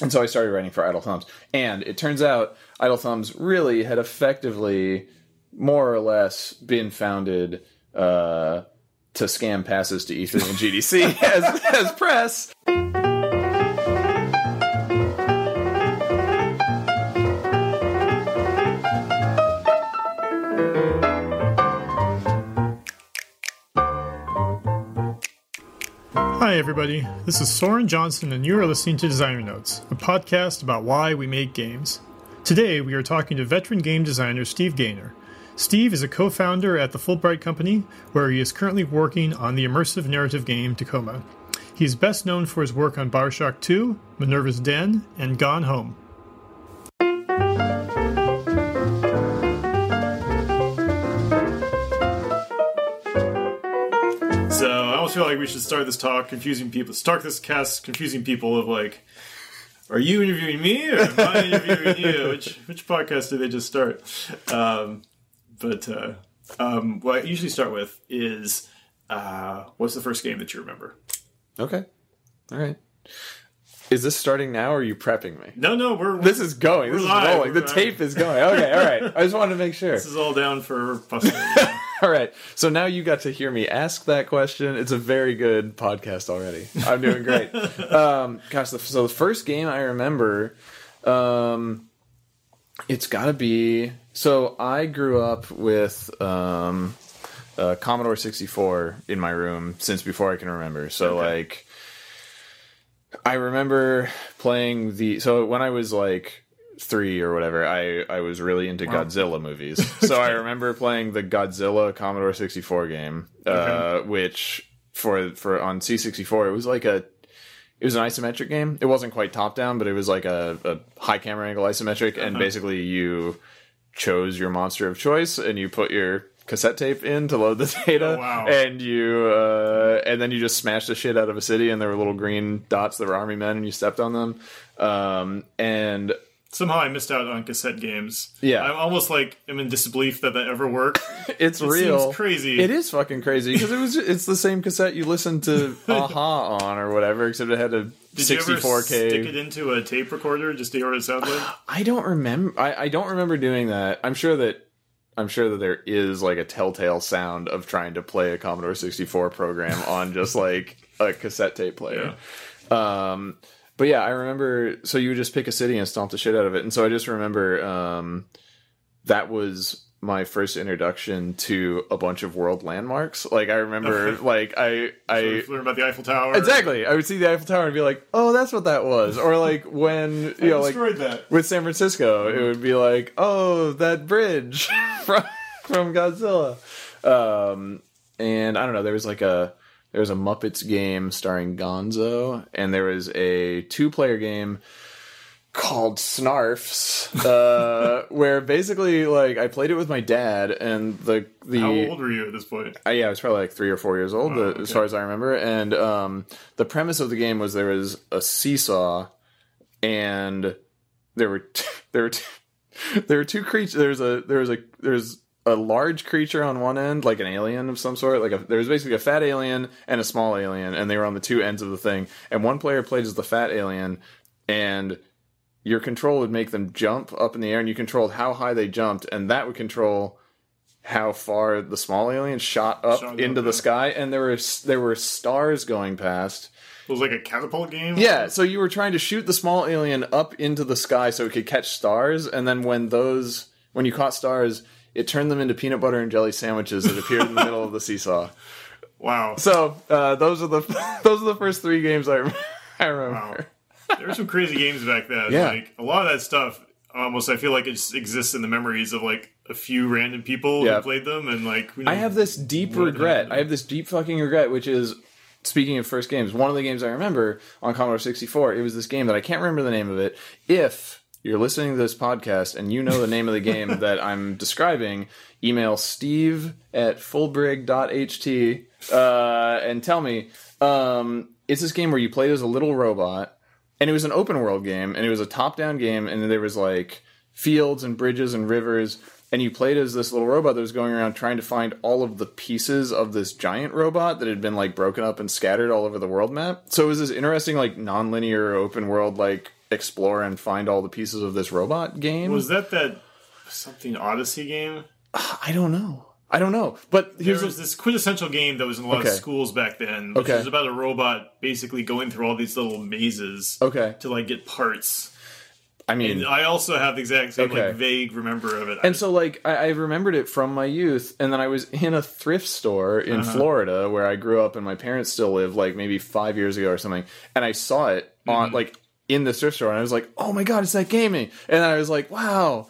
And so I started writing for Idle Thumbs. And it turns out Idle Thumbs really had effectively, more or less, been founded uh, to scam passes to E3 and GDC as, as press. Hi, everybody. This is Soren Johnson, and you are listening to Designer Notes, a podcast about why we make games. Today, we are talking to veteran game designer Steve Gaynor. Steve is a co founder at the Fullbright Company, where he is currently working on the immersive narrative game Tacoma. He is best known for his work on Bioshock 2, Minerva's Den, and Gone Home. Feel like we should start this talk confusing people. Start this cast confusing people of like, are you interviewing me or am I interviewing you? Which which podcast did they just start? Um, but uh, um, what I usually start with is, uh, what's the first game that you remember? Okay. All right. Is this starting now or are you prepping me? No, no, we're This is going. This is live. rolling. The We're tape is going. Okay, all right. I just wanted to make sure. this is all down for posterity. All right. So now you got to hear me ask that question. It's a very good podcast already. I'm doing great. um, gosh, the, so the first game I remember, um, it's got to be. So I grew up with um, uh, Commodore 64 in my room since before I can remember. So Okay. like. I remember playing the so when I was like three or whatever, I I was really into Godzilla movies. so I remember playing the Godzilla Commodore 64 game, uh, which for for on C64 it was like a it was an isometric game. It wasn't quite top down, but it was like a, a high camera angle isometric, and basically you chose your monster of choice and you put your cassette tape in to load the data Oh, wow. and you uh, and then you just smashed the shit out of a city and there were little green dots that were army men and you stepped on them um, and Somehow I missed out on cassette games. Yeah. I'm almost like I'm in disbelief that that ever worked. it's It real seems crazy. it is fucking crazy because it was it's the same cassette you listened to aha on or whatever except it had a Did you ever 64k stick it into a tape recorder just to hear what it sounded like? I don't remember. I, I don't remember doing that. I'm sure that I'm sure that there is like a telltale sound of trying to play a Commodore 64 program on just like a cassette tape player. Um, but yeah, I remember. So you would just pick a city and stomp the shit out of it, and so I just remember um, that was my first introduction to a bunch of world landmarks. Like I remember, like I I Sort of learn about the Eiffel Tower. exactly I would see the Eiffel Tower and be like, oh, that's what that was, or like when you know like that. with San Francisco, it would be like, oh, that bridge from from Godzilla. Um, and I don't know, there was like a there was a Muppets game starring Gonzo, and there was a two player game called Snarfs, uh, where basically like I played it with my dad, and the the How old were you at this point? uh, yeah, I was probably like three or four years old, Wow, uh, okay. as far as I remember. And um, the premise of the game was there was a seesaw, and there were t- there were t- there were two creatures. There's a there was a there's a large creature on one end, like an alien of some sort. Like a, there was basically a fat alien and a small alien, and they were on the two ends of the thing. And one player played as the fat alien, and your control would make them jump up in the air, and you controlled how high they jumped, and that would control how far the small alien shot up Shot up, into the yeah. sky, and there were there were stars going past. It was like a catapult game. Yeah, so you were trying to shoot the small alien up into the sky so it could catch stars, and then when those when you caught stars, it turned them into peanut butter and jelly sandwiches that appeared in the middle of the seesaw. Wow. So uh, those are the those are the first three games I rem- I remember. there were some crazy games back then. Yeah. Like a lot of that stuff. Almost, I feel like it just exists in the memories of like a few random people Yeah. who played them, and like who I have this deep regret. I have this deep fucking regret, which is speaking of first games. One of the games I remember on Commodore 64, it was this game that I can't remember the name of it. If you're listening to this podcast and you know the name of the game that I'm describing, email steve at fullbrig.ht uh, and tell me. Um, it's this game where you played as a little robot and it was an open world game and it was a top down game and there was like fields and bridges and rivers and you played as this little robot that was going around trying to find all of the pieces of this giant robot that had been like broken up and scattered all over the world map so it was this interesting like non-linear open world like explore and find all the pieces of this robot game. Was that that something Odyssey game? I don't know. I don't know. But here's there was this quintessential game that was in a lot Okay. of schools back then. Which Okay. was about a robot basically going through all these little mazes okay. to like get parts. I mean, And I also have the exact same Okay. like vague remember of it. And so, like, I, I remembered it from my youth, and then I was in a thrift store in Uh-huh. Florida where I grew up, and my parents still live, like maybe five years ago or something. And I saw it Mm-hmm. on, like, in the thrift store, and I was like, "Oh my god, it's that gaming!" And I was like, "Wow,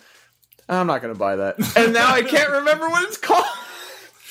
I'm not going to buy that." And now I can't remember what it's called.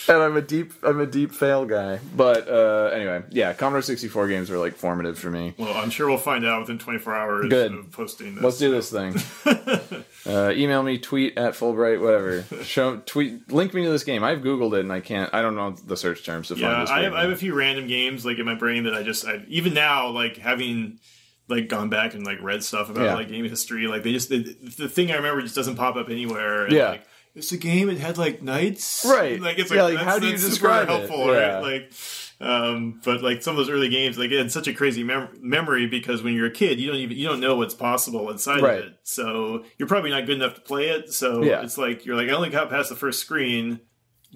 And I'm a deep, I'm a deep fail guy. But uh, anyway, yeah, Commodore 64 games were like formative for me. well, I'm sure we'll find out within 24 hours Good. of posting this. Let's do this thing. uh, email me, tweet at Fullbright, whatever. Show tweet, link me to this game. I've googled it and I can't. I don't know the search terms to Yeah, find this. I have, I have a few random games like in my brain that I just I, even now like having like gone back and like read stuff about Yeah. like game history like they just the, the thing I remember just doesn't pop up anywhere. And, Yeah. like, it's a game. It had like knights, Right. Like it's Yeah, like, like, that's, how do you describe it? helpful, Yeah. right? Like, um, but like some of those early games, like it had such a crazy mem- memory because when you're a kid, you don't even you don't know what's possible inside Right. of it. So you're probably not good enough to play it. So Yeah. it's like you're like I only got past the first screen.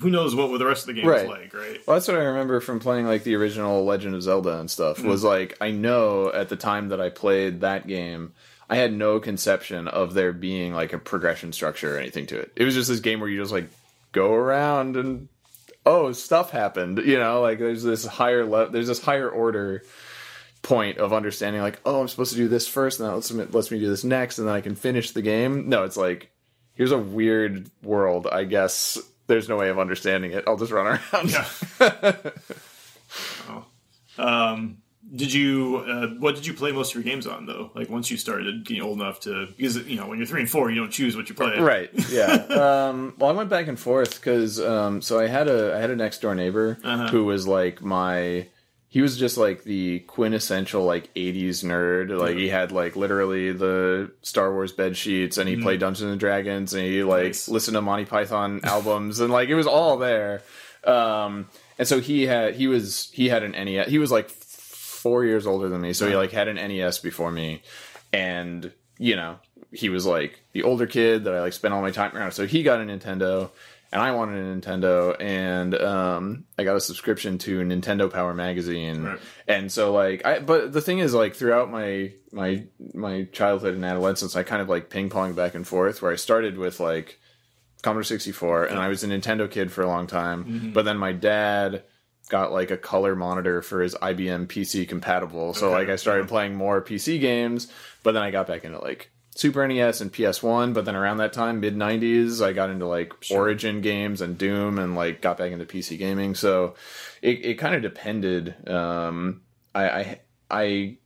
Who knows what the rest of the game Right. is like, right? Well, that's what I remember from playing like the original Legend of Zelda and stuff. Mm-hmm. Was like I know at the time that I played that game, I had no conception of there being like a progression structure or anything to it. It was just this game where you just like go around and oh stuff happened. You know, like there's this higher level, there's this higher order point of understanding like oh I'm supposed to do this first and that lets me, lets me do this next and then I can finish the game. No, it's like here's a weird world. I guess there's no way of understanding it. I'll just run around. Yeah. Oh. Um, did you? Uh, what did you play most of your games on though? Like once you started getting old enough to, because you know when you're three and four, you don't choose what you play. Right. Yeah. um, well, I went back and forth because um, so I had a I had a next door neighbor Uh-huh. who was like my. He was just like the quintessential like '80s nerd. Like he had like literally the Star Wars bed sheets, and he played Dungeons and Dragons, and he like. Nice. listened to Monty Python albums, and like it was all there. Um, and so he had he was he had an NES. He was like four years older than me, so he like had an NES before me, and you know he was like the older kid that I like spent all my time around. So he got a Nintendo, and I wanted a Nintendo, and um, I got a subscription to Nintendo Power magazine, Right. and so like I. But the thing is, like throughout my my my childhood and adolescence, I kind of like ping pong back and forth. Where I started with like Commodore 64, and I was a Nintendo kid for a long time. But then my dad got like a color monitor for his IBM PC compatible. So Okay, like I started playing more PC games, but then I got back into like Super NES and PS1. But then around that time, mid 90s, I got into like Origin games and Doom and like got back into PC gaming. So it, it kind of depended. Um, I, I, I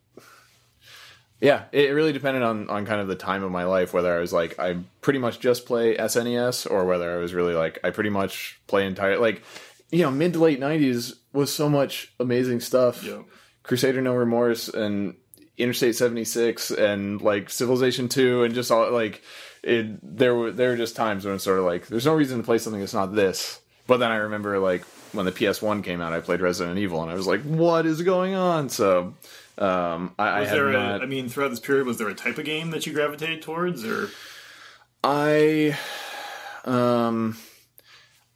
yeah, it really depended on, on kind of the time of my life, whether I was like, I pretty much just play SNES or whether I was really like, I pretty much play entire, like, you know, mid to late 90s was so much amazing stuff. Yeah. Crusader No Remorse and Interstate 76 and like Civilization 2 and just all like, it, there were, there were just times when it's sort of like, there's no reason to play something that's not this. But then I remember like when the PS1 came out, I played Resident Evil and I was like, what is going on? So, um, I, I Was had there? not. A, I mean, throughout this period, was there a type of game that you gravitated towards, or I, um,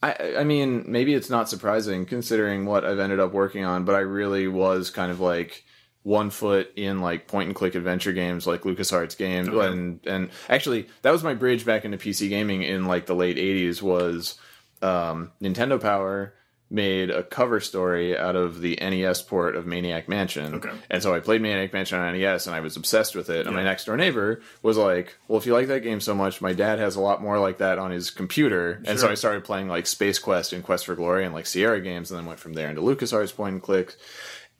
I, I mean, maybe it's not surprising considering what I've ended up working on, but I really was kind of like one foot in like point and click adventure games like LucasArts games, Okay. and and actually that was my bridge back into PC gaming in like the late '80s was um, Nintendo Power made a cover story out of the NES port of Maniac Mansion. Okay. And so I played Maniac Mansion on NES and I was obsessed with it. And my next door neighbor was like, Well, if you like that game so much, my dad has a lot more like that on his computer. And so I started playing like Space Quest and Quest for Glory and like Sierra games and then went from there into LucasArts point and clicks.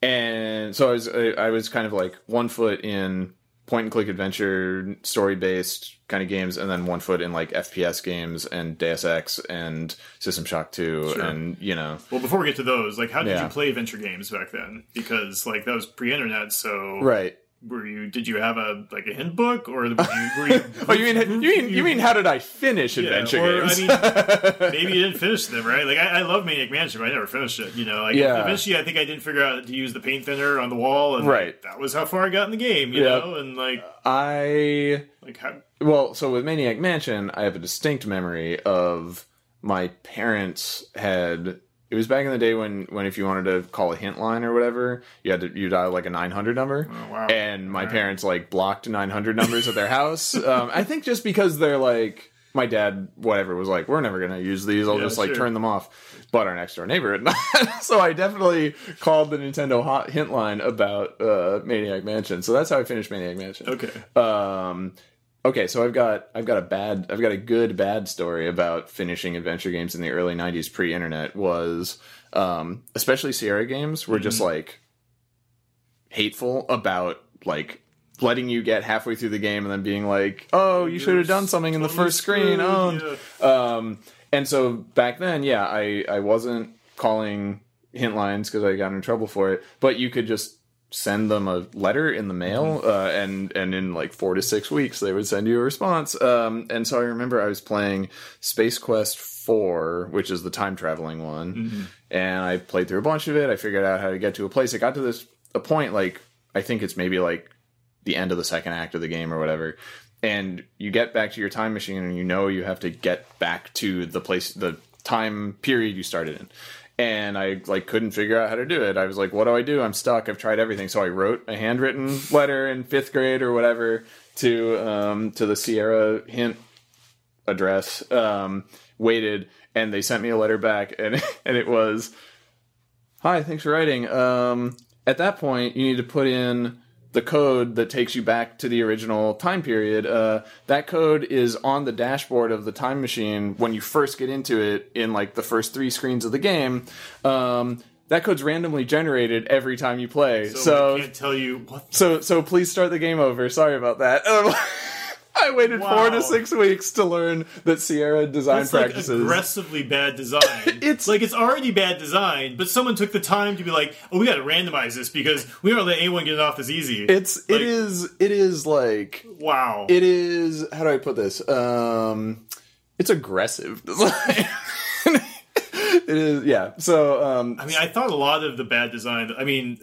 And so I was I I was kind of like one foot in point and click adventure story based kind of games and then one foot in like FPS games and Deus Ex and System Shock 2 Sure. and you know well, before we get to those, like, how did Yeah. you play adventure games back then? Because like that was pre-internet, so right were you did you have a like a hint book or you, were you oh, you mean you mean you mean how did I finish adventure or, games? I mean, maybe you didn't finish them, right? Like I, I love Maniac Mansion, but I never finished it. You know, like Yeah. eventually, I think I didn't figure out to use the paint thinner on the wall, and Right. that was how far I got in the game. You Yeah. know, and like I like how well, so with Maniac Mansion, I have a distinct memory of my parents had. It was back in the day when, when if you wanted to call a hint line or whatever, you had to you dial like a nine hundred number, Oh, wow. and my Alright. parents like blocked nine hundred numbers at their house. Um, I think just because they're like my dad, whatever was like, we're never gonna use these. I'll Yeah, just like sure. turn them off. But our next door neighbor had not, so I definitely called the Nintendo hot hint line about uh, Maniac Mansion. So that's how I finished Maniac Mansion. okay. Um, okay, so I've got I've got a bad I've got a good bad story about finishing adventure games in the early '90s pre-internet. Was um, especially Sierra games were just like hateful about like letting you get halfway through the game and then being like, "Oh, you should have done something in the first screen." Oh, yeah. um, and so back then, yeah, I I wasn't calling hint lines because I got in trouble for it, but you could just send them a letter in the mail, uh, and and in like four to six weeks they would send you a response. Um, and so I remember I was playing Space Quest Four, which is the time traveling one, and I played through a bunch of it. I figured out how to get to a place. It got to this a point like I think it's maybe like the end of the second act of the game or whatever and you get back to your time machine and you know you have to get back to the place the time period you started in and i like couldn't figure out how to do it. I was like what do i do? I'm stuck. I've tried everything. So i wrote a handwritten letter in fifth grade or whatever to um to the sierra hint address um waited and they sent me a letter back and and it was hi thanks for writing. Um at that point you need to put in the code that takes you back to the original time period uh, that code is on the dashboard of the time machine when you first get into it in like the first three screens of the game um, that code's randomly generated every time you play So, so I can't tell you what. so so please start the game over. Sorry about that. I waited four to six weeks to learn that Sierra design like practices. aggressively bad design. It's- like it's already bad design, but someone took the time to be like, "Oh, we got to randomize this because we don't let anyone get it off this easy." it's Like- it is it is like wow. it is how do I put this? Um, it's aggressive design. it is yeah. So um, I mean, I thought a lot of the bad design. I mean,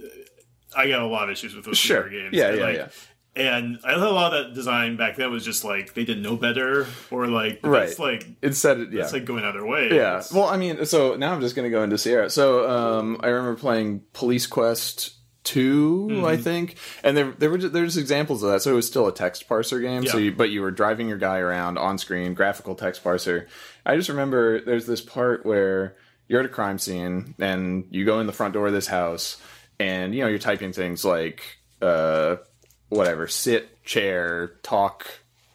I got a lot of issues with those Sure. Sierra games. Yeah, yeah, like, yeah. And I thought a lot of that design back then was just like they didn't know better, or like Right. like instead yeah. it's like going out of their way. Yeah. It's- Well, I mean, so now I'm just going to go into Sierra. So um, I remember playing Police Quest 2, Mm-hmm. I think, and there there were just, there were just examples of that. So it was still a text parser game. So you, but you were driving your guy around on screen, graphical text parser. I just remember there's this part where you're at a crime scene and you go in the front door of this house, and you know you're typing things like uh, whatever, sit, chair, talk,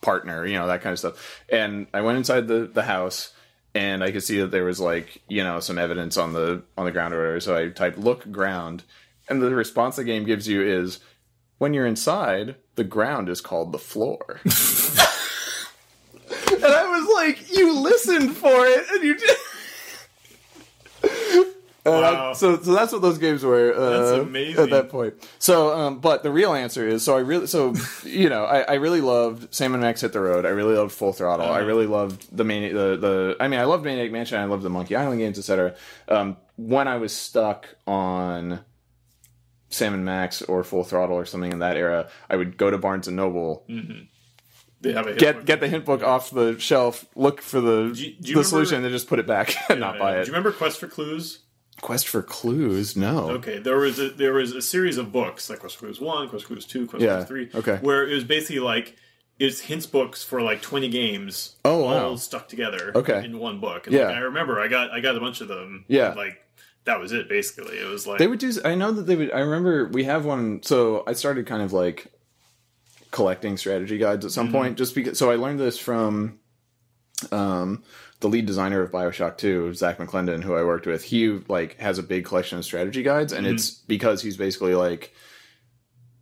partner, you know, that kind of stuff. And I went inside the, the house and I could see that there was like, you know, some evidence on the on the ground or whatever. So I typed look ground and the response the game gives you is when you're inside, the ground is called the floor. and I was like, you listened for it and you did And I- so, so that's what those games were. Uh, That's amazing. At that point. So, um, but the real answer is, so I really, so you know, I, I really loved Sam and Max Hit the Road. I really loved Full Throttle. I Uh-huh. really loved the main, the the. I mean, I loved Maniac Mansion. I loved the Monkey Island games, etc. Um, when I was stuck on Sam and Max or Full Throttle or something in that era, I would go to Barnes and Noble, they have a get book. get the hint book off the shelf, look for the Do you- do you the remember- solution, and then just put it back and not buy it. Do you remember Quest for Clues? Quest for clues? No. Okay, there was a there was a series of books like Quest for Clues one, Quest for Clues two, Quest Yeah, for Clues three. okay. where it was basically like it's hints books for like twenty games. Oh, wow. all stuck together. Okay. in one book. And Yeah. like, I remember I got I got a bunch of them. Yeah. like that was it basically. It was like They would do. I know that they would. I remember we have one. So I started kind of like collecting strategy guides at some Mm-hmm. point, just because. So I learned this from um, the lead designer of Bioshock Two, Zak McClendon, who I worked with. He like has a big collection of strategy guides, and it's Mm-hmm. because he's basically like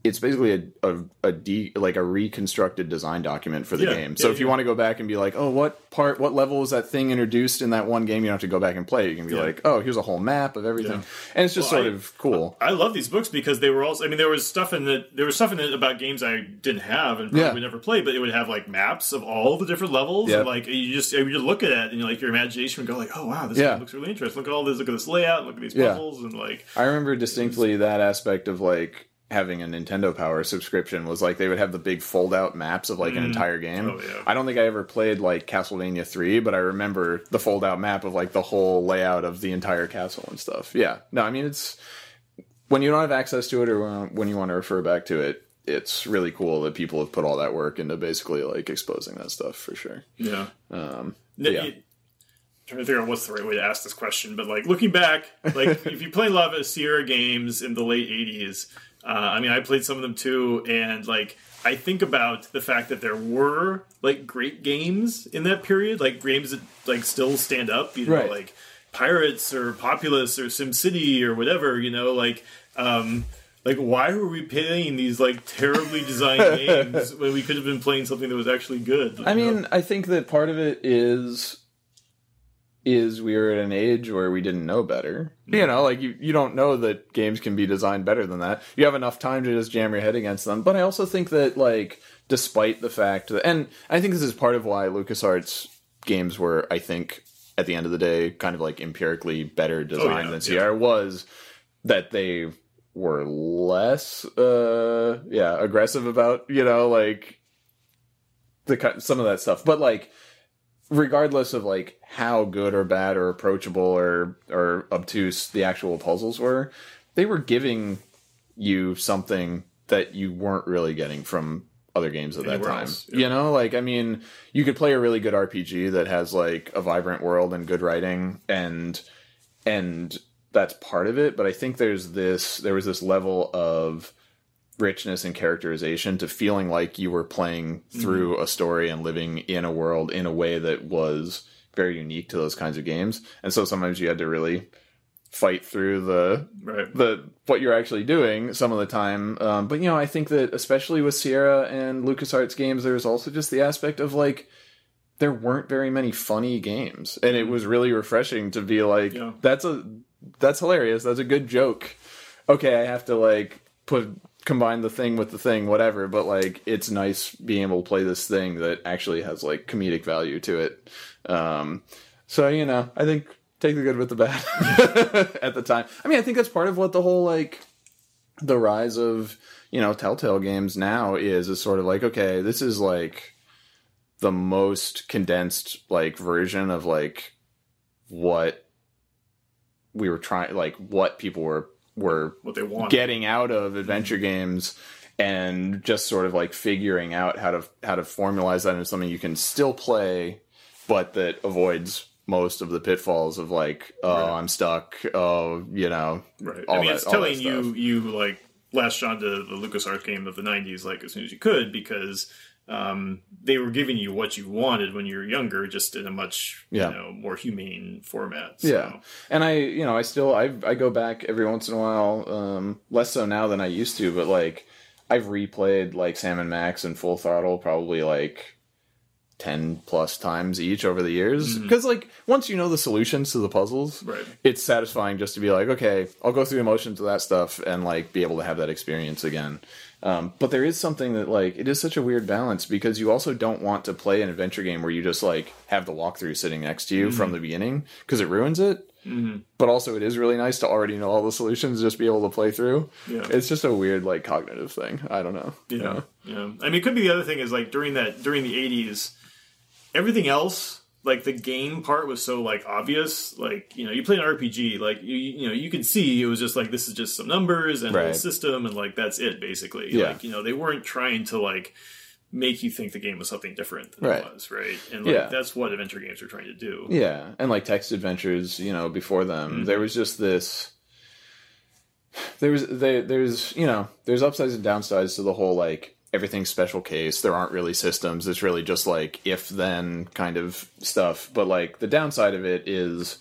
it's basically a, a, a de, like a reconstructed design document for the Yeah, game. So yeah, if you yeah. want to go back and be like, oh, what part, what level was that thing introduced in that one game? You don't have to go back and play. it. You can be like, oh, here's a whole map of everything, and it's just Well, sort I- of cool. I love these books because they were also. I mean, there was stuff in it. There was stuff in it about games I didn't have and probably would never play, but it would have like maps of all the different levels. And, like you just you just look at it and like your imagination would go like, oh wow, this looks really interesting. Look at all this. Look at this layout. Look at these puzzles and like I remember distinctly that aspect of like having a Nintendo Power subscription was like they would have the big fold out maps of like an entire game. Oh, yeah. I don't think I ever played like Castlevania 3, but I remember the fold out map of like the whole layout of the entire castle and stuff. Yeah. No, I mean it's when you don't have access to it or when- when you want to refer back to it, it's really cool that people have put all that work into basically like exposing that stuff for sure. yeah. Um, yeah. it- trying to figure out what's the right way to ask this question, but like looking back, like if you play a lot of Sierra games in the late '80s, uh, I mean, I played some of them too, and like I think about the fact that there were like great games in that period, like games that like still stand up, you know, Right. like Pirates or Populous or SimCity or whatever, you know, like. um like why were we playing these like terribly designed games when we could have been playing something that was actually good? I know? mean, I think that part of it is is we were at an age where we didn't know better. You know, like you, you don't know that games can be designed better than that. You have enough time to just jam your head against them. But I also think that like despite the fact that and I think this is part of why LucasArts games were, I think, at the end of the day, kind of like empirically better designed yeah, than yeah. Sierra was that they were less uh yeah, aggressive about, you know, like the some of that stuff. But like regardless of like how good or bad or approachable or or obtuse the actual puzzles were, they were giving you something that you weren't really getting from other games at that time. else, yeah. You know, like I mean, you could play a really good RPG that has like a vibrant world and good writing and and that's part of it, but I think there's this there was this level of richness and characterization to feeling like you were playing through a story and living in a world in a way that was very unique to those kinds of games. And so sometimes you had to really fight through the right. the what you're actually doing some of the time. Um, but you know, I think that especially with Sierra and LucasArts games, there's also just the aspect of like there weren't very many funny games, and it was really refreshing to be like, Yeah. that's a that's hilarious. That's a good joke. Okay, I have to like put combine the thing with the thing, whatever. But like, it's nice being able to play this thing that actually has like comedic value to it. Um, so you know, I think take the good with the bad at the time. I mean, I think that's part of what the whole like the rise of you know Telltale games now is is sort of like okay, this is like the most condensed like version of like what we were trying like what people were were What they want. getting out of adventure games and just sort of like figuring out how to how to formalize that into something you can still play but that avoids most of the pitfalls of like oh Right. i'm stuck oh you know Right. I mean, that- it's telling you you like latched onto the LucasArts game of the '90s like as soon as you could because um, they were giving you what you wanted when you were younger, just in a much Yeah. you know more humane format. So. Yeah, and I, you know, I still I I go back every once in a while, um, less so now than I used to, but like I've replayed like Sam and Max and Full Throttle probably like ten plus times each over the years because like once you know the solutions to the puzzles, Right. it's satisfying just to be like, okay, I'll go through the motions of that stuff and like be able to have that experience again. Um, but there is something that like it is such a weird balance because you also don't want to play an adventure game where you just like have the walkthrough sitting next to you from the beginning because it ruins it. Mhm. But also, it is really nice to already know all the solutions, just be able to play through. Yeah. It's just a weird like cognitive thing. I don't know. you Yeah, know? yeah. I mean, it could be the other thing is like during that during the '80s, everything else, like the game part, was so like obvious. Like you know, you play an RPG, like you you know you could see it was just like this is just some numbers and a Right. little system, and like that's it basically. Yeah. Like you know, they weren't trying to like make you think the game was something different than Right. it was, right? And like Yeah. that's what adventure games are trying to do. Yeah, and like text adventures, you know, before them, Mm-hmm. there was just this. There was there, there's you know there's upsides and downsides to the whole like everything's special case. There aren't really systems. It's really just like if then kind of stuff. But like the downside of it is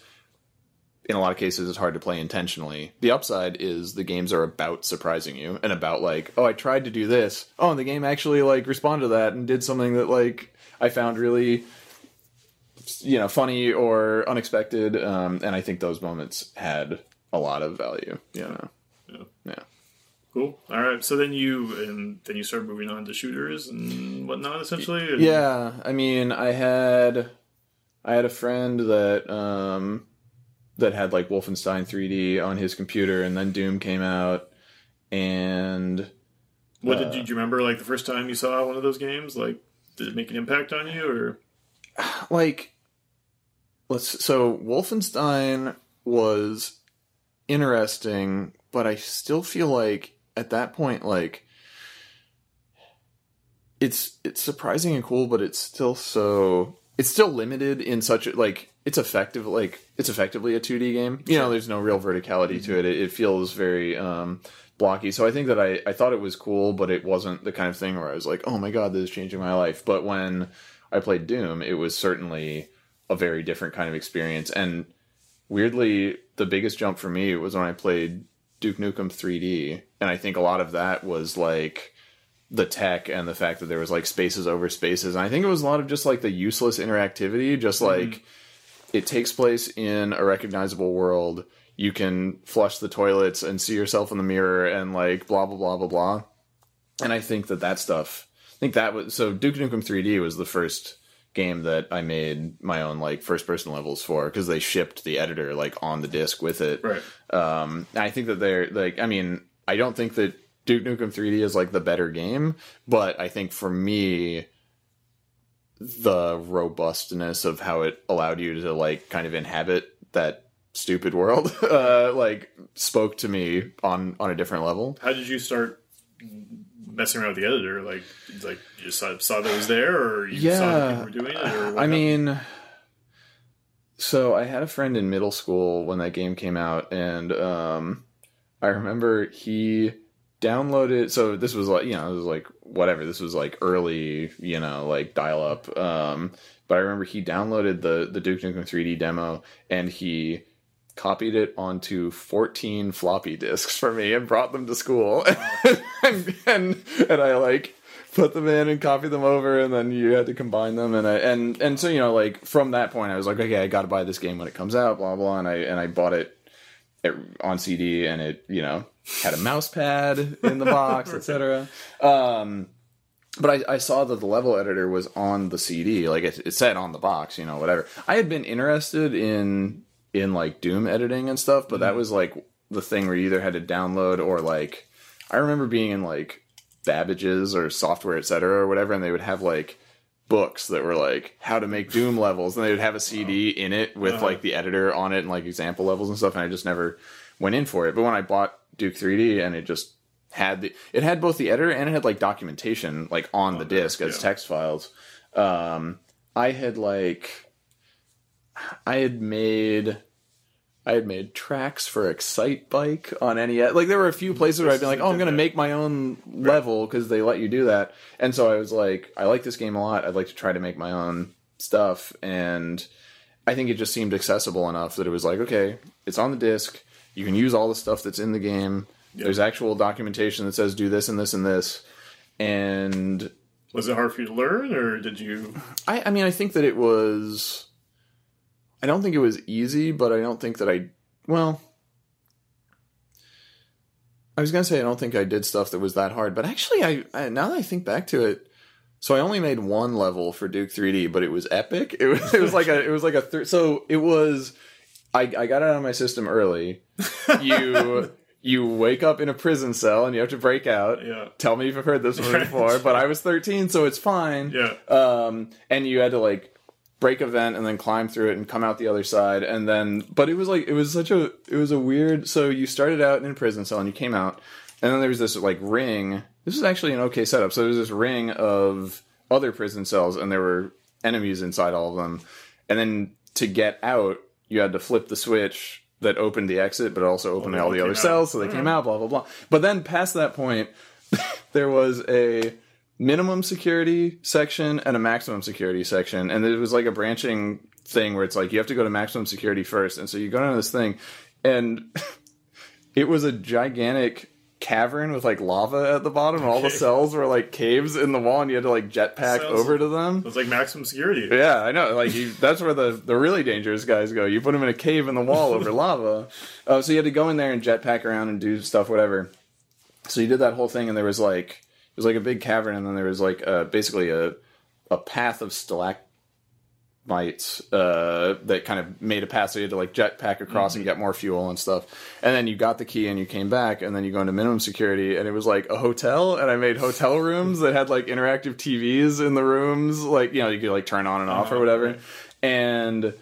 in a lot of cases it's hard to play intentionally. The upside is the games are about surprising you and about like, oh, I tried to do this. Oh, and the game actually like responded to that and did something that like I found really you know funny or unexpected. Um, and I think those moments had a lot of value. You know. Cool. All right. So then you and then you start moving on to shooters and whatnot, essentially. And- Yeah, I mean, I had I had a friend that um that had like Wolfenstein 3D on his computer and then Doom came out and What did you, do you remember? Like the first time you saw one of those games, like did it make an impact on you, or like let's so Wolfenstein was interesting, but I still feel like at that point like it's it's surprising and cool, but it's still so it's still limited in such a, like it's effective like it's effectively a 2D game. You know, there's no real verticality to it. it. It feels very um blocky. So I think that I I thought it was cool, but it wasn't the kind of thing where I was like, "Oh my god, this is changing my life." But when I played Doom, it was certainly a very different kind of experience and weirdly the biggest jump for me was when I played Duke Nukem 3D and I think a lot of that was like the tech and the fact that there was like spaces over spaces and I think it was a lot of just like the useless interactivity just mm-hmm. like it takes place in a recognizable world. You can flush the toilets and see yourself in the mirror and like blah blah blah blah blah. And I think that that stuff I think that was so Duke Nukem 3D was the first game that I made my own like first person levels for because they shipped the editor like on the disc with it. right? Um, I think that they're like, I mean, I don't think that Duke Nukem 3D is like the better game, but I think for me, the robustness of how it allowed you to like kind of inhabit that stupid world, uh, like spoke to me on on a different level. How did you start messing around with the editor? Like, like you just saw, saw that it was there, or you saw that people were doing it? Or what I mean, so I had a friend in middle school when that game came out, and um, I remember he downloaded. So this was like, you know, it was like whatever. This was like early, you know, like dial up. Um, but I remember he downloaded the the Duke Nukem 3D demo, and he copied it onto 14 floppy disks for me and brought them to school and, and and I like put them in and copy them over and then you had to combine them and I and and so you know like from that point I was like okay I got to buy this game when it comes out blah blah and I and I bought it it- on CD and it you know had a mouse pad in the box etc um but I, I saw that the level editor was on the CD, like it, it said on the box, you know, whatever. I had been interested in in like Doom editing and stuff, but that was like the thing where you either had to download or like I remember being in like Babbage's or software, etc. or whatever, and they would have like books that were like how to make Doom levels, and they would have a CD in it with Uh-huh. like the editor on it and like example levels and stuff, and I just never went in for it. But when I bought Duke 3D and it just had the it had both the editor and it had like documentation like on the there, disc as text files. Um, I had like I had made I had made tracks for Excite Bike on NES. Like there were a few places where I'd been like, "Oh, I'm going to make my own level because they let you do that." And so I was like, "I like this game a lot. I'd like to try to make my own stuff." And I think it just seemed accessible enough that it was like, "Okay, it's on the disc. You can use all the stuff that's in the game. There's actual documentation that says do this and this and this." And was it hard for you to learn, or did you? I, I mean, I think that it was. I don't think it was easy, but I don't think that I. Well, I was gonna say I don't think I did stuff that was that hard, but actually, I, I now that I think back to it, so I only made one level for Duke 3D, but it was epic. It was it was like a it was like a thir- so it was. I I got it out of my system early. You you wake up in a prison cell and you have to break out. Yeah, Tell me if you've heard this one before, but I was 13, so it's fine yeah. um, and you had to like break a vent and then climb through it and come out the other side. And then but it was like it was such a it was a weird so you started out in a prison cell and you came out. And then there was this like ring. This was actually an okay setup. So there was this ring of other prison cells and there were enemies inside all of them. And then to get out you had to flip the switch that opened the exit but also opened they all the other out. cells. so they mm-hmm. came out blah blah blah. But then past that point there was a minimum security section and a maximum security section, and it was like a branching thing where it's like you have to go to maximum security first, and so you go down this thing, and it was a gigantic cavern with like lava at the bottom, and all the cells were like caves in the wall, and you had to like jetpack Sounds- over to them. It's like maximum security. Yeah, I know. Like you, that's where the the really dangerous guys go. You put them in a cave in the wall over lava. Uh, so you had to go in there and jetpack around and do stuff, whatever. So you did that whole thing, and there was like was like a big cavern, and then there was like uh, basically a a path of stalactites uh, that kind of made a path. So you had to like jetpack across and get more fuel and stuff. And then you got the key and you came back, and then you go into minimum security, and it was like a hotel. And I made hotel rooms that had like interactive TVs in the rooms, like you know you could like turn on and off or Oh, whatever. okay. And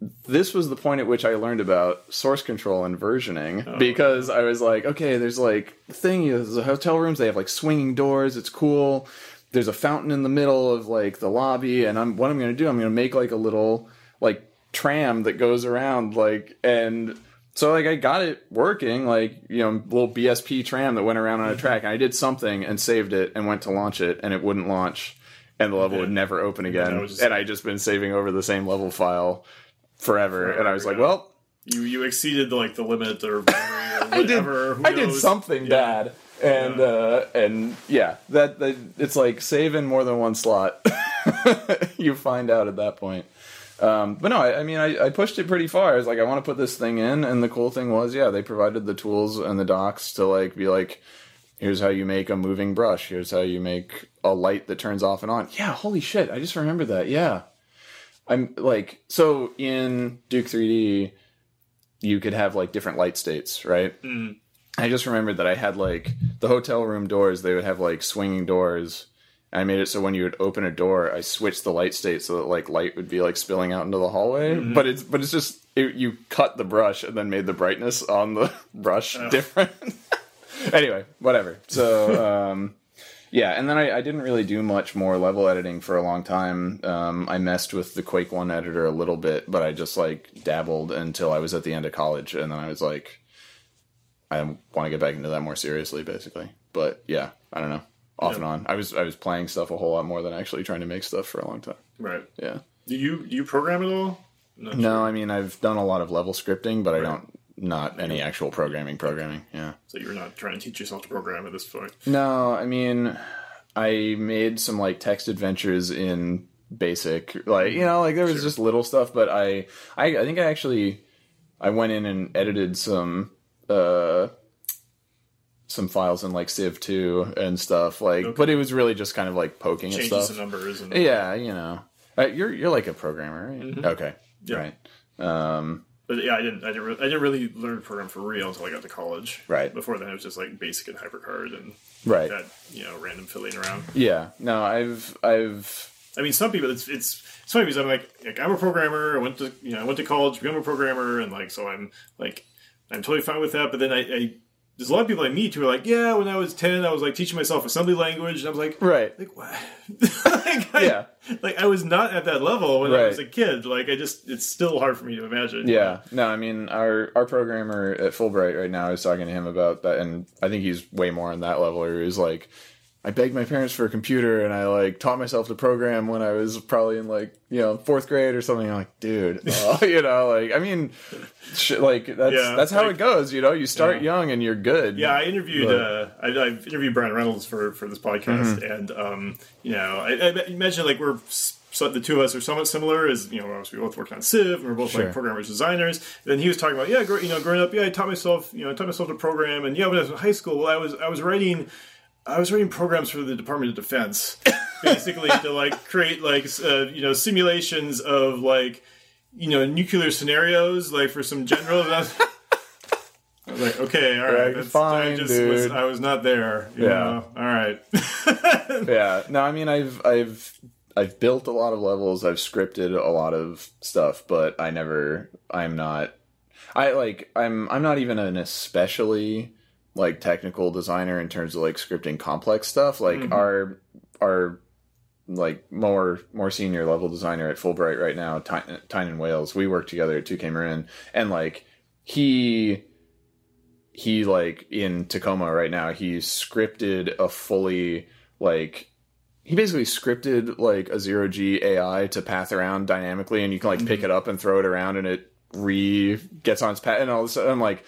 this was the point at which I learned about source control and versioning oh. because I was like, okay, there's like the thing is the hotel rooms they have like swinging doors. It's cool. There's a fountain in the middle of like the lobby, and I'm what I'm gonna do. I'm gonna make like a little like tram that goes around like and. So like I got it working, like you know, little BSP tram that went around on a mm-hmm. track, and I did something and saved it and went to launch it, and it wouldn't launch, and the level Okay. would never open again, that was just- and I just been saving over the same level file forever, Forever, and I was like, yeah. well, You you exceeded like the limit or or I did, I did something Yeah. bad, and uh, and yeah, that, that it's like save in more than one slot. you find out at that point. Um, but no, I, I mean, I, I pushed it pretty far. I was like, I want to put this thing in, and the cool thing was, yeah, they provided the tools and the docs to like be like, here's how you make a moving brush. Here's how you make a light that turns off and on. Yeah, holy shit, I just remembered that. Yeah, I'm like, so in Duke 3D, you could have like different light states, right? Mm. I just remembered that I had like the hotel room doors, they would have like swinging doors. I made it so when you would open a door, I switched the light state so that like light would be like spilling out into the hallway. Mm-hmm. But it's but it's just it, you cut the brush and then made the brightness on the brush different. anyway, whatever. So um, yeah, and then I, I didn't really do much more level editing for a long time. Um, I messed with the Quake One editor a little bit, but I just like dabbled until I was at the end of college, and then I was like, I want to get back into that more seriously, basically. But yeah, I don't know, off and on. I was I was playing stuff a whole lot more than actually trying to make stuff for a long time. Right. Yeah. Do you do you program at all? Not sure. No, I mean I've done a lot of level scripting, but I don't not any actual programming. Programming, yeah. So you're not trying to teach yourself to program at this point. No, I mean, I made some like text adventures in basic, like you know, like there was Sure. just little stuff, but I, I, I think I actually, I went in and edited some, uh, some files in like Civ two and stuff, like, Okay. but it was really just kind of like poking at Changing stuff. numbers and Yeah, you know, uh, you're you're like a programmer, right? Mm-hmm. Okay, Yeah. right. Um, But yeah, I didn't. I didn't. Really, I didn't really learn to program for real until I got to college. Right. Before then, it was just like basic and hypercard and right. that you know random filling around. Yeah. No, I've I've I mean, some people it's it's it's funny because I'm like, like I'm a programmer. I went to you know I went to college become a programmer, and like so I'm like I'm totally fine with that. But then I, I there's a lot of people I meet who are like, yeah, when I was ten, I was like teaching myself assembly language, and I was like, right. like what? like, I, Yeah. like I was not at that level when I was a kid. Like I just it's still hard for me to imagine. Yeah, no, I mean our our programmer at Fullbright right now is talking to him about that, and I think he's way more on that level. Where he's like, I begged my parents for a computer, and I like taught myself to program when I was probably in like you know fourth grade or something. I'm like, dude, uh, you know, like I mean, sh- like that's Yeah, that's how like- it goes. You know, you start Yeah. young and you're good. Yeah, I interviewed. But- Uh, I, I've interviewed Brian Reynolds for for this podcast, Mm-hmm. and um, you know, I, I mentioned like we're so the two of us are somewhat similar. As you know, obviously we both worked on Civ, and we're both Sure. like programmers, designers. And then he was talking about yeah, you know, growing up, yeah, I taught myself, you know, I taught myself to program, and yeah, when I was in high school, well, I was I was writing. I was writing programs for the Department of Defense, basically to like create like uh, you know simulations of like you know nuclear scenarios, like for some general. I was, I was like, okay, all right, that's, I fine, just was, dude. I was not there. you Yeah. know? all right. yeah. No, I mean, I've I've I've built a lot of levels. I've scripted a lot of stuff, but I never. I'm not. I like. I'm. I'm not even an especially like technical designer in terms of like scripting complex stuff. Like Mhm. our our like more more senior level designer at Fullbright right now, Ty- Tynan Wales. We work together at 2K Marin, and like he he like in Tacoma right now. He scripted a fully like he basically scripted like a zero G AI to path around dynamically, and you can like pick it up and throw it around, and it re gets on its path, and all of a sudden I'm like.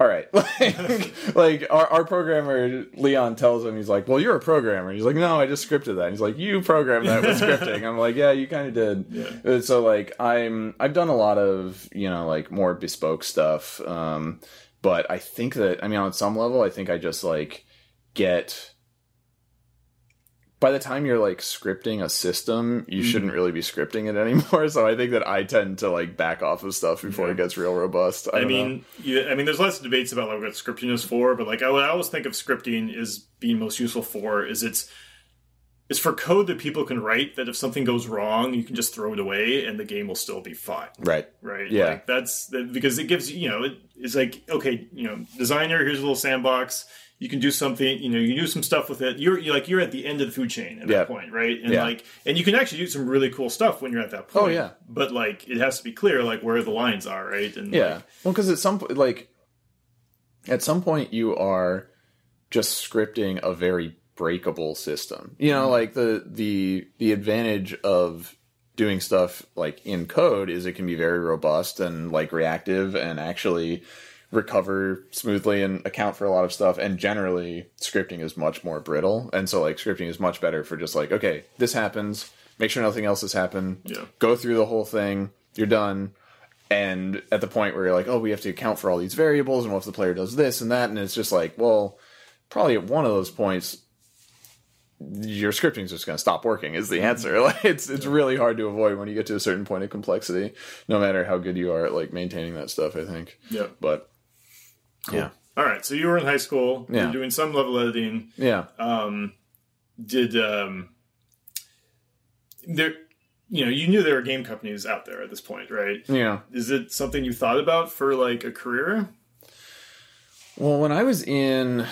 All right, like, like our, our programmer Leon tells him he's like, "Well, you're a programmer." He's like, "No, I just scripted that." He's like, "You programmed that with scripting." I'm like, "Yeah, you kind of did." Yeah. So like, I'm I've done a lot of you know like more bespoke stuff, um, but I think that I mean on some level, I think I just like get by the time you're like scripting a system, you hmm. shouldn't really be scripting it anymore. So I think that I tend to like back off of stuff before Yeah. it gets real robust. I, I mean, yeah, I mean, there's lots of debates about like what scripting is for, but like I, what I always think of scripting is being most useful for is it's it's for code that people can write that if something goes wrong, you can just throw it away and the game will still be fine. right? Right. Yeah. Like that's that, because it gives you know, it, it's like, okay, you know, designer, here's a little sandbox. You can do something, you know, you do some stuff with it. You're, you're like, you're at the end of the food chain at Yeah. that point, right? And Yeah. like, and you can actually do some really cool stuff when you're at that oh, point. Oh, yeah. But like, it has to be clear, like, where the lines are, right? And Yeah. like, well, because at some point, like, at some point, you are just scripting a very breakable system. You know, mm-hmm. like the the the advantage of doing stuff like in code is it can be very robust and like reactive and actually recover smoothly and account for a lot of stuff and generally scripting is much more brittle and so like scripting is much better for just like okay this happens make sure nothing else has happened Yeah. go through the whole thing you're done and at the point where you're like, oh, we have to account for all these variables, and what if the player does this and that, and it's just like, well, probably at one of those points, your scripting is just going to stop working. Is the answer? Like, it's it's really hard to avoid when you get to a certain point of complexity, no matter how good you are at like maintaining that stuff. I think, yeah. but yeah, All right. So you were in high school. Yeah. You're doing some level editing. yeah, Um, did um, there? You know, you knew there were game companies out there at this point, right? yeah. Is it something you thought about for like a career? Well, when I was in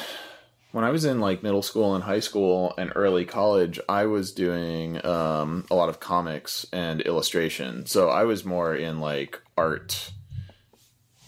when I was in like middle school and high school and early college, I was doing um, a lot of comics and illustration. So I was more in like art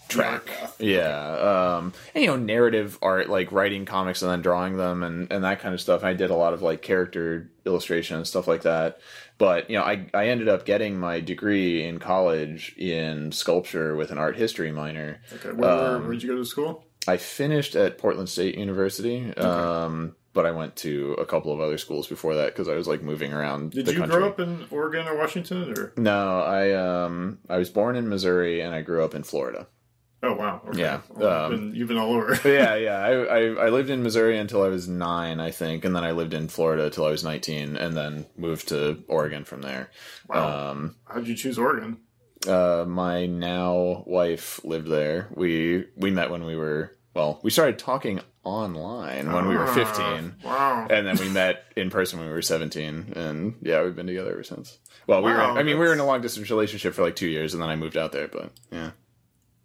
track. Yeah. Um, and, you know, narrative art, like writing comics and then drawing them and, and that kind of stuff. I did a lot of like character illustration and stuff like that. But, you know, I, I ended up getting my degree in college in sculpture with an art history minor. Okay. Where, Um, where'd you go to school? I finished at Portland State University, um, but I went to a couple of other schools before that because I was like moving around Did you country. grow up in Oregon or Washington or? No, I um I was born in Missouri and I grew up in Florida. Oh wow. Okay. Yeah, um, you've, been, you've been all over. Yeah, yeah. I, I I lived in Missouri until I was nine, I think, and then I lived in Florida until I was nineteen, and then moved to Oregon from there. Wow. Um, How'd you choose Oregon? uh, my now wife lived there. We we met when we were well, we started talking online when we were Ah, fifteen. Wow. and then we met in person when we were 17 and yeah we've been together ever since well we were i mean we were in a long distance relationship for like two years and then i moved out there but yeah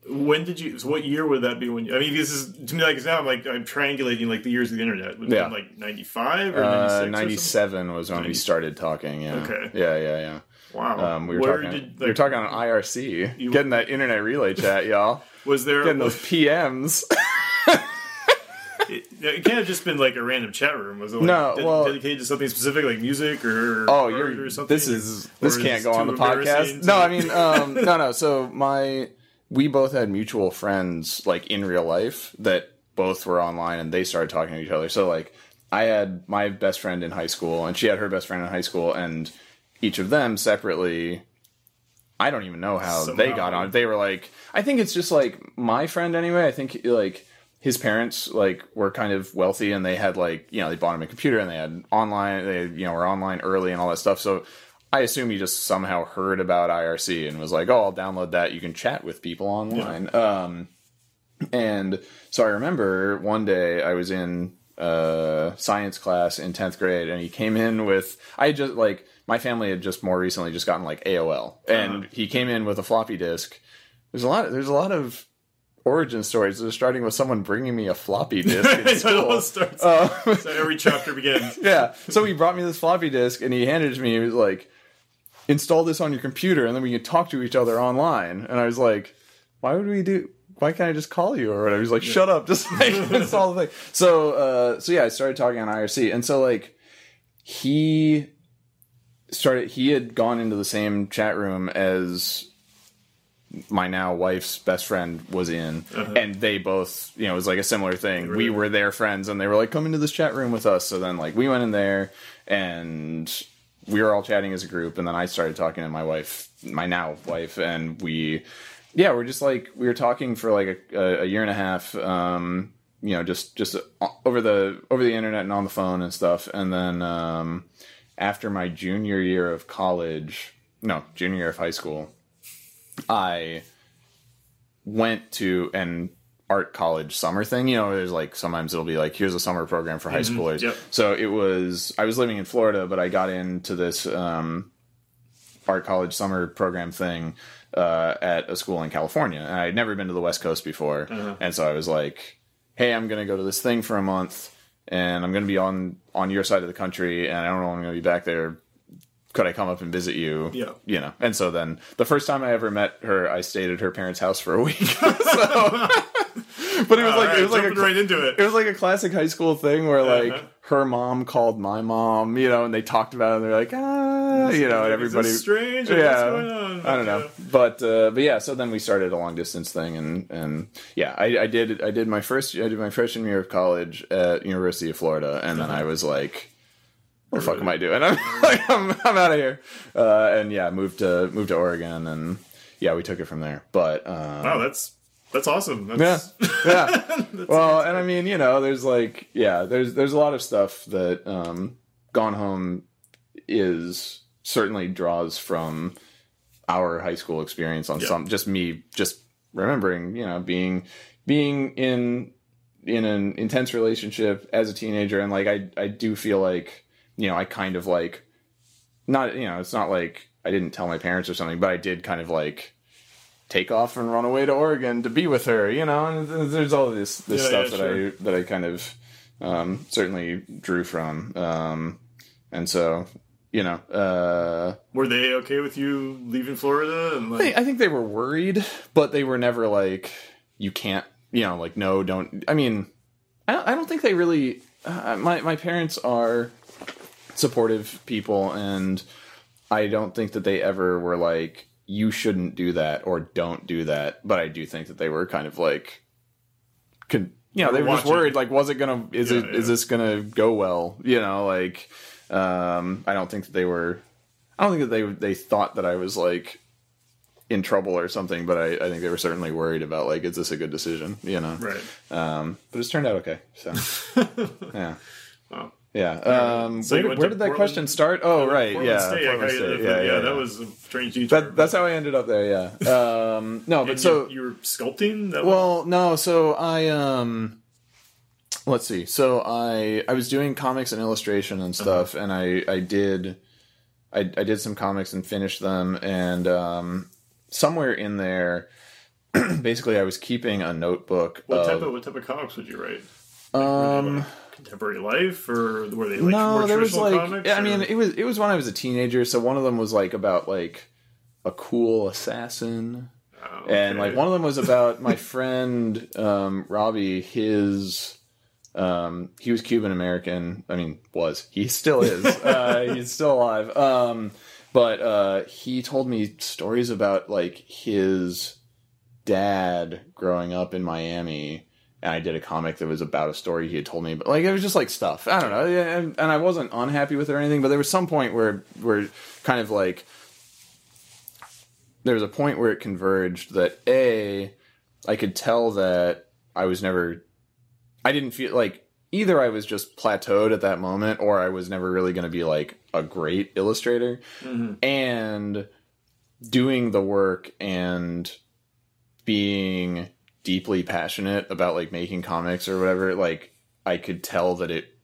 When did you? So what year would that be? When you, I mean, this is to me like it's now I'm like I'm triangulating like the years of the internet. Would Yeah. like 95 or uh, 96 97 was when we started talking yeah Okay. yeah yeah yeah? Wow. um, we were Where talking did we were talking on irc You- getting that internet relay chat y'all was there? getting those pms it, it can't have just been like a random chat room. Was it like No, ded- well- dedicated to something specific like music or Oh, you're. or something? This is this Or can't is go on the podcast. No, I mean, um, no, no. So my we both had mutual friends like in real life that both were online, and they started talking to each other. So like, I had my best friend in high school, and she had her best friend in high school, and each of them separately. I don't even know how they got on. They were like, I think it's just like my friend anyway. I think like his parents like were kind of wealthy and they had like you know they bought him a computer and they had online they you know were online early and all that stuff so i assume he just somehow heard about irc and was like oh i'll download that you can chat with people online um and so i remember one day i was in uh science class in 10th grade and he came in with i had just like my family had just more recently just gotten like aol and he came in with a floppy disk there's a lot there's a lot of origin stories they're starting with someone bringing me a floppy disk all starts. Uh, so every chapter begins. yeah. So he brought me this floppy disk and he handed it to me. He was like, install this on your computer and then we can talk to each other online. And I was like, why would we do? Why can't I just call you or whatever? He's like, shut up, just like install the thing. So, uh, so yeah, I started talking on IRC, and so like, he started he had gone into the same chat room as my now wife's best friend was in and they both you know it was like a similar thing we were their friends and they were like come into this chat room with us so then like we went in there and we were all chatting as a group and then i started talking to my wife my now wife and we yeah we're just like we were talking for like a, a year and a half um you know just just over the over the internet and on the phone and stuff. And then um after my junior year of college no junior year of high school i went to an art college summer thing you know there's like sometimes it'll be like here's a summer program for high schoolers yep. so it was i was living in florida but i got into this um art college summer program thing uh, at a school in California. And I'd never been to the West Coast before, and so I was like, "Hey, I'm going to go to this thing for a month, and I'm going to be on on your side of the country, and I don't know when I'm going to be back there. Could I come up and visit you? Yeah. you know." And so then the first time I ever met her, I stayed at her parents' house for a week. so, but it was like All it was like a right into it. it was like a classic high school thing where like Uh-huh. her mom called my mom, you know, and they talked about it. and They're like, ah, you know, and everybody. Strange? Yeah, What's going on? I don't know, but uh, but yeah. So then we started a long distance thing, and and yeah, I, I did I did my first I did my freshman year of college at University of Florida, and then I was like. What the fuck am I doing? I'm like, I'm, I'm out of here. Uh, and yeah, moved to moved to Oregon, and yeah, we took it from there. But um, Wow, that's that's awesome. yeah, That's, yeah. well, and I mean, you know, there's like, yeah, there's there's a lot of stuff that um, Gone Home is certainly draws from our high school experience on Yeah. some just me just remembering, you know, being being in in an intense relationship as a teenager and like I I do feel like, you know, I kind of like not you know, it's not like I didn't tell my parents or something, but I did kind of like take off and run away to Oregon to be with her, you know, and there's all this this Yeah, stuff yeah, that sure. I that I kind of um, certainly drew from, um, and so you know, uh, were they okay with you leaving Florida? And I like, think, I think they were worried, but they were never like, you can't, you know, like no, don't. I mean, I don't, I don't think they really. Uh, my my parents are supportive people, and I don't think that they ever were like, you shouldn't do that or don't do that. But I do think that they were kind of like, could you know, they were just worried. Like, was it gonna? Is Yeah, it? Is yeah. this gonna go well? You know, like, um, I don't think that they were. I don't think that they they thought that I was like in trouble or something, but I, I think they were certainly worried about like, is this a good decision? You know, right. um, but it's turned out okay. So yeah, Wow. Yeah. Um, So where, you did- went where did that Portland- question start? Oh, right, Portland yeah, State, Portland State. Yeah, yeah, that was a strange detour. That, that's how I ended up there. Yeah. Um, no, but so you, you were sculpting. That was, well, no. So I um, let's see. So I I was doing comics and illustration and stuff, and I I did I I did some comics and finished them, and um, somewhere in there, basically, I was keeping a notebook. what of, type of what type of comics would you write? um. Contemporary life, or were they like no, there was like comics? I mean it was it was when I was a teenager. So one of them was like about like a cool assassin. Oh, and like one of them was about my friend um, Robbie. His um, he was Cuban American. I mean, was he still is? uh, he's still alive. Um, but uh, he told me stories about like his dad growing up in Miami. And I did a comic that was about a story he had told me, but like it was just like stuff. I don't know, and, and I wasn't unhappy with it or anything. But there was some point where, where kind of like there was a point where it converged that a I could tell that I was never I didn't feel like either I was just plateaued at that moment or I was never really going to be like a great illustrator mm-hmm. and doing the work and being deeply passionate about like making comics or whatever like I could tell that it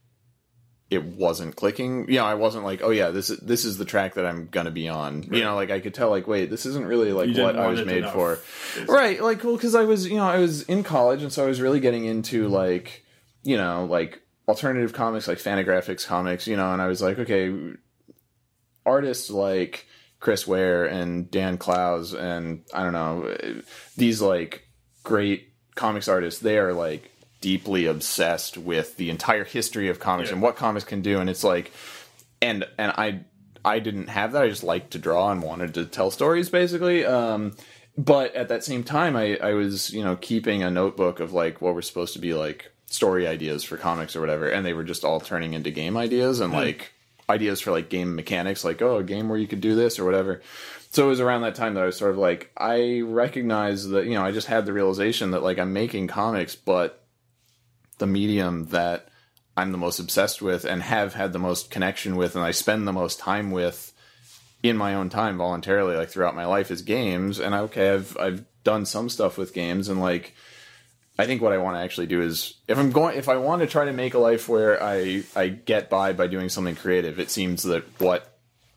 it wasn't clicking. You know, I wasn't like, oh yeah, this is this is the track that I'm gonna be on. You know, like I could tell, like, wait, this isn't really like what I was made enough, for. basically. Right, like, well, because I was, you know, I was in college, and so I was really getting into like, you know, like alternative comics, like Fantagraphics comics, you know, and I was like, okay, artists like Chris Ware and Dan Clowes and I don't know these like great comics artists. They are like deeply obsessed with the entire history of comics Yeah. and what comics can do, and it's like and and I I didn't have that. I just liked to draw and wanted to tell stories, basically. Um, but at that same time, I I was you know keeping a notebook of like what were supposed to be like story ideas for comics or whatever, and they were just all turning into game ideas and like ideas for like game mechanics, like oh a game where you could do this or whatever. So it was around that time that I was sort of like I recognize that you know I just had the realization that like I'm making comics, but the medium that I'm the most obsessed with and have had the most connection with and I spend the most time with in my own time voluntarily like throughout my life is games. And I, okay I've I've done some stuff with games and like I think what I want to actually do is if I'm going if I want to try to make a life where I I get by by doing something creative it seems that what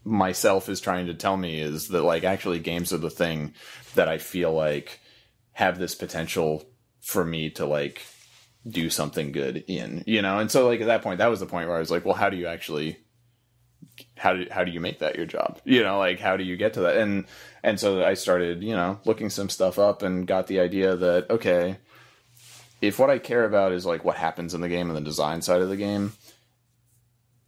myself is trying to tell me is that like actually games are the thing that I feel like have this potential for me to like do something good in, you know? And so like at that point, that was the point where I was like, well, how do you actually, how do, how do you make that your job? You know, like how do you get to that? And, and so I started, you know, looking some stuff up and got the idea that, okay, if what I care about is like what happens in the game and the design side of the game,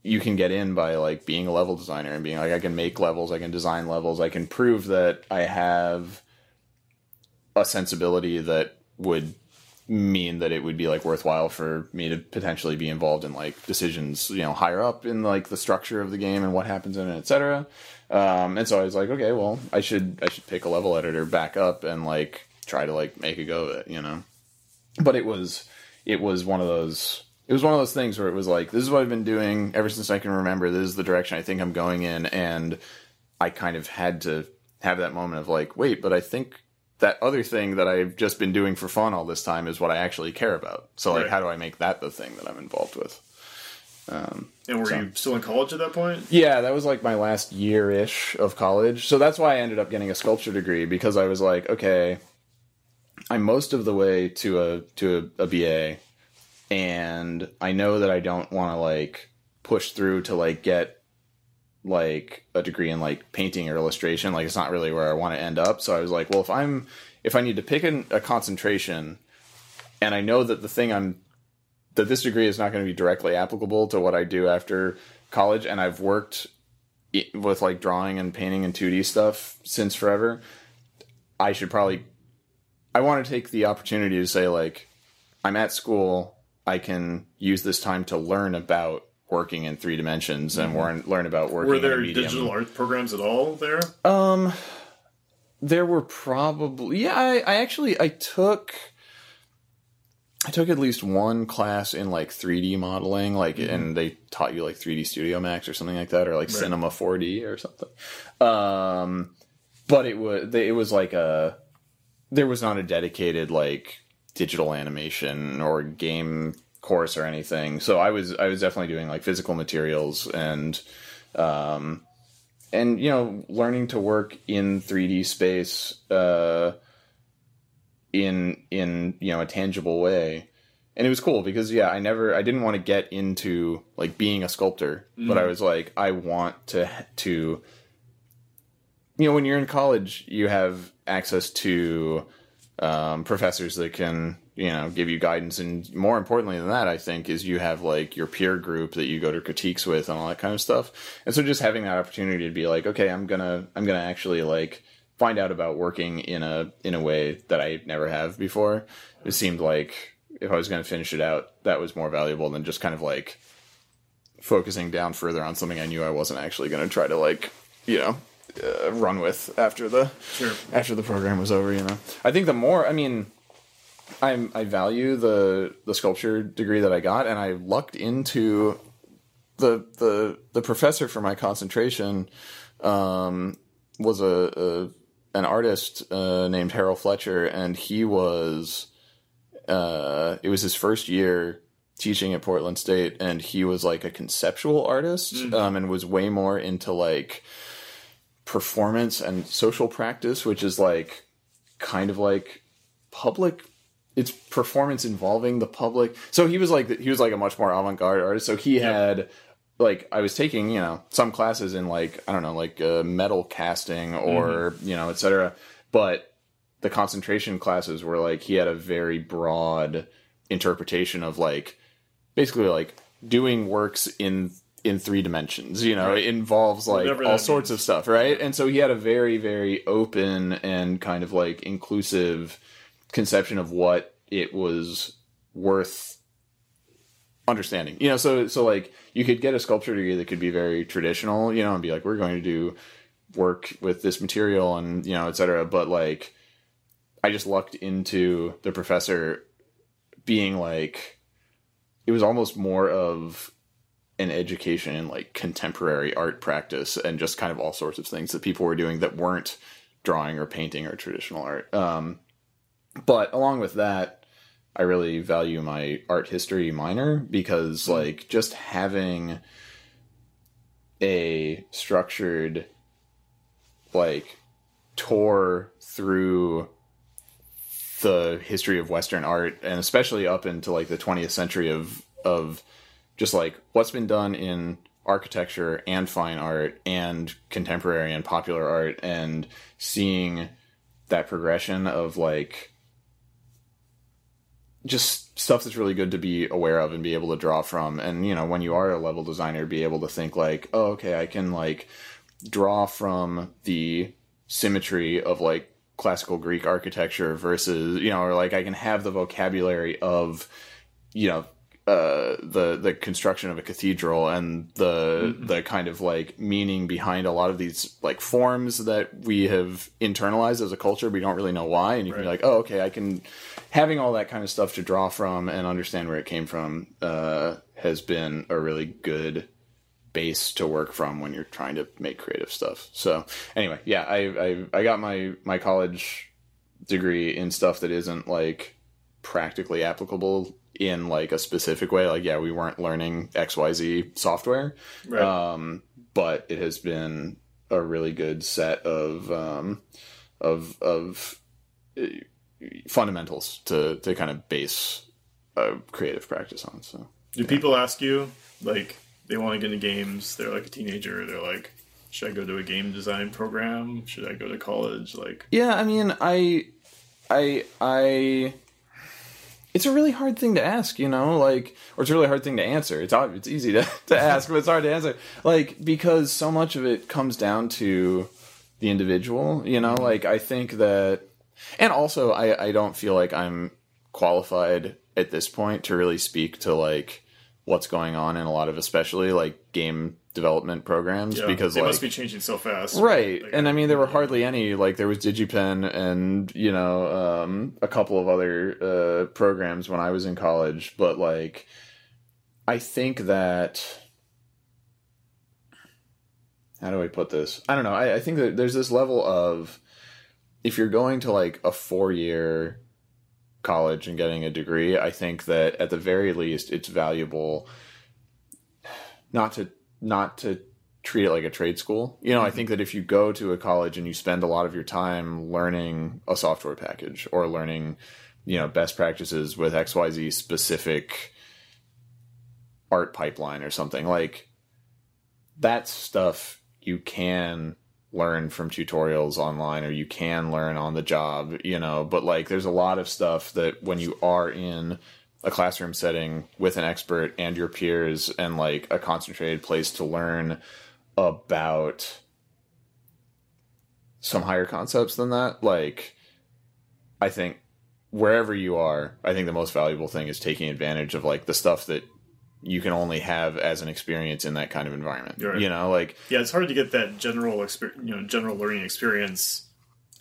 you can get in by like being a level designer and being like, I can make levels, I can design levels, I can prove that I have a sensibility that would mean that it would be like worthwhile for me to potentially be involved in like decisions you know higher up in like the structure of the game and what happens in it etc um, and so i was like okay well i should i should pick a level editor back up and like try to like make a go of it you know? But it was it was one of those it was one of those things where it was like this is what i've been doing ever since i can remember this is the direction i think i'm going in and i kind of had to have that moment of like wait but i think that other thing that I've just been doing for fun all this time is what I actually care about. So like, Right. how do I make that the thing that I'm involved with? Um, And were So- you still in college at that point? yeah, that was like my last year ish of college. So that's why I ended up getting a sculpture degree because I was like, okay, I'm most of the way to a to a, a BA, and I know that I don't want to like push through to like get like a degree in like painting or illustration. Like it's not really where I want to end up. So I was like, well, if I'm if I need to pick an, a concentration, and I know that the thing I'm that this degree is not going to be directly applicable to what I do after college, and I've worked with like drawing and painting and 2D stuff since forever. I should probably I want to take the opportunity to say like I'm at school, I can use this time to learn about working in three dimensions and learn learn about working Were there digital art programs at all there? Um, there were probably yeah. I, I actually I took I took at least one class in like 3D modeling, like, and they taught you like 3D Studio Max or something like that, or like Cinema 4D or something. Um, but it was it was like a there was not a dedicated like digital animation or game course or anything. So I was I was definitely doing like physical materials and um and you know learning to work in 3D space uh in in you know a tangible way. And it was cool because yeah, I never I didn't want to get into like being a sculptor, but I was like I want to to you know when you're in college, you have access to um, professors that can you know give you guidance. And more importantly than that i think is you have like your peer group that you go to critiques with and all that kind of stuff. And so just having that opportunity to be like okay i'm gonna i'm gonna actually like find out about working in a in a way that i never have before. It seemed like if i was gonna finish it out that was more valuable than just kind of like focusing down further on something i knew i wasn't actually gonna try to like you know uh, run with after the Sure. after the program was over. You know, I think the more I mean, I'm I value the the sculpture degree that I got, and I lucked into the the the professor for my concentration um, was a, a an artist uh, named Harrell Fletcher, and he was uh, it was his first year teaching at Portland State, and he was like a conceptual artist, um, and was way more into like performance and social practice, which is like kind of like public. It's performance involving the public. So he was like he was like a much more avant garde artist. So he had like I was taking you know some classes in like I don't know like uh, metal casting or you know etc. But the concentration classes were like he had a very broad interpretation of like basically like doing works in in three dimensions. You know, Right. it involves like Whatever all sorts means. of stuff, right? And so he had a very, very open and kind of like inclusive conception of what it was worth understanding. You know, so so like you could get a sculpture degree that could be very traditional, you know, and be like, we're going to do work with this material and you know, et cetera. But like, I just lucked into the professor being like, it was almost more of an education in like contemporary art practice and just kind of all sorts of things that people were doing that weren't drawing or painting or traditional art. Um, but along with that, I really value my art history minor because like just having a structured like tour through the history of western art and especially up into like the 20th century of of just like what's been done in architecture and fine art and contemporary and popular art and seeing that progression of like just stuff that's really good to be aware of and be able to draw from. And you know when you are a level designer be able to think like oh okay i can like draw from the symmetry of like classical greek architecture versus you know or like i can have the vocabulary of you know uh, the the construction of a cathedral and the the kind of like meaning behind a lot of these like forms that we have internalized as a culture. We don't really know why. And you can be like oh okay I can having all that kind of stuff to draw from and understand where it came from uh, has been a really good base to work from when you're trying to make creative stuff. So anyway yeah I I, I got my my college degree in stuff that isn't like practically applicable in like a specific way like yeah we weren't learning xyz software Right. um but it has been a really good set of um of of uh, fundamentals to to kind of base a creative practice on so Do people ask you like they want to get into games? They're like a teenager. They're like, should I go to a game design program? Should I go to college? Like, Yeah, I mean, I, I, I. It's a really hard thing to ask, you know, like, or it's a really hard thing to answer. It's it's easy to, to ask, but it's hard to answer, like, because so much of it comes down to the individual, you know. Like, I think that, and also, I I don't feel like I'm qualified at this point to really speak to like what's going on in a lot of, especially like game development programs, yeah, because they like must be changing so fast, right Like, and i mean there were hardly any like there was digipen and you know um, a couple of other uh, programs when i was in college but like i think that how do i put this? I don't know i, I think that there's this level of if you're going to like a four year college and getting a degree i think that at the very least it's valuable not to not to treat it like a trade school. You know, I mm-hmm. think that if you go to a college and you spend a lot of your time learning a software package or learning, you know, best practices with XYZ specific art pipeline or something, like that stuff you can learn from tutorials online or you can learn on the job, you know, but like there's a lot of stuff that when you are in a classroom setting with an expert and your peers and like a concentrated place to learn about some higher concepts than that like i think wherever you are i think the most valuable thing is taking advantage of like the stuff that you can only have as an experience in that kind of environment Right. you know like yeah, it's hard to get that general experience, you know, general learning experience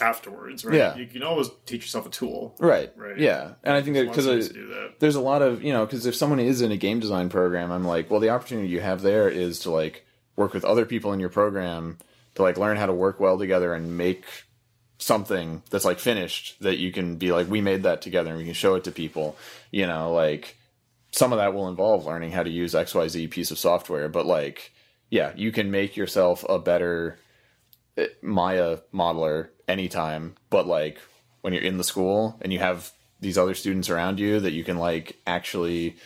afterwards, right? Yeah. you can always teach yourself a tool. right Right. yeah and i think that Lots of ways because to do that. there's a lot of you know because if someone is in a game design program i'm like well the opportunity you have there is to like work with other people in your program to like learn how to work well together and make something that's like finished that you can be like we made that together and we can show it to people you know like some of that will involve learning how to use xyz piece of software but like yeah you can make yourself a better eh, maya modeler anytime but like when you're in the school and you have these other students around you that you can like actually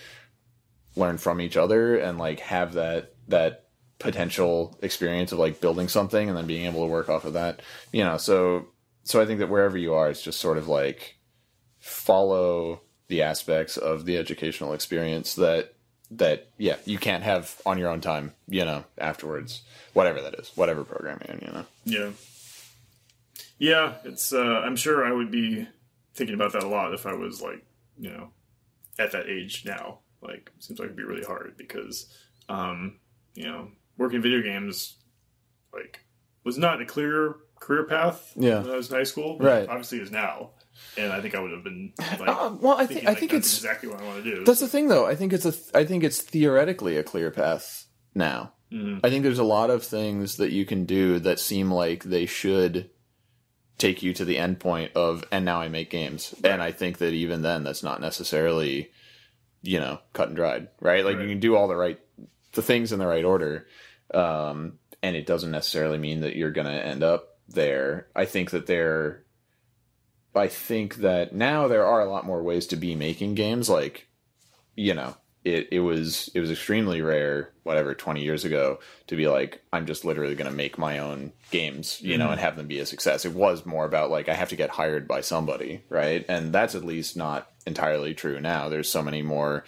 learn from each other and like have that that potential experience of like building something and then being able to work off of that you know so so i think that wherever you are it's just sort of like follow the aspects of the educational experience that that yeah you can't have on your own time you know afterwards whatever that is whatever program you're in you know Yeah. Yeah, it's uh I'm sure I would be thinking about that a lot if I was like, you know, at that age now. Like it seems like it'd be really hard because um, you know, working video games like was not a clear career path Yeah. when I was in high school. Right. Obviously is now. And I think I would have been like Uh, well i think thinking, i like, think that's it's exactly what I want to do. That's the thing, though. I think it's a. I think it's theoretically a clear path now. Mhm. I think there's a lot of things that you can do that seem like they should take you to the end point of, and now I make games. And I think that even then, that's not necessarily, you know, cut and dried, right? Like Right. you can do all the right, the things in the right order, um, and it doesn't necessarily mean that you're going to end up there. I think that there. I think that now there are a lot more ways to be making games. Like, you know, it, it was it was extremely rare, whatever, twenty years ago, to be like, I'm just literally gonna make my own games, you know, and have them be a success. It was more about like I have to get hired by somebody, right? And that's at least not entirely true now. There's so many more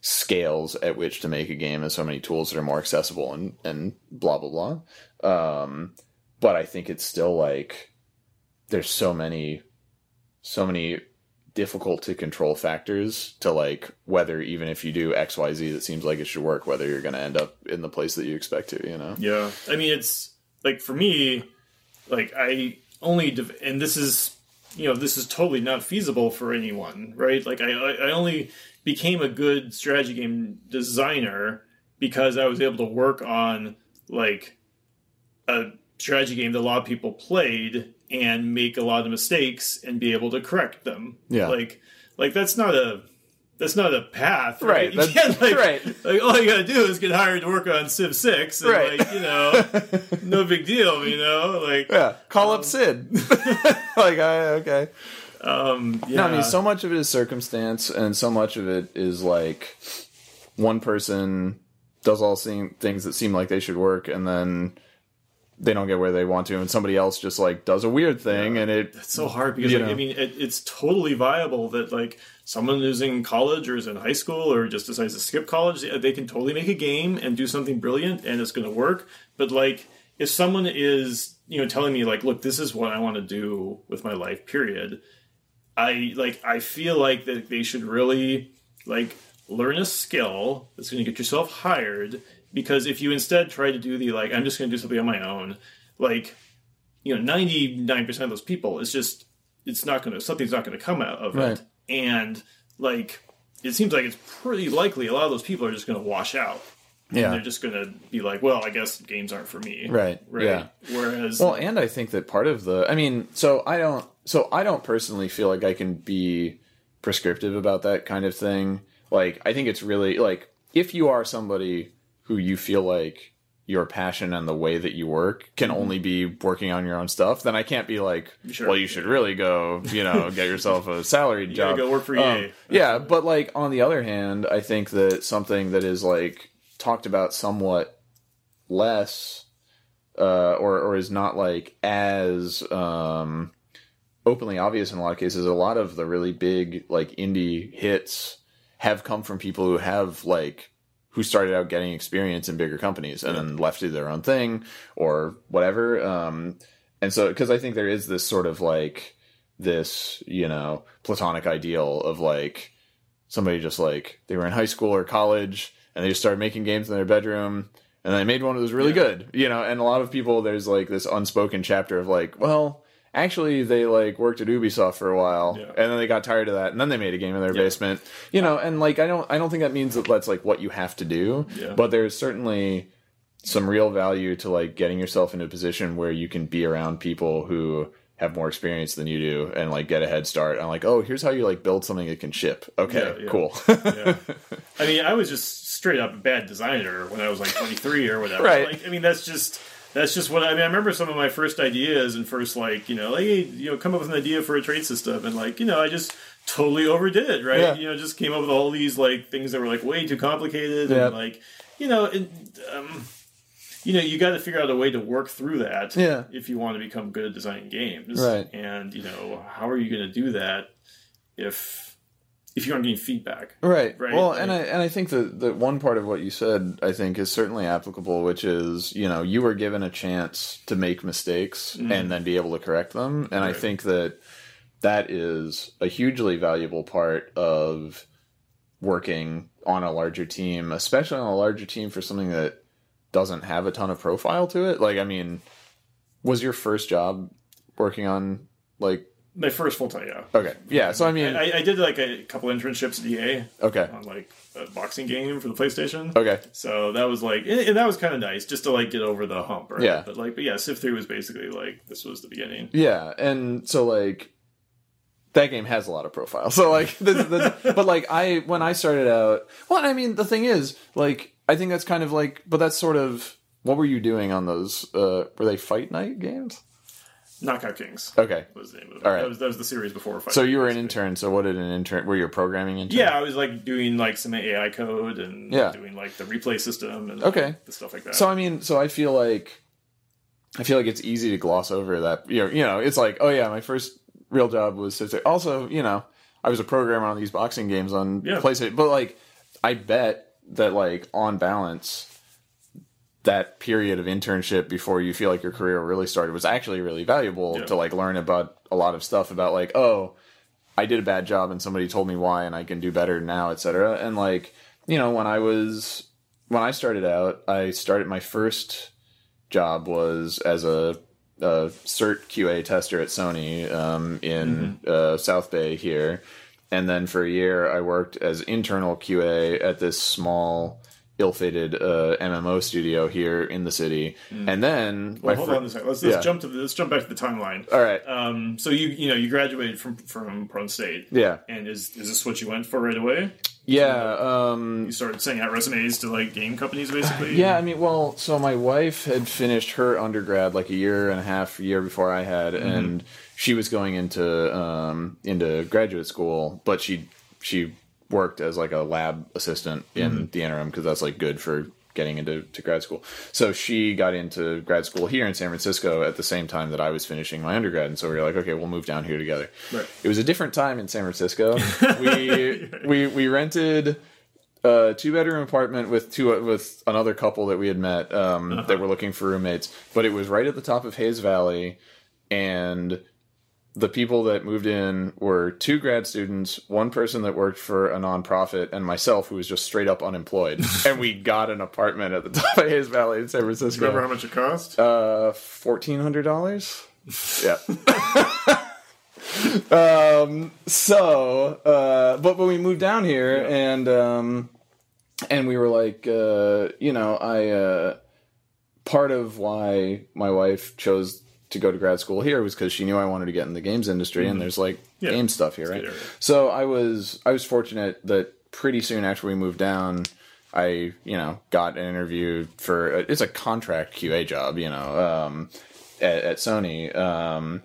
scales at which to make a game and so many tools that are more accessible and, and blah blah blah. Um, but I think it's still like there's so many so many difficult to control factors to like whether even if you do xyz that seems like it should work whether you're going to end up in the place that you expect to you know Yeah, I mean, it's like for me, like I only dev- and this is you know this is totally not feasible for anyone, right? Like I I only became a good strategy game designer because I was able to work on like a strategy game that a lot of people played and make a lot of mistakes and be able to correct them. Yeah. like like that's not a that's not a path, Right, right? You that's- can't, like, right. like all you gotta do is get hired to work on Civ Six, and Right. like you know, no big deal, you know, like yeah call up sid like I, okay um, yeah, no i mean so much of it is circumstance and so much of it is like one person does all seem things that seem like they should work and then they don't get where they want to and somebody else just like does a weird thing and it it's so hard because like, know. I mean it, it's totally viable that like someone who's in college or is in high school or just decides to skip college they can totally make a game and do something brilliant and it's going to work but like if someone is you know telling me like look this is what i want to do with my life period i like i feel like that they should really like learn a skill that's going to get yourself hired because if you instead try to do the like i'm just going to do something on my own like you know 99% of those people it's just it's not going to something's not going to come out of Right. it and like it seems like it's pretty likely a lot of those people are just going to wash out yeah and they're just going to be like well i guess games aren't for me Right, right yeah. whereas Well, and I think that part of the, I mean, so I don't, so I don't personally feel like I can be prescriptive about that kind of thing. Like, I think it's really like if you are somebody who you feel like your passion and the way that you work can only be working on your own stuff, then I can't be like, Mm-hmm. Sure. well, you should really go, you know, get yourself a salaried gotta job. go work for Um, EA. yeah, but like on the other hand, I think that something that is like talked about somewhat less uh, or or is not like as um, openly obvious in a lot of cases. A lot of the really big like indie hits have come from people who have like who started out getting experience in bigger companies and then left to their own thing or whatever. Um, and so because I think there is this sort of like this you know platonic ideal of like somebody just like they were in high school or college and they just started making games in their bedroom and they made one that was really Yeah. good you know and a lot of people there's like this unspoken chapter of like well actually they like worked at ubisoft for a while Yeah. and then they got tired of that and then they made a game in their basement you know and like i don't i don't think that means that that's like what you have to do Yeah. but there's certainly some real value to like getting yourself into a position where you can be around people who have more experience than you do and like get a head start on like oh here's how you like build something that can ship okay Yeah, yeah. cool yeah. I mean, I was just straight up a bad designer when I was like 23 or whatever. Right. Like, I mean, that's just that's just what I mean. I remember some of my first ideas and first like you know like hey, you know come up with an idea for a trade system and like you know I just totally overdid it right. Yeah. You know, just came up with all these like things that were like way too complicated Yeah. and like you know um, you know you got to figure out a way to work through that Yeah. if you want to become good at designing games Right. and you know how are you going to do that if if you aren't getting feedback. Right. Right, Well, like- and I and I think that that one part of what you said, I think, is certainly applicable, which is you know you were given a chance to make mistakes and then be able to correct them, and I Mm-hmm. Think that that is a hugely valuable part of working on a larger team, especially on a larger team for something that doesn't have a ton of profile to it. Like, I mean, was your first job working on like My first full time, yeah. okay, yeah. So I mean, I, I did like a couple internships at EA okay, on like a boxing game for the PlayStation. okay. So that was like, and that was kind of nice just to like get over the hump, right? Yeah. But like, but yeah, Civ 3 was basically like, this was the beginning. Yeah, and so like that game has a lot of profile. So like, this, this, but like I when I started out, well, I mean the thing is like I think that's kind of like, but that's sort of what were you doing on those? Uh, were they fight night games? Knockout Kings Okay, was the name of it. All right. That was, that was the series before. Fight so you were an intern. So what did an intern? Were you a programming intern? Yeah, I was like doing like some AI code and Yeah. doing like the replay system and Okay. the stuff like that. So I mean, so I feel like I feel like it's easy to gloss over that. You know, you know, it's like, oh yeah, my first real job was. Also, you know, I was a programmer on these boxing games on Yeah. PlayStation. But like, I bet that like on balance, that period of internship before you feel like your career really started was actually really valuable Yeah. to like learn about a lot of stuff about like, oh, I did a bad job and somebody told me why and I can do better now, etc. And like, you know, when I was when I started out, I started my first job was as a, a cert QA tester at Sony um, in uh, South Bay here, and then for a year I worked as internal QA at this small, ill-fated uh, MMO studio here in the city, and then well, hold fir- on a second. Let's, let's Yeah. jump to the, let's jump back to the timeline. All right, Um, so you you know you graduated from from Portland State, yeah, and is is this what you went for right away? yeah. Um, You started sending out resumes to like game companies, basically. Yeah, I mean, well, so my wife had finished her undergrad like a year and a half, a year before I had, and she was going into um, into graduate school, but she she worked as like a lab assistant in the interim because that's like good for getting into to grad school. So she got into grad school here in San Francisco at the same time that I was finishing my undergrad, and so we were like, okay, we'll move down here together. Right. It was a different time in San Francisco. we we we rented a two bedroom apartment with two with another couple that we had met um, that were looking for roommates, but it was right at the top of Hayes Valley, and the people that moved in were two grad students, one person that worked for a nonprofit, and myself, who was just straight up unemployed. and we got an apartment at the top of Hayes Valley in San Francisco. Remember how much it cost? Uh, fourteen hundred dollars. yeah. um. So, uh, but when we moved down here, and um, and we were like, uh, you know, I uh, part of why my wife chose to go to grad school here was because she knew I wanted to get in the games industry, and there's like Yeah. game stuff here, right? So I was I was fortunate that pretty soon after we moved down, I you know got an interview for it's a contract QA job, you know, um, at, at Sony. Um,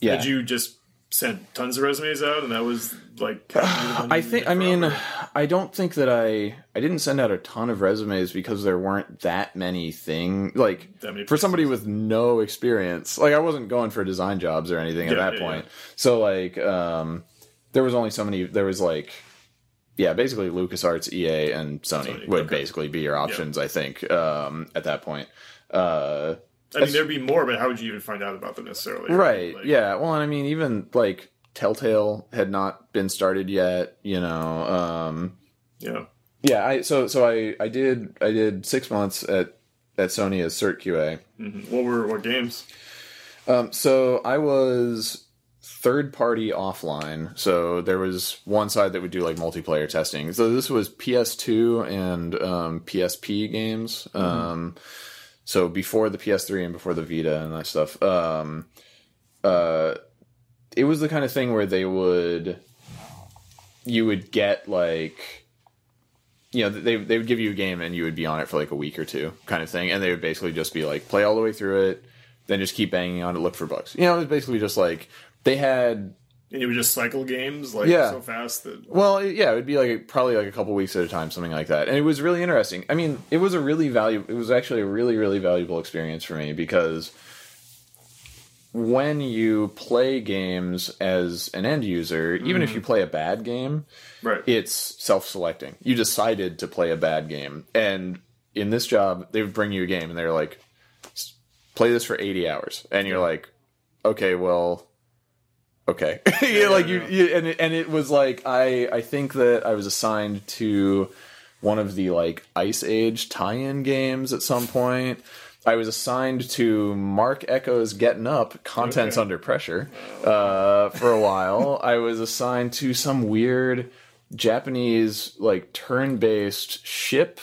yeah, Did you just send tons of resumes out, and that was like? I think. I mean, I don't think that I. I didn't send out a ton of resumes because there weren't that many thing like many for somebody with no experience. Like I wasn't going for design jobs or anything at that yeah, point. So like, um, there was only so many. There was like. Yeah, basically LucasArts, EA, and Sony, Sony, would okay. basically be your options. I think um, at that point. Uh, I mean, there'd be more, but how would you even find out about them necessarily? right Like, yeah well and i mean even like telltale had not been started yet you know um Yeah. yeah i so so i i did i did six months at at sony as cert qa Mhm. What were what games? um so i was third party offline so there was one side that would do like multiplayer testing so this was ps2 and um psp games um so before the ps3 and before the vita and that stuff um uh it was the kind of thing where they would you would get like you know they they would give you a game and you would be on it for like a week or two kind of thing. And they would basically just be like play all the way through it then just keep banging on it look for bugs. You know it was basically just like they had And you would just cycle games like Yeah. so fast that well, yeah, it would be like probably like a couple weeks at a time, something like that. And it was really interesting. I mean, it was a really valuable. It was actually a really, really valuable experience for me because when you play games as an end user, even if you mm-hmm. play a bad game, Right. it's self-selecting. You decided to play a bad game, and in this job, they would bring you a game, and they're like, "Play this for eighty hours," and you're like, "Okay, well." Okay, yeah, like you, you, and it, and it was like I, I think that I was assigned to one of the like Ice Age tie-in games at some point. I was assigned to Marc Ecko's Getting Up, Contents Okay. Under Pressure, uh, for a while. I was assigned to some weird Japanese like turn-based ship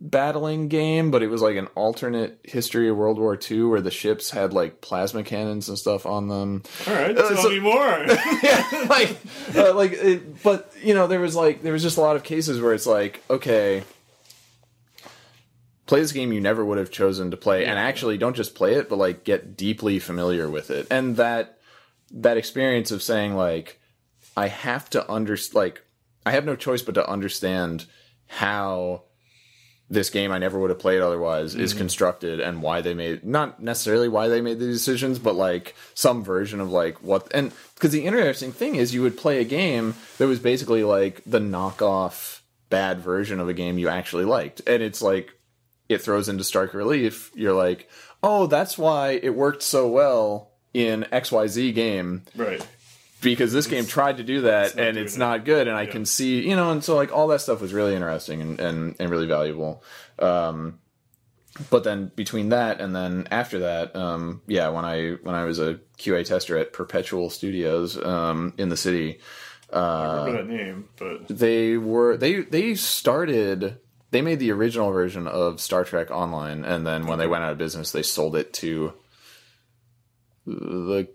battling game, but it was like an alternate history of World War II where the ships had like plasma cannons and stuff on them. All right. Uh, Tell so- me more. yeah, like, uh, like, it, but you know, there was like, there was just a lot of cases where it's like, okay, play this game you never would have chosen to play, and actually don't just play it, but like get deeply familiar with it, and that that experience of saying like, I have to under like, I have no choice but to understand how this game I never would have played otherwise is mm-hmm. constructed and why they made not necessarily why they made the decisions, but like some version of like what and because the interesting thing is you would play a game that was basically like the knockoff bad version of a game you actually liked, and it's like it throws into stark relief. You're like, oh, that's why it worked so well in XYZ game right. Because this game tried to do that not and it's it. not good and i Yeah. can see you know and so like all that stuff was really interesting and and, and really valuable um but then between that and then after that um yeah when i when i was a qa tester at perpetual studios um in the city I remember that name, but they were they they started they made the original version of Star Trek Online, and then when they went out of business, they sold it to the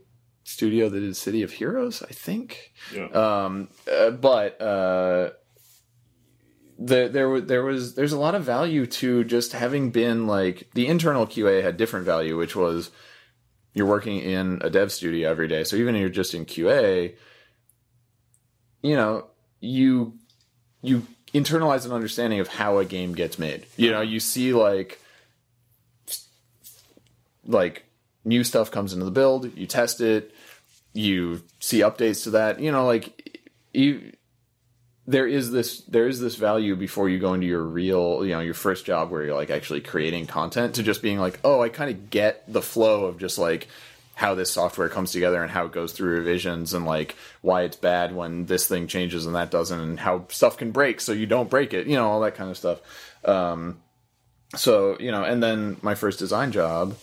studio that is City of Heroes, I think. yeah. Um, uh, but uh, the, there was there was there's a lot of value to just having been like the internal QA had different value, which was you're working in a dev studio every day. So even if you're just in QA, you know you you internalize an understanding of how a game gets made. You know, you see like like new stuff comes into the build, you test it, you see updates to that. You know, like you there is this there is this value before you go into your real you know your first job where you're like actually creating content to just being like oh i kind of get the flow of just like how this software comes together and how it goes through revisions and like why it's bad when this thing changes and that doesn't and how stuff can break so you don't break it you know all that kind of stuff um, so you know and then my first design job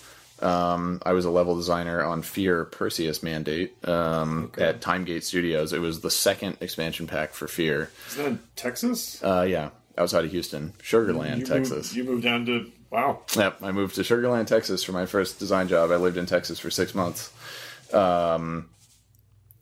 um, I was a level designer on Fear Perseus Mandate um, at Timegate Studios. It was the second expansion pack for Fear. Is that in Texas? Uh, yeah, outside of Houston, Sugarland, you Texas. Moved, you moved down to wow. Yep, I moved to Sugarland, Texas for my first design job. I lived in Texas for six months. Um,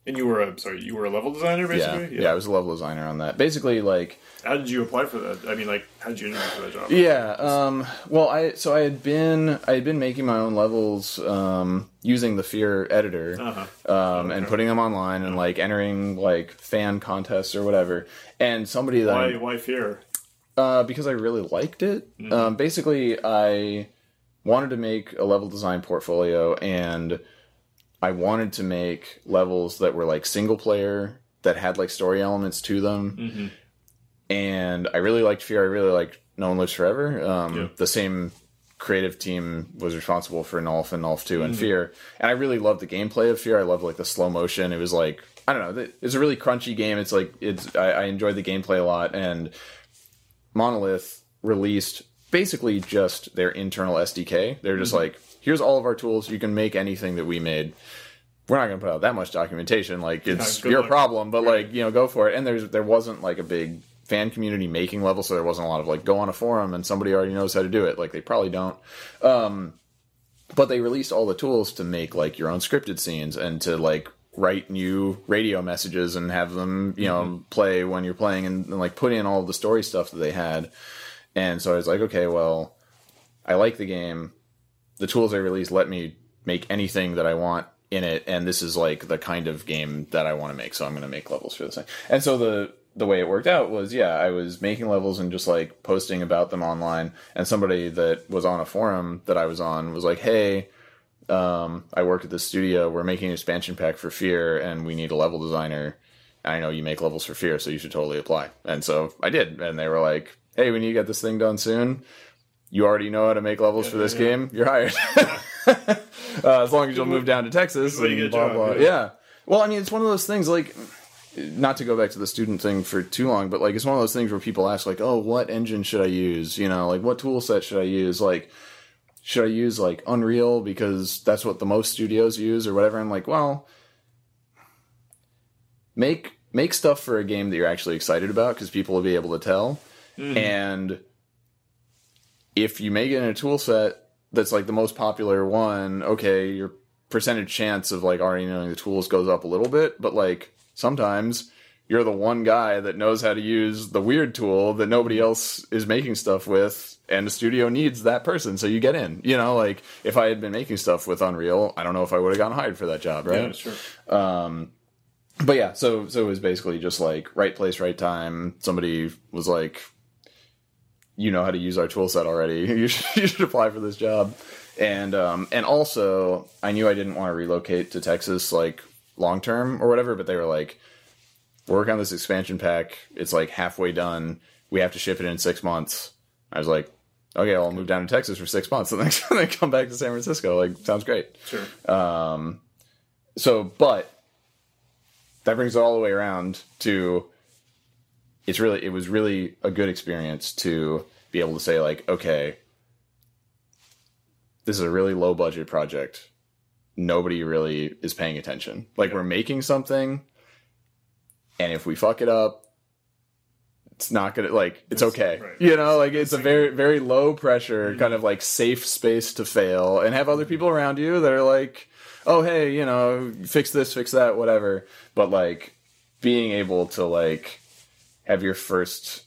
And you were a sorry, you were a level designer yeah, basically. yeah, I was a level designer on that. Basically, like, How did you apply for that? I mean, like, how did you interview for that job? yeah. Um, well, I so I had been I had been making my own levels um, using the Fear editor. Uh-huh. um, and putting them online and like entering like fan contests or whatever. And somebody that Why? Why fear? uh, because I really liked it. Um, basically, I wanted to make a level design portfolio, and I wanted to make levels that were like single player that had like story elements to them. Mm-hmm. And I really liked Fear. I really liked No One Lives Forever. Um, Yeah. The same creative team was responsible for Nolf and Nolf 2 and mm-hmm. Fear. And I really loved the gameplay of Fear. I loved like the slow motion. It was like I don't know. It's a really crunchy game. It's like it's I, I enjoyed the gameplay a lot and Monolith released basically just their internal SDK. They're just mm-hmm. like, here's all of our tools. You can make anything that we made. We're not going to put out that much documentation. Like it's good your luck. problem, but like you know, go for it. And there's there wasn't like a big fan community making level, so there wasn't a lot of like go on a forum and somebody already knows how to do it. Like they probably don't. Um, but they released all the tools to make like your own scripted scenes and to like write new radio messages and have them you know play when you're playing and, and like put in all the story stuff that they had and so i was like okay well i like the game the tools I release let me make anything that i want in it and this is like the kind of game that i want to make so i'm going to make levels for this thing and so the the way it worked out was yeah i was making levels and just like posting about them online and somebody that was on a forum that i was on was like hey um, I work at the studio. We're making an expansion pack for Fear, and we need a level designer. I know you make levels for Fear, so you should totally apply. And so I did, and they were like, "Hey, we need to get this thing done soon. You already know how to make levels for this yeah, yeah. game. You're hired." uh, as long as you'll move down to Texas Good way to and blah job, blah. yeah. Yeah. Well, I mean, it's one of those things like not to go back to the student thing for too long, but like it's one of those things where people ask like, "Oh, what engine should I use?" You know, like what tool set should I use? Like, should I use like Unreal because that's what the most studios use or whatever? I'm like, well, make make stuff for a game that you're actually excited about because people will be able to tell, and if you make it in a tool set that's like the most popular one, okay, your percentage chance of like already knowing the tools goes up a little bit, but like sometimes you're the one guy that knows how to use the weird tool that nobody else is making stuff with and the studio needs that person so you get in you know like if i had been making stuff with unreal i don't know if i would have gotten hired for that job right Yeah, sure. Um, but yeah, so so it was basically just like right place, right time. Somebody was like, "You know how to use our tool set already. You should, you should apply for this job." And um, and also, I knew I didn't want to relocate to Texas like long term or whatever. But they were like, "We're working on this expansion pack. It's like halfway done. We have to ship it in six months." I was like, "Okay, I'll move down to Texas for six months and then, come back to San Francisco. Like, sounds great." Sure. So, but that brings it all the way around to it's really it was really a good experience to be able to say like, okay, this is a really low budget project. Nobody really is paying attention. Like we're making something and if we fuck it up, it's not gonna like it's okay. right. You know, like it's a very very low pressure mm-hmm. kind of like safe space to fail and have other mm-hmm. people around you that are like, oh hey, you know, fix this, fix that, whatever. But like being able to like have your first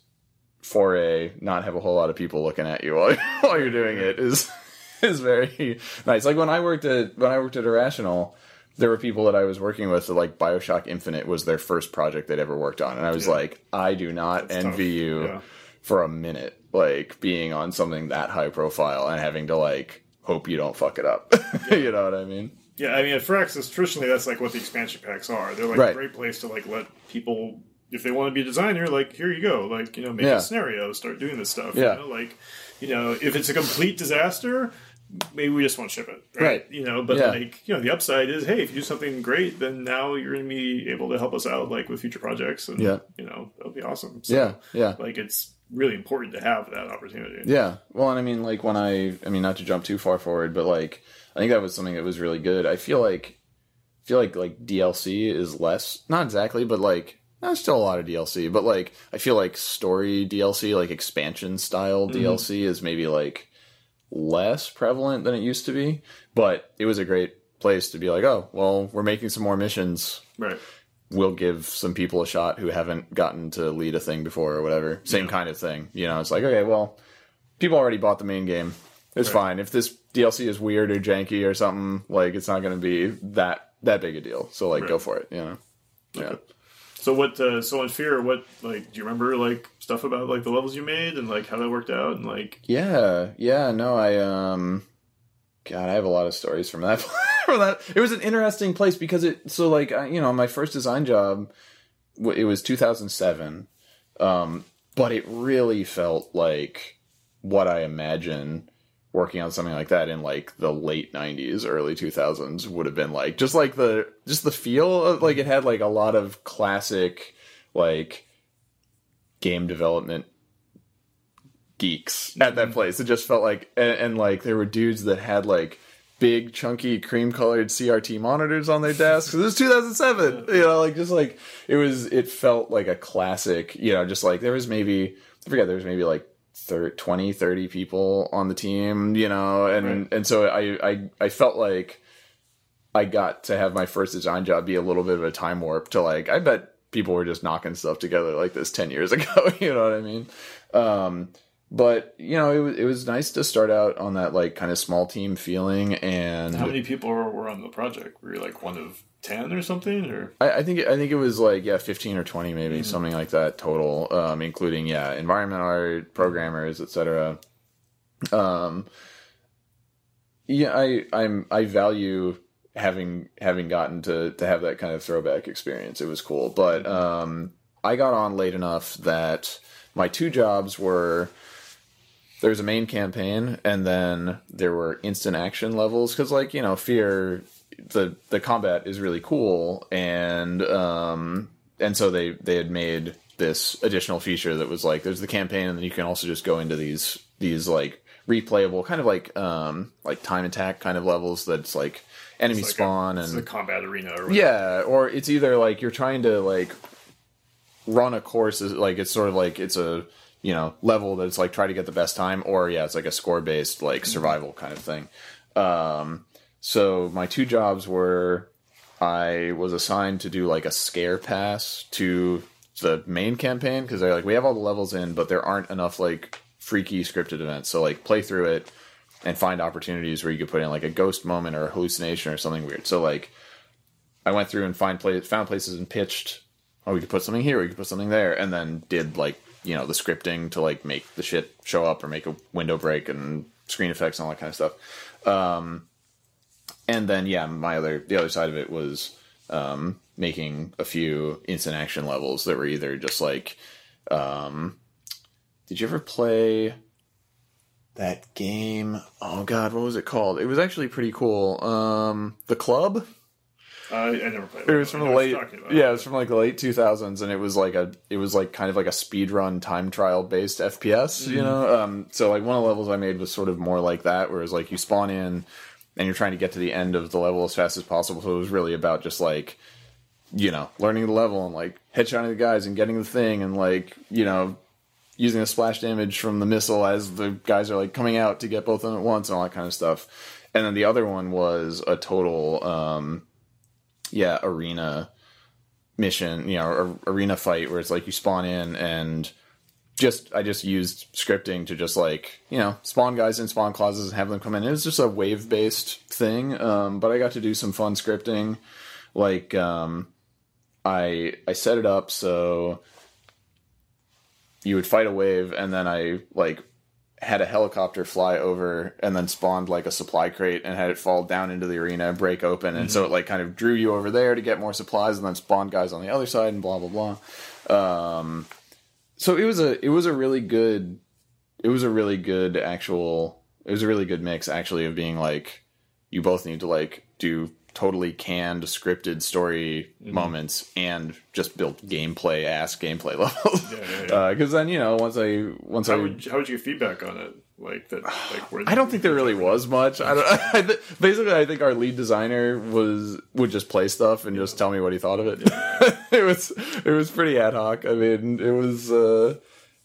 foray not have a whole lot of people looking at you while, while you're doing it is is very nice. Like when I worked at when I worked at Irrational, there were people that I was working with that like Bioshock Infinite was their first project they'd ever worked on, and I was Yeah. like, I do not That's envy tough. you Yeah. for a minute, like being on something that high profile and having to like hope you don't fuck it up. you know what I mean? Yeah, I mean, at Firaxis, traditionally, that's like what the expansion packs are. They're like Right. a great place to like let people, if they want to be a designer, like here you go, like you know, make Yeah. a scenario, start doing this stuff. Yeah. You know, like you know, if it's a complete disaster, maybe we just won't ship it. Right. You know, but Yeah. like you know, the upside is, hey, if you do something great, then now you're going to be able to help us out, like with future projects, and Yeah. you know, that'll be awesome. So, Yeah, yeah. Like it's really important to have that opportunity. Yeah. Well, and I mean, like when I, I mean, not to jump too far forward, but like I think that was something that was really good. I feel like, I feel like like DLC is less, not exactly, but like there's still a lot of DLC, but like I feel like story DLC, like expansion style mm-hmm. DLC, is maybe like less prevalent than it used to be. But it was a great place to be like, oh, well, we're making some more missions Right. we'll give some people a shot who haven't gotten to lead a thing before or whatever. Same kind of thing. You know, it's like, okay, well, people already bought the main game. It's Right. fine. If this DLC is weird or janky or something, like it's not going to be that that big a deal. So like, go for it. You know. Yeah. So what? Uh, so in Fear, what like? Do you remember like stuff about like the levels you made and like how that worked out and like? Yeah. Yeah. No, I um, God, I have a lot of stories from that. from that, it was an interesting place because it. So like, I, you know, my first design job, it was 2007, um, but it really felt like what I imagine working on something like that in like the late 90s early 2000s would have been like just like the just the feel of like it had like a lot of classic like game development geeks at that mm-hmm. place. It just felt like and, and like there were dudes that had like big chunky cream colored crt monitors on their desks. This is 2007 you know like just like it was it felt like a classic you know just like there was maybe i forget there was maybe like thir 20 30 people on the team you know and Right. and so I, I i felt like i got to have my first design job be a little bit of a time warp to like i bet people were just knocking stuff together like this 10 years ago you know what i mean um but you know it was, it was nice to start out on that like kind of small team feeling and How many people were, were on the project? Were you like one of ten or something? Or I, I think I think it was like yeah, fifteen or twenty maybe something like that total, um, including yeah, environmental art, programmers, etc. Um, yeah, I I'm I value having having gotten to to have that kind of throwback experience. It was cool, but um, I got on late enough that my two jobs were there was a main campaign and then there were instant action levels because like you know fear the the combat is really cool and um and so they they had made this additional feature that was like there's the campaign and then you can also just go into these these like replayable kind of like um like time attack kind of levels that's like enemy like spawn a, and it's a combat arena. Or whatever. yeah, or it's either like you're trying to like run a course, is- like it's sort of like it's a you know level that's like try to get the best time, or yeah, it's like a score based like survival kind of thing. Um, so my two jobs were I was assigned to do like a scare pass to the main campaign because they're like we have all the levels in, but there aren't enough like freaky scripted events. So like play through it and find opportunities where you could put in like a ghost moment or a hallucination or something weird. So like I went through and find play, found places and pitched. Oh, we could put something here. We could put something there, and then did like you know the scripting to like make the shit show up or make a window break and screen effects and all that kind of stuff. Um, and then yeah, my other the other side of it was um, making a few instant action levels that were either just like, um, did you ever play that game? Oh God, what was it called? It was actually pretty cool. Um, the Club. I, I never played. It was from the late, you're talking about. yeah, it was from like the late two thousands, and it was like a, it was like kind of like a speed run time trial based FPS, you know. Um, so like one of the levels I made was sort of more like that, where it was like you spawn in, and you're trying to get to the end of the level as fast as possible. So it was really about just like, you know, learning the level and like headshotting the guys and getting the thing and like you know, using the splash damage from the missile as the guys are like coming out to get both of them at once and all that kind of stuff. And then the other one was a total. Um, yeah arena mission you know arena fight where it's like you spawn in and just i just used scripting to just like you know spawn guys in spawn clauses and have them come in. It was just a wave based thing um, but i got to do some fun scripting. Like um, i i set it up so you would fight a wave and then i like had a helicopter fly over and then spawned like a supply crate and had it fall down into the arena and break open and so it like kind of drew you over there to get more supplies and then spawned guys on the other side and blah blah blah. Um so it was a it was a really good it was a really good actual it was a really good mix actually of being like you both need to like do totally canned scripted story mm-hmm. moments and just build gameplay ass gameplay levels Yeah, yeah, yeah. Uh, because then you know once i once i How would, how would you get feedback on it? Like that? Like where I don't think there really was much. I don't. I th- basically, I think our lead designer was would just play stuff and just tell me what he thought of it. it was it was pretty ad hoc. I mean, it was uh,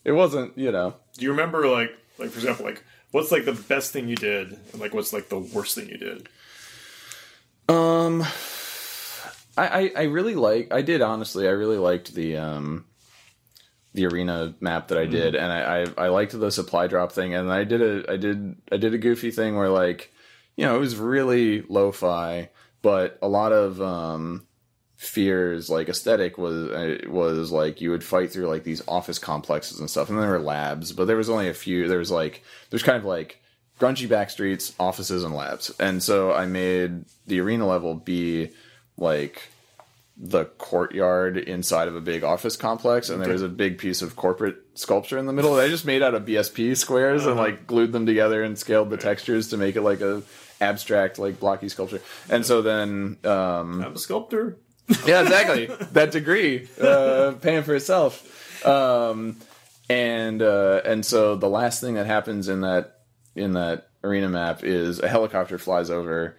it wasn't you know. Do you remember like like for example like what's like the best thing you did and like what's like the worst thing you did? Um, I, I I really like. I did honestly. I really liked the um the arena map that I did, and I, I I liked the supply drop thing, and I did a I did I did a goofy thing where like you know it was really lo-fi, but a lot of um fears like aesthetic was uh, was like you would fight through like these office complexes and stuff and there were labs but there was only a few there was like there's kind of like grungy back streets offices and labs and so i made the arena level be like the courtyard inside of a big office complex and there was a big piece of corporate sculpture in the middle that i just made out of bsp squares and like glued them together and scaled the textures to make it like a abstract like blocky sculpture and so then um I'm a sculptor. yeah, exactly. that degree, uh, paying for itself. Um, and uh, and so the last thing that happens in that in that arena map is a helicopter flies over,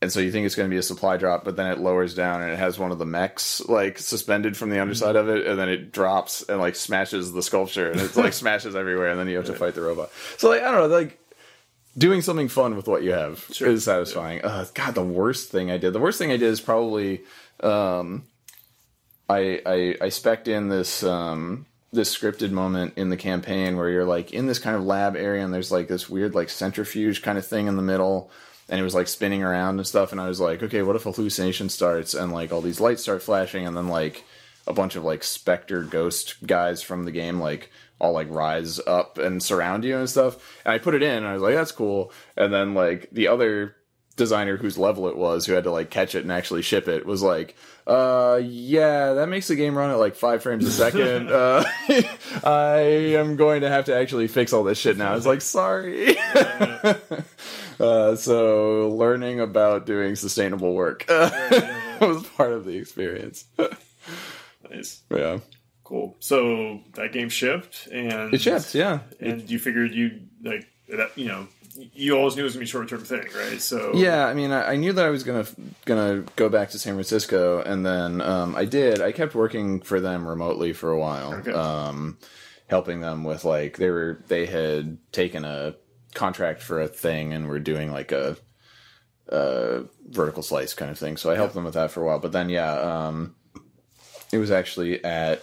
and so you think it's going to be a supply drop, but then it lowers down and it has one of the mechs like suspended from the underside of it, and then it drops and like smashes the sculpture, and it's like smashes everywhere, and then you have to fight the robot. So like I don't know, like doing something fun with what you have Sure. is satisfying. Uh, God, the worst thing I did. The worst thing I did is probably um, I I I specced in this um, this scripted moment in the campaign where you're like in this kind of lab area and there's like this weird like centrifuge kind of thing in the middle and it was like spinning around and stuff and I was like okay what if hallucination starts and like all these lights start flashing and then like a bunch of like specter ghost guys from the game like all like rise up and surround you and stuff. And I put it in and I was like, that's cool. And then like the other designer whose level it was who had to like catch it and actually ship it was like uh yeah that makes the game run at like five frames a second uh i am going to have to actually fix all this shit now it's like sorry uh so learning about doing sustainable work was part of the experience Nice. yeah Cool. So that game shipped, and it shipped yeah and you figured you like that. You know, you always knew it was gonna be a short term thing, right? So Yeah, I mean, I, I knew that I was gonna gonna go back to San Francisco, and then um, I did. I kept working for them remotely for a while, Okay. um, helping them with like they were they had taken a contract for a thing and we're doing like a, a vertical slice kind of thing. So I helped them with that for a while. But then, yeah, um, it was actually at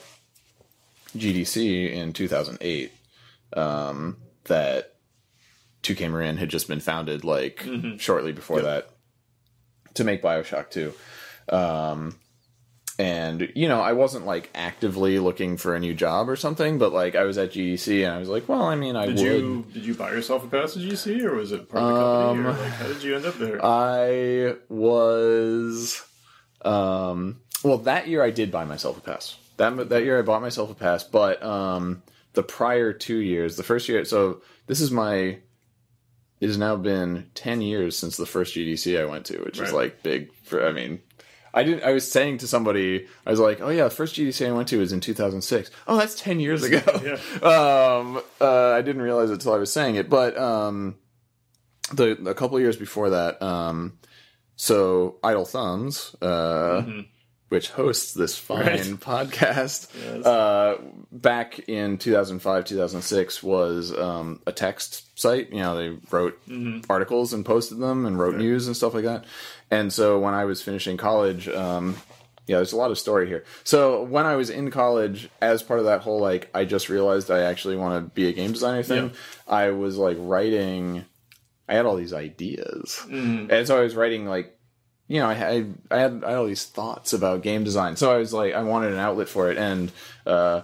GDC in 2008 um, that 2K Marin had just been founded like shortly before that to make Bioshock 2. Um, and you know, I wasn't like actively looking for a new job or something, but like I was at GDC and I was like, well, I mean, I Did would. you did you buy yourself a pass to GC, or was it part of the company, or Um, like how did you end up there? I was, um, well, that year I did buy myself a pass. That that year I bought myself a pass, but um, the prior two years, the first year, so this is my. It has now been ten years since the first GDC I went to, which is like big for. I mean, I didn't. I was saying to somebody, I was like, "Oh yeah, the first GDC I went to was in 2006. Oh, that's ten years ago." Yeah. Um, uh, I didn't realize it until I was saying it, but um, the a couple years before that, um, so Idle Thumbs, uh, which hosts this fine Right. podcast, Yes. uh, back in 2005, 2006 was um, a text site. You know, they wrote articles and posted them and wrote news and stuff like that. And so when I was finishing college, um, yeah, there's a lot of story here. So when I was in college, as part of that whole like, I just realized I actually want to be a game designer thing. I was like writing. I had all these ideas, and so I was writing like, you know, I had I had I had all these thoughts about game design. So I was like, I wanted an outlet for it, and uh,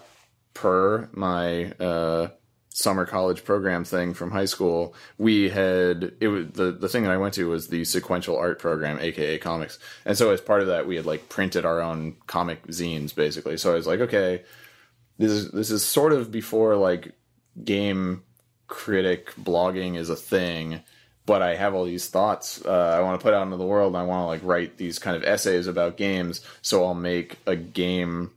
per my uh, summer college program thing from high school, we had it was the the thing that I went to was the sequential art program, aka comics, and so as part of that, we had like printed our own comic zines basically. So I was like, okay, this is this is sort of before like game critic blogging is a thing but I have all these thoughts uh, I want to put out into the world. And I want to like write these kind of essays about games, so I'll make a game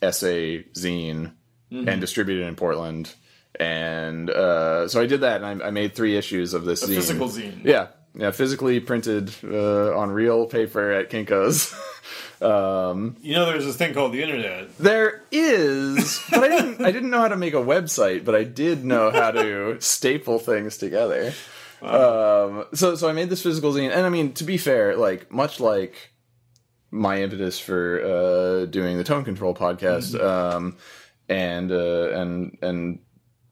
essay zine and distribute it in Portland. And uh, so I did that, and I, I made three issues of this a zine. physical zine. Yeah, yeah, physically printed uh, on real paper at Kinko's. um, You know, there's this thing called the internet. there is, but I didn't. I didn't know how to make a website, but I did know how to staple things together. Um, so, so I made this physical zine, and I mean, to be fair, like much like my impetus for uh, doing the Tone Control podcast, um, and uh, and and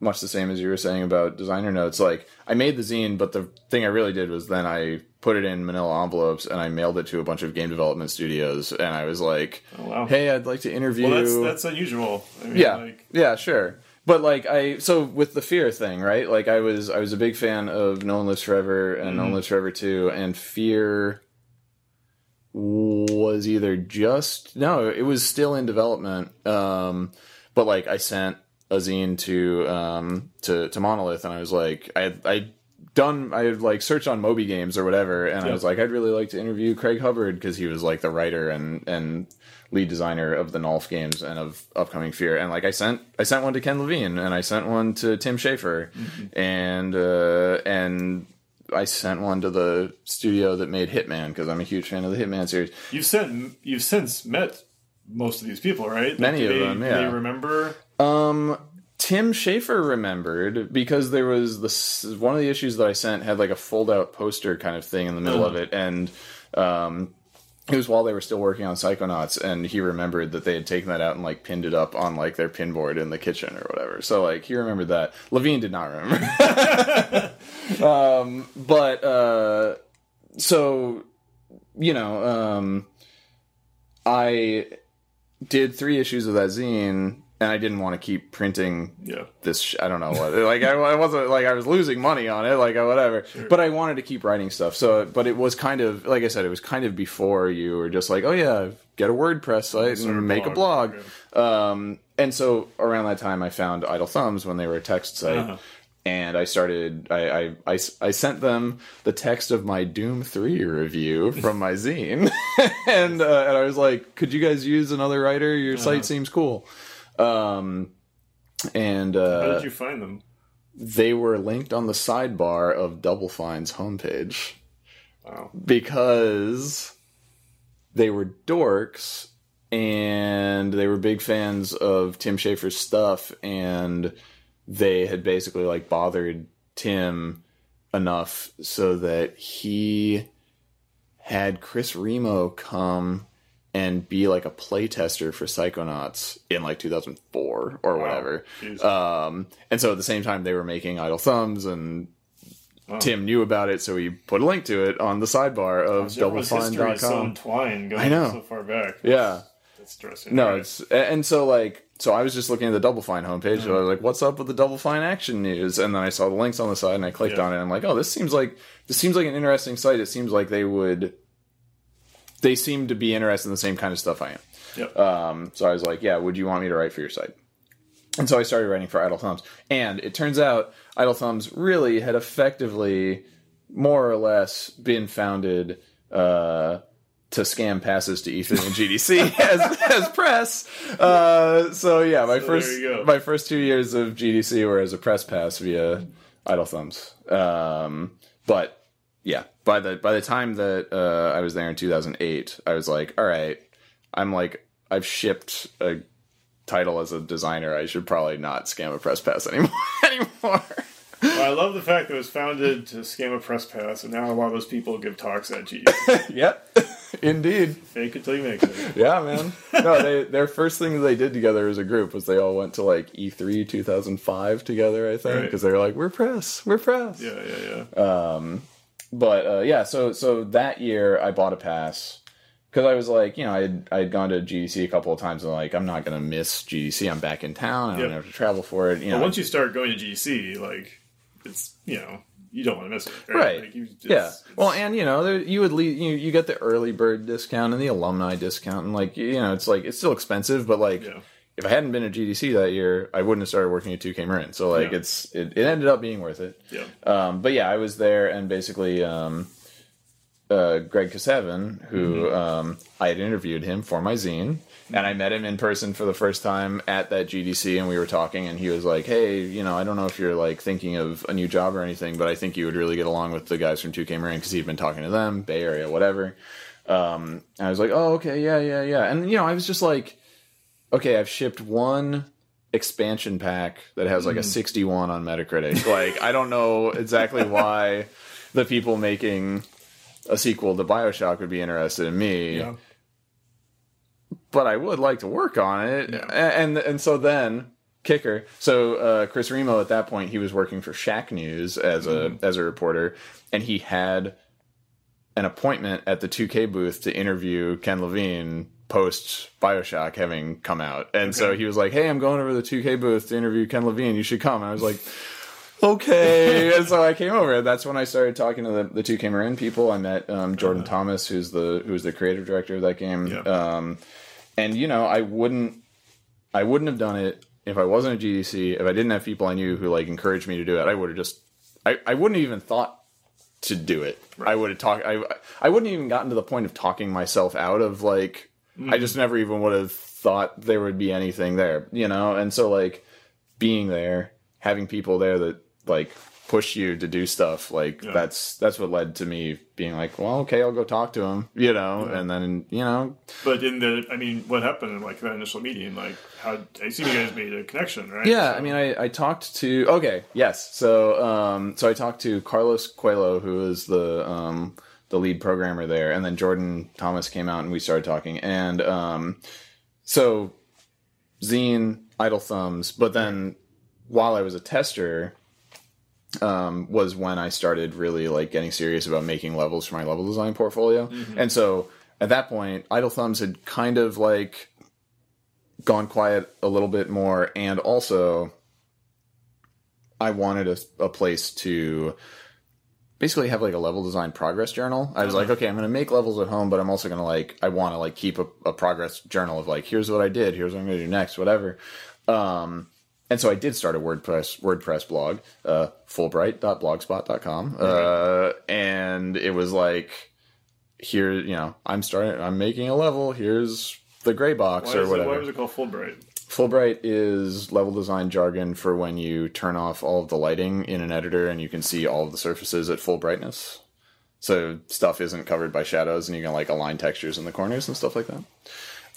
much the same as you were saying about designer notes. Like I made the zine, but the thing I really did was then I put it in manila envelopes and I mailed it to a bunch of game development studios, and I was like, Oh, wow. "Hey, I'd like to interview." Well, that's that's unusual. I mean, yeah, Like, yeah, sure. But like I, so with the fear thing, right? Like I was, I was a big fan of No One Lives Forever and No One Lives Forever Two, and Fear was either just no, it was still in development. Um, but like I sent a zine to um to to Monolith, and I was like, I I done I had like searched on Moby Games or whatever, and I was like, I'd really like to interview Craig Hubbard because he was like the writer and and lead designer of the Nolf games and of upcoming Fear. And like I sent I sent one to Ken Levine and I sent one to Tim Schafer and uh, and I sent one to the studio that made Hitman because I'm a huge fan of the Hitman series. you've sent you've since met most of these people, right? Many do of they, them, yeah. They remember. Um, Tim Schafer remembered because there was this one of the issues that I sent had like a fold out poster kind of thing in the middle of it, and um, it was while they were still working on Psychonauts, and he remembered that they had taken that out and like pinned it up on like their pinboard in the kitchen or whatever. So like he remembered that. Levine did not remember. um, but uh, so you know, um, I did three issues of that zine, and I didn't want to keep printing Yeah. this. Sh- I don't know what. Like I, I wasn't like I was losing money on it. Like whatever. But I wanted to keep writing stuff. So, but it was kind of like I said, it was kind of before you were just like, oh yeah, get a WordPress site Start a and make a blog. blog. Um, and so around that time, I found Idle Thumbs when they were a text site. Uh-huh. And I started. I, I, I, I sent them the text of my Doom Three review from my zine, and uh, and I was like, "Could you guys use another writer? Your Uh-huh. site seems cool." Um, and uh, How did you find them? they were linked on the sidebar of Double Fine's homepage Wow. because they were dorks and they were big fans of Tim Schafer's stuff and they had basically like bothered Tim enough so that he had Chris Remo come and be like a playtester for Psychonauts in like 2004 or whatever. Jeez. Um, and so at the same time, they were making Idle Thumbs, and Wow. Tim knew about it, so he put a link to it on the sidebar of is so doublefine.com. entwined going I know. so far back. Yeah. That's interesting. No, Alright. it's and so like so I was just looking at the Double Fine homepage. and I was like, "What's up with the Double Fine action news?" And then I saw the links on the side, and I clicked Yeah. on it. and I'm like, "Oh, this seems like this seems like an interesting site. It seems like they would they seem to be interested in the same kind of stuff I am." Yep. Um, so I was like, "Yeah, would you want me to write for your site?" And so I started writing for Idle Thumbs, and it turns out Idle Thumbs really had effectively, more or less, been founded uh, to scam passes to E3 and GDC as, as press. Uh, so yeah, my So first there you go. my first two years of GDC were as a press pass via Idle Thumbs. Um, but yeah, by the by the time that uh, I was there in 2008, I was like, all right, I'm like I've shipped a title as a designer. I should probably not scam a press pass anymore anymore. Well, I love the fact that it was founded to scam a press pass, and now a lot of those people give talks at GDC. yep, indeed. Fake it till you make it. Yeah, man. No, they their first thing that they did together as a group was they all went to like E E3 2005 together. I think Right. because they were like, we're press, we're press. Yeah, yeah, yeah. but uh, yeah, so so that year I bought a pass because I was like, you know, I had I had gone to GDC a couple of times and like I'm not gonna miss GDC. I'm back in town. I don't Yep. have to travel for it. You know, But once you start going to GDC, like it's you know you don't want to miss it, right? Right. Like, you, it's, yeah. it's- Well, and you know, there, you would leave, you you get the early bird discount and the alumni discount, and like you know, it's like it's still expensive, but like. Yeah. If I hadn't been at GDC that year, I wouldn't have started working at 2K Marin. So like Yeah. it's it, it ended up being worth it. yeah. Um, but yeah, I was there, and basically, um, uh, Greg Kasavin, who Mm-hmm. um, I had interviewed him for my zine, and I met him in person for the first time at that GDC, and we were talking, and he was like, "Hey, you know, I don't know if you're like thinking of a new job or anything, but I think you would really get along with the guys from 2K Marin because he'd been talking to them, Bay Area, whatever." Um, and I was like, "Oh, okay, yeah, yeah, yeah," and you know, I was just like, "Okay, I've shipped one." expansion pack that has Mm. like a 61 on Metacritic. Like, I don't know exactly why the people making a sequel to Bioshock would be interested in me, Yeah. But I would like to work on it. Yeah. A- And and so then kicker. So uh, Chris Remo at that point he was working for Shack News as a Mm-hmm. as a reporter, and he had an appointment at the 2K booth to interview Ken Levine post Bioshock having come out. And so he was like, "Hey, I'm going over to the 2K booth to interview Ken Levine. You should come." And I was like. Okay, and so I came over. That's when I started talking to the, the 2K Marin people. I met um, Jordan Thomas, who's the who's the creative director of that game. Um, and you know, I wouldn't I wouldn't have done it if I wasn't a GDC. If I didn't have people I knew who like encouraged me to do it, I would have just I, I wouldn't have even thought to do it. I would have talked. I I wouldn't have even gotten to the point of talking myself out of like. I just mm. never even would have thought there would be anything there, you know. And so like being there, having people there that like push you to do stuff, like that's that's what led to me being like, well, okay, I'll go talk to him, you know. And then you know, But in the, I mean, what happened in like that initial meeting? Like, how I assume you guys made a connection, right? Yeah, So- I mean, I, I talked to okay, yes. So um, so I talked to Carlos Coelho, who is the um, the lead programmer there, and then Jordan Thomas came out and we started talking, and um, so Zine, Idle Thumbs, but then while I was a tester. Um, was when I started really like getting serious about making levels for my level design portfolio, and so at that point, Idle Thumbs had kind of like gone quiet a little bit more, and also I wanted a, a place to basically have like a level design progress journal. I was like, okay, I'm going to make levels at home, but I'm also going to like, I want to like keep a, a progress journal of like, here's what I did, here's what I'm going to do next, whatever. Um, and so I did start a WordPress WordPress blog, uh, Fullbright.blogspot.com, uh, and it was like, here, you know, I'm starting, I'm making a level. Here's the gray box Why, or is it, whatever. why was it called Fullbright? Fullbright is level design jargon for when you turn off all of the lighting in an editor and you can see all of the surfaces at full brightness. So stuff isn't covered by shadows and you can like align textures in the corners and stuff like that.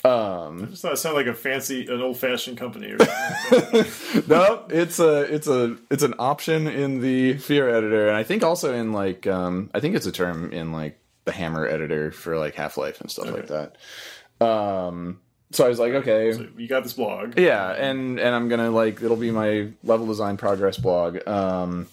Um, Does not sound like a fancy, an old fashioned company or something. no, it's a it's a it's an option in the Fear editor, and I think also in like um, I think it's a term in like the Hammer editor for like Half Life and stuff like that. Um, so I was like, okay, So you got this blog. yeah, and and I'm gonna like it'll be my level design progress blog. Um,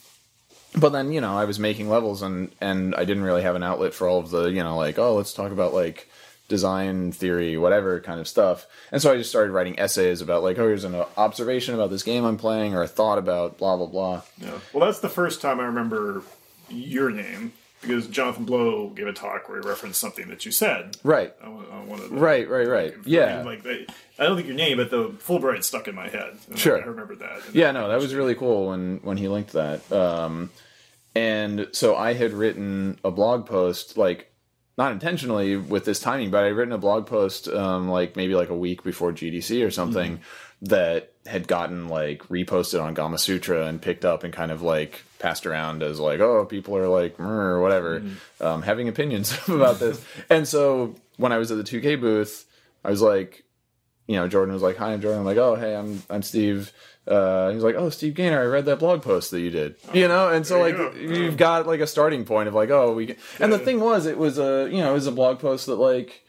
but then you know I was making levels and and I didn't really have an outlet for all of the you know like oh let's talk about like design theory whatever kind of stuff and so i just started writing essays about like oh here's an observation about this game i'm playing or a thought about blah blah blah Yeah. Well, that's the first time I remember your name because Jonathan Blow gave a talk where he referenced something that you said right on on one of the. right right right I yeah like they, I don't think your name, but the Fullbright stuck in my head. Sure. I remember that. And yeah no that was really cool when when he linked that um and so i had written a blog post like not intentionally with this timing but i would written a blog post um like maybe like a week before gdc or something that had gotten like reposted on Gamasutra and picked up and kind of like passed around as like, oh, people are like, or whatever, um, having opinions about this. and so when I was at the 2K booth, I was like, you know, Jordan was like, "Hi, I'm Jordan." I'm like, "Oh, hey, I'm I'm Steve." Uh, he's like, "Oh, Steve Gaynor, I read that blog post that you did." you know, and so like you you've got like a starting point of like, "Oh, we." Can... And the thing was, it was a you know, it was a blog post that like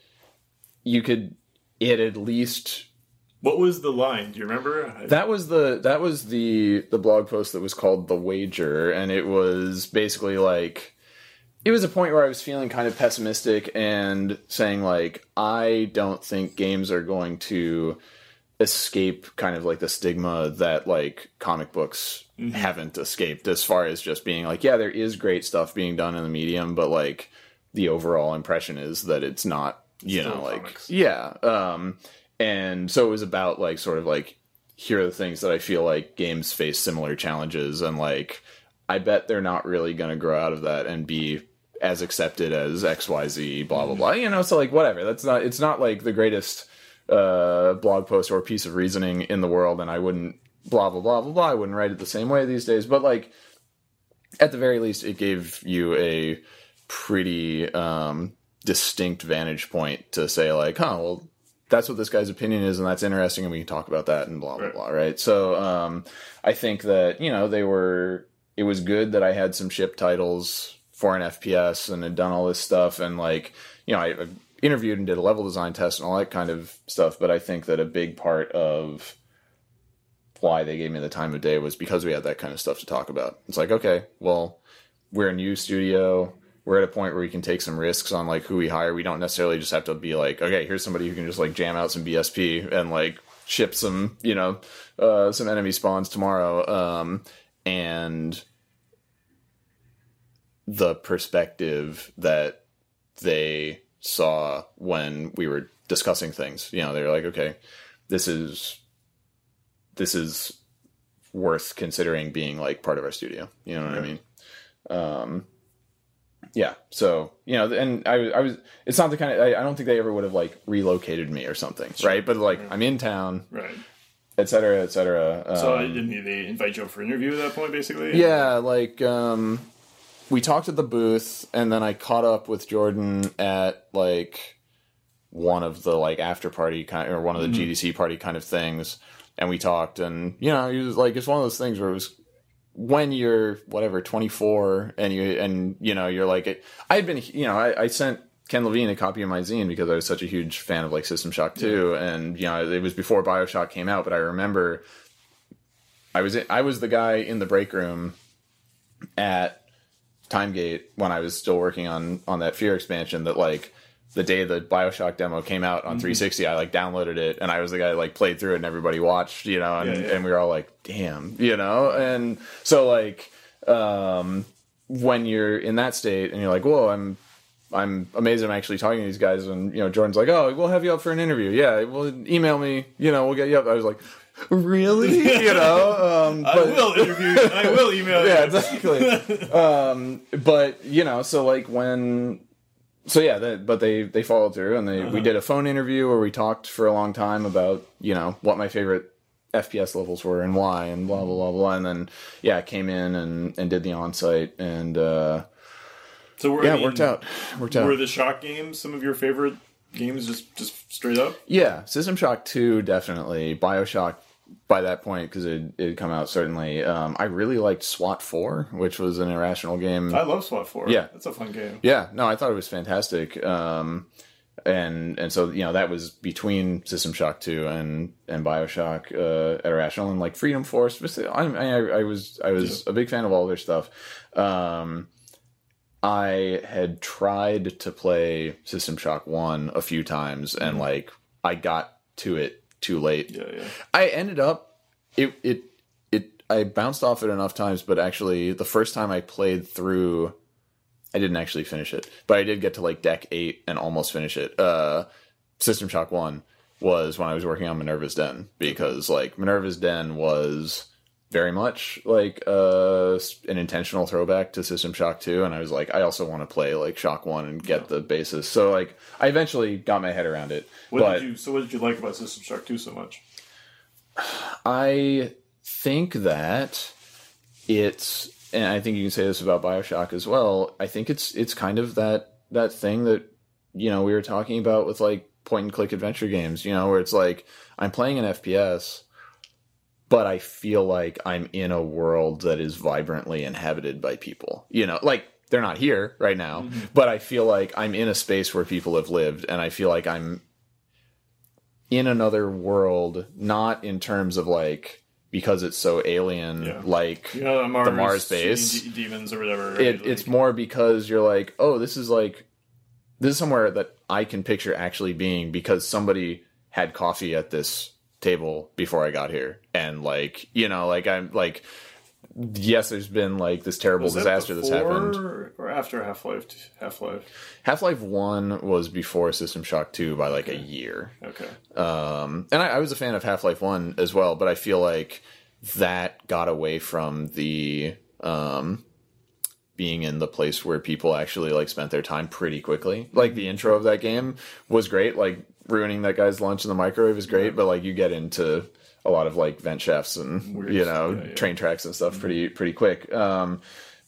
you could it at least What was the line? Do you remember? That was the that was the the blog post that was called the wager and it was basically like it was a point where i was feeling kind of pessimistic and saying like i don't think games are going to escape kind of like the stigma that like comic books haven't escaped as far as just being like yeah there is great stuff being done in the medium but like the overall impression is that it's not you Still know like comics. yeah um and so it was about like sort of like here are the things that I feel like games face similar challenges and like I bet they're not really going to grow out of that and be as accepted as XYZ blah blah blah you know so like whatever that's not it's not like the greatest uh blog post or piece of reasoning in the world and I wouldn't blah blah blah blah blah I wouldn't write it the same way these days but like at the very least it gave you a pretty um distinct vantage point to say like huh well that's what this guy's opinion is and that's interesting and we can talk about that and blah blah Right. blah right so um i think that you know they were it was good that i had some ship titles for an fps and had done all this stuff and like you know i, I interviewed and did a level design test and all that kind of stuff but i think that a big part of why they gave me the time of day was because we had that kind of stuff to talk about it's like okay well we're a new studio we're at a point where we can take some risks on like who we hire. We don't necessarily just have to be like, okay, here's somebody who can just like jam out some BSP and like ship some, you know, uh, some enemy spawns tomorrow. Um, and the perspective that they saw when we were discussing things, you know, they're like, okay, this is this is worth considering being like part of our studio. You know what I mean? Um, yeah. So you know, and I, I was. It's not the kind of. I, I don't think they ever would have like relocated me or something, right? But like, I'm in town, right. et cetera, et cetera. Um, So didn't they invite you up for an interview at that point, basically? yeah, like um, we talked at the booth, and then I caught up with Jordan at like one of the like after party kind or one of the mm-hmm. GDC party kind of things, and we talked, and you know, he was like, it's one of those things where it was when you're whatever 24 and you and you know you're like I had been you know I, I sent Ken Levine a copy of my zine because I was such a huge fan of like System Shock 2 and you know it was before BioShock came out but I remember I was I was the guy in the break room at Timegate when I was still working on on that Fear expansion that like the day the Bioshock demo came out on 360, I like downloaded it and I was the guy that like played through it and everybody watched, you know, and, Yeah, yeah. and we were all like, damn, you know, and so like, um, when you're in that state and you're like, whoa, I'm, I'm amazed I'm actually talking to these guys. And, you know, Jordan's like, oh, we'll have you up for an interview. Yeah, well, email me, you know, we'll get you up. I was like, really? you know, um, I will interview you. I will email yeah, you. exactly. um, but you know, so like when, so yeah, that, but they they followed through and they we did a phone interview where we talked for a long time about you know what my favorite FPS levels were and why and blah blah blah blah, and then yeah, came in and and did the on site and uh, So we're, yeah, it worked out, worked out. Were the shock games some of your favorite games? Just just straight up. Yeah, System Shock 2 definitely. BioShock by that point because it it had come out certainly. Um, I really liked SWAT 4, which was an irrational game. I love SWAT Four. Yeah. that's a fun game. Yeah, no, I thought it was fantastic. Um, and and so you know that was between System Shock 2 and and BioShock uh, at Irrational and like Freedom Force. I, I, I was I was a big fan of all their stuff. Um, I had tried to play System Shock 1 a few times and like I got to it too late. Yeah, yeah. I ended up it it it I bounced off it enough times, but actually the first time I played through I didn't actually finish it. But I did get to like deck eight and almost finish it. Uh System Shock one was when I was working on Minerva's Den because like Minerva's Den was very much like uh an intentional throwback to System Shock 2 and I was like I also want to play like Shock 1 and get the basis. So like I eventually got my head around it. What but did you? So what did you like about System Shock Two so much? I think that it's and I think you can say this about BioShock as well. I think it's it's kind of that that thing that you know we were talking about with like point and click adventure games, you know, where it's like I'm playing an FPS but I feel like I'm in a world that is vibrantly inhabited by people. You know, like they're not here right now, mm-hmm. but I feel like I'm in a space where people have lived and I feel like I'm in another world, not in terms of like because it's so alien, Yeah. like You know, Mars, the Mars base. de- demons or whatever. right? It, Like- it's more because you're like, oh, this is like this is somewhere that I can picture actually being because somebody had coffee at this table before I got here, and like you know, like I'm like. Yes, there's been like this terrible that disaster that's happened. Or after Half Life? Half Life. Half Life One was before System Shock Two by like a year. Okay. Um, and I, I was a fan of Half Life One as well, but I feel like that got away from the um, being in the place where people actually like spent their time pretty quickly. Like the intro of that game was great. Like ruining that guy's lunch in the microwave is great, but like you get into a lot of like vent shafts and Weird you know yeah, yeah. train tracks and stuff pretty pretty quick. Um,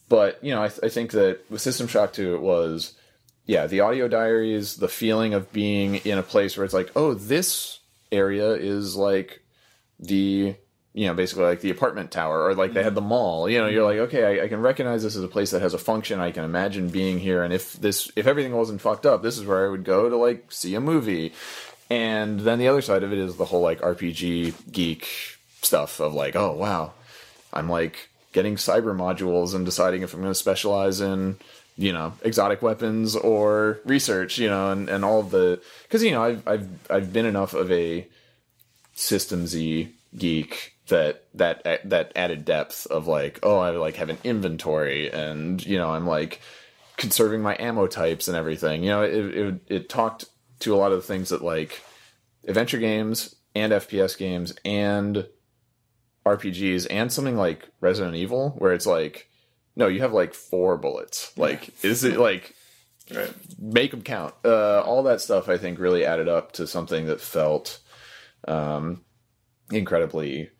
but you know, I, th- I think that with System Shock Two, it was yeah, the audio diaries, the feeling of being in a place where it's like, oh, this area is like the you know basically like the apartment tower or like they had the mm. mall you know you're like mm-hmm. okay I, I can recognize this as a place that has a function i can imagine being here and if this if everything wasn't fucked up this is where i would go to like see a movie. And then the other side of it is the whole like rpg geek stuff of like oh wow i'm like getting cyber modules and deciding if i'm going to specialize in you know exotic weapons or research you know and, and all of the because you know I've, I've i've been enough of a systemsy geek that that that added depth of like oh I like have an inventory and you know I'm like conserving my ammo types and everything you know it it, it talked to a lot of the things that like adventure games and FPS games and RPGs and something like Resident Evil where it's like no you have like four bullets like is it like Right. make them count. Uh, all that stuff I think really added up to something that felt um, incredibly.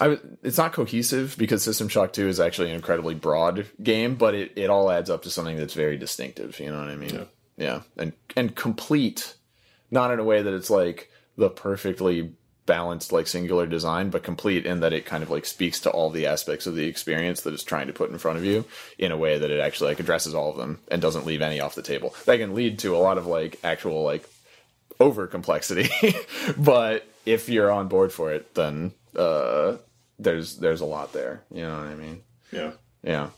I, it's not cohesive because System Shock 2 is actually an incredibly broad game, but it, it all adds up to something that's very distinctive. You know what I mean? Yeah. yeah. And, and complete, not in a way that it's like the perfectly balanced, like singular design, but complete in that it kind of like speaks to all the aspects of the experience that it's trying to put in front of you in a way that it actually like addresses all of them and doesn't leave any off the table. That can lead to a lot of like actual like over complexity, but if you're on board for it, then uh, there's there's a lot there. You know what I mean? Yeah. Yeah.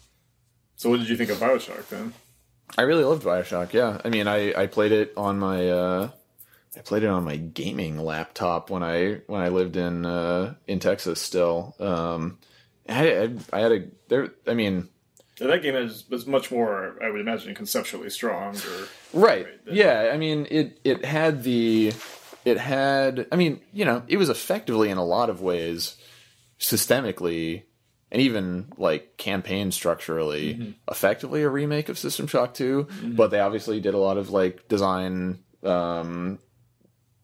So what did you think of Bioshock then? I really loved Bioshock. Yeah, I mean, I I played it on my uh, I played it on my gaming laptop when I when I lived in uh, in Texas. Still, um, I, I I had a there. I mean, Yeah, that game is was much more, I would imagine, conceptually strong. Right? Right, Yeah, I mean, it it had the it had. I mean, you know, it was effectively in a lot of ways systemically and even like campaign structurally effectively a remake of System Shock 2 but they obviously did a lot of like design um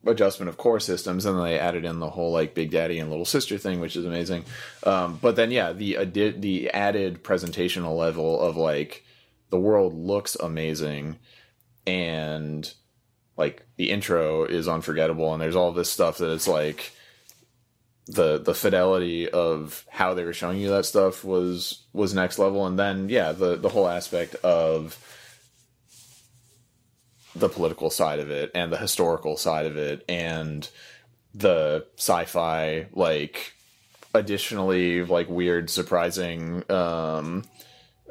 adjustment of core systems and then they added in the whole like big daddy and little sister thing which is amazing um but then yeah the addi- the added presentational level of like the world looks amazing and like the intro is unforgettable and there's all this stuff that it's like the the fidelity of how they were showing you that stuff was was next level. And then yeah the the whole aspect of the political side of it and the historical side of it and the sci-fi like additionally like weird surprising um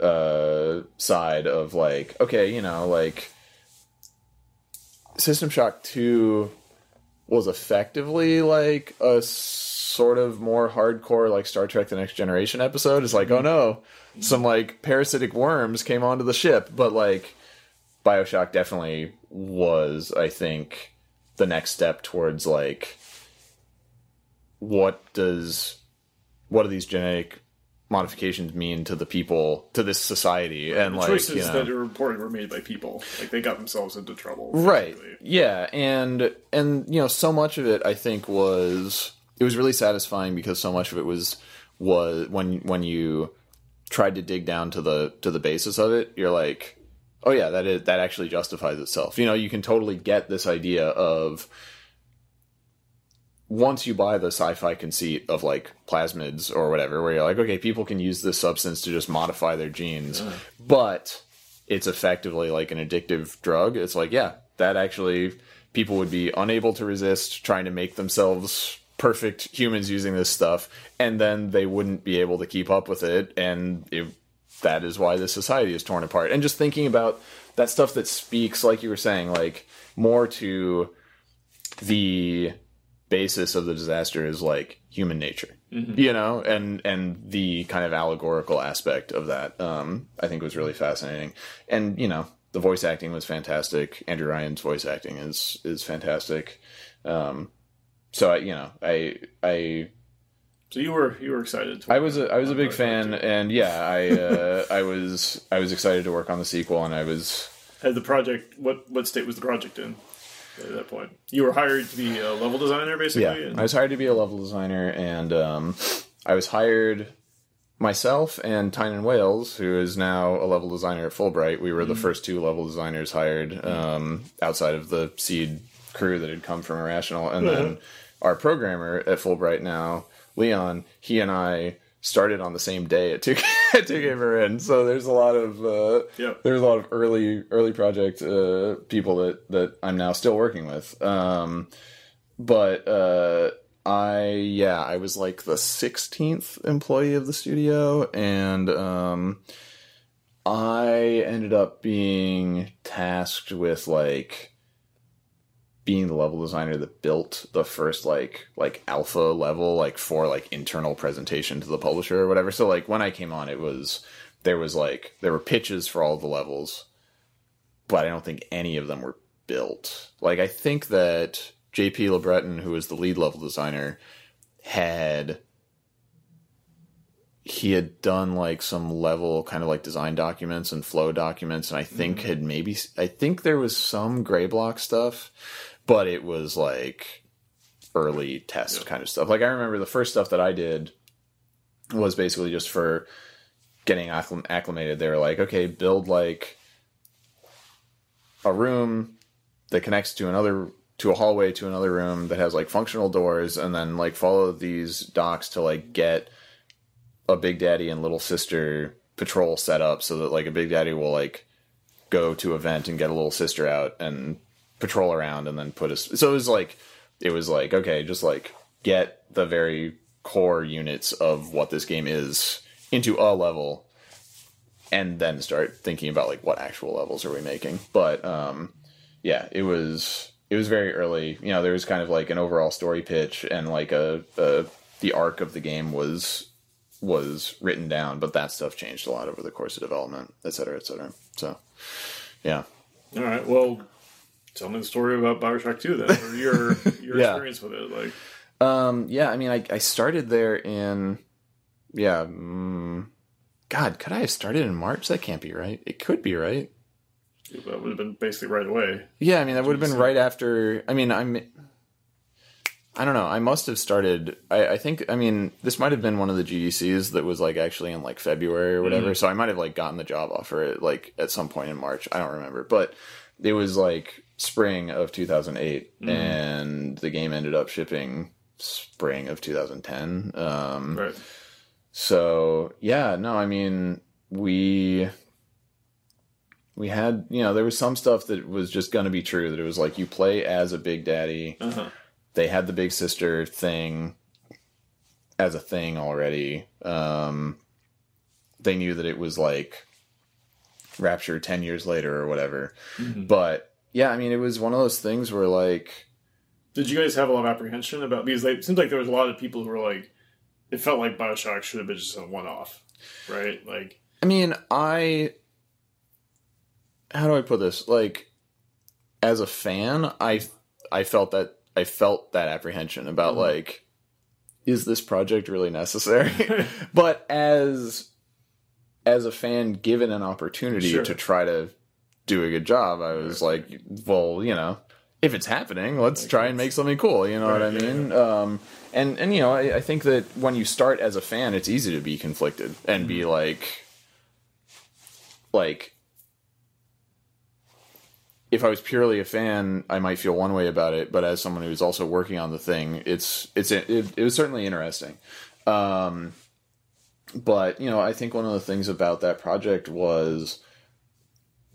uh side of like okay you know like system shock 2 was effectively like a sort of more hardcore like Star Trek the Next Generation episode. It's like, oh mm-hmm. no, some like parasitic worms came onto the ship, but like BioShock definitely was, I think, the next step towards like what does what do these genetic modifications mean to the people to this society and like choices you know, that are reported were made by people. Like they got themselves into trouble. right basically. yeah and and you know so much of it i think was it was really satisfying because so much of it was was when when you tried to dig down to the to the basis of it you're like oh yeah that is that actually justifies itself you know you can totally get this idea of once you buy the sci-fi conceit of like plasmids or whatever where you're like okay people can use this substance to just modify their genes but it's effectively like an addictive drug. It's like yeah that actually people would be unable to resist trying to make themselves perfect humans using this stuff and then they wouldn't be able to keep up with it and it, that is why this society is torn apart. And just thinking about that stuff that speaks like you were saying like more to the basis of the disaster is like human nature. You know? And and the kind of allegorical aspect of that um i think was really fascinating. And you know the voice acting was fantastic. Andrew ryan's voice acting is is fantastic. Um so I, you know i i So you were you were excited. To I was a I was a big fan, and yeah, I uh, I was I was excited to work on the sequel, and I was Had the project what what state was the project in at that point. You were hired to be a level designer, basically. Yeah, and... I was hired to be a level designer, and um, I was hired myself and Tynan Wales, who is now a level designer at Fullbright. We were mm-hmm. the first two level designers hired um, outside of the seed crew that had come from Irrational, and mm-hmm. then our programmer at Fullbright now, Leon. He and I started on the same day at 2K. to get her in. So there's a lot of uh, yep. there's a lot of early early project uh, people that that I'm now still working with. Um, but uh, I yeah I was like the 16th employee of the studio, and um, I ended up being tasked with like being the level designer that built the first like like alpha level like for like internal presentation to the publisher or whatever. So like when I came on, it was there was like there were pitches for all the levels, but I don't think any of them were built. Like I think that JP LeBreton, who was the lead level designer, had he had done like some level kind of like design documents and flow documents and i think mm-hmm. had maybe i think there was some gray block stuff but it was like early test kind of stuff. Like i remember the first stuff that i did was basically just for getting acclim- acclimated. They were like okay build like a room that connects to another to a hallway to another room that has like functional doors and then like follow these docs to like get a big daddy and little sister patrol set up so that like a big daddy will like go to a vent and get a little sister out and patrol around and then put us so it was like it was like okay just like get the very core units of what this game is into a level and then start thinking about like what actual levels are we making. But um, yeah, it was it was very early. You know, there was kind of like an overall story pitch and like a, a the arc of the game was was written down, but that stuff changed a lot over the course of development, et cetera, et cetera. So, yeah. All right. Well, tell me the story about Bioshock Two then, or your your Yeah. experience with it. Like, Um, yeah, I mean, I, I started there in, yeah, mm, God, could I have started in March? That can't be right. It could be right. that would have been basically right away. Yeah, I mean, that would have been right after. I mean, I'm. I don't know. I must have started. I, I think. I mean, this might have been one of the GDCs that was like actually in like February or whatever. So I might have like gotten the job offer at like at some point in March. I don't remember, but it was like spring of 2008, and the game ended up shipping spring of 2010. Um, Right. so yeah, no, I mean we we had you know there was some stuff that was just going to be true that it was like you play as a big daddy. Uh-huh. They had the big sister thing as a thing already. Um, they knew that it was like Rapture ten years later or whatever. Mm-hmm. But yeah, I mean it was one of those things where like Did you guys have a lot of apprehension about because like, it seems like there was a lot of people who were like, it felt like Bioshock should have been just a one off, right? Like, I mean, I how do I put this? Like as a fan, I I felt that I felt that apprehension about mm-hmm. like is this project really necessary? but as as a fan given an opportunity Sure. to try to do a good job, I was like, well, you know, if it's happening, let's try and make something cool. You know what I Right, yeah, mean? Um, and and you know, I, I think that when you start as a fan, it's easy to be conflicted and be like, like, if I was purely a fan, I might feel one way about it. But as someone who's also working on the thing, it's it's it, it was certainly interesting. Um, but you know, I think one of the things about that project was,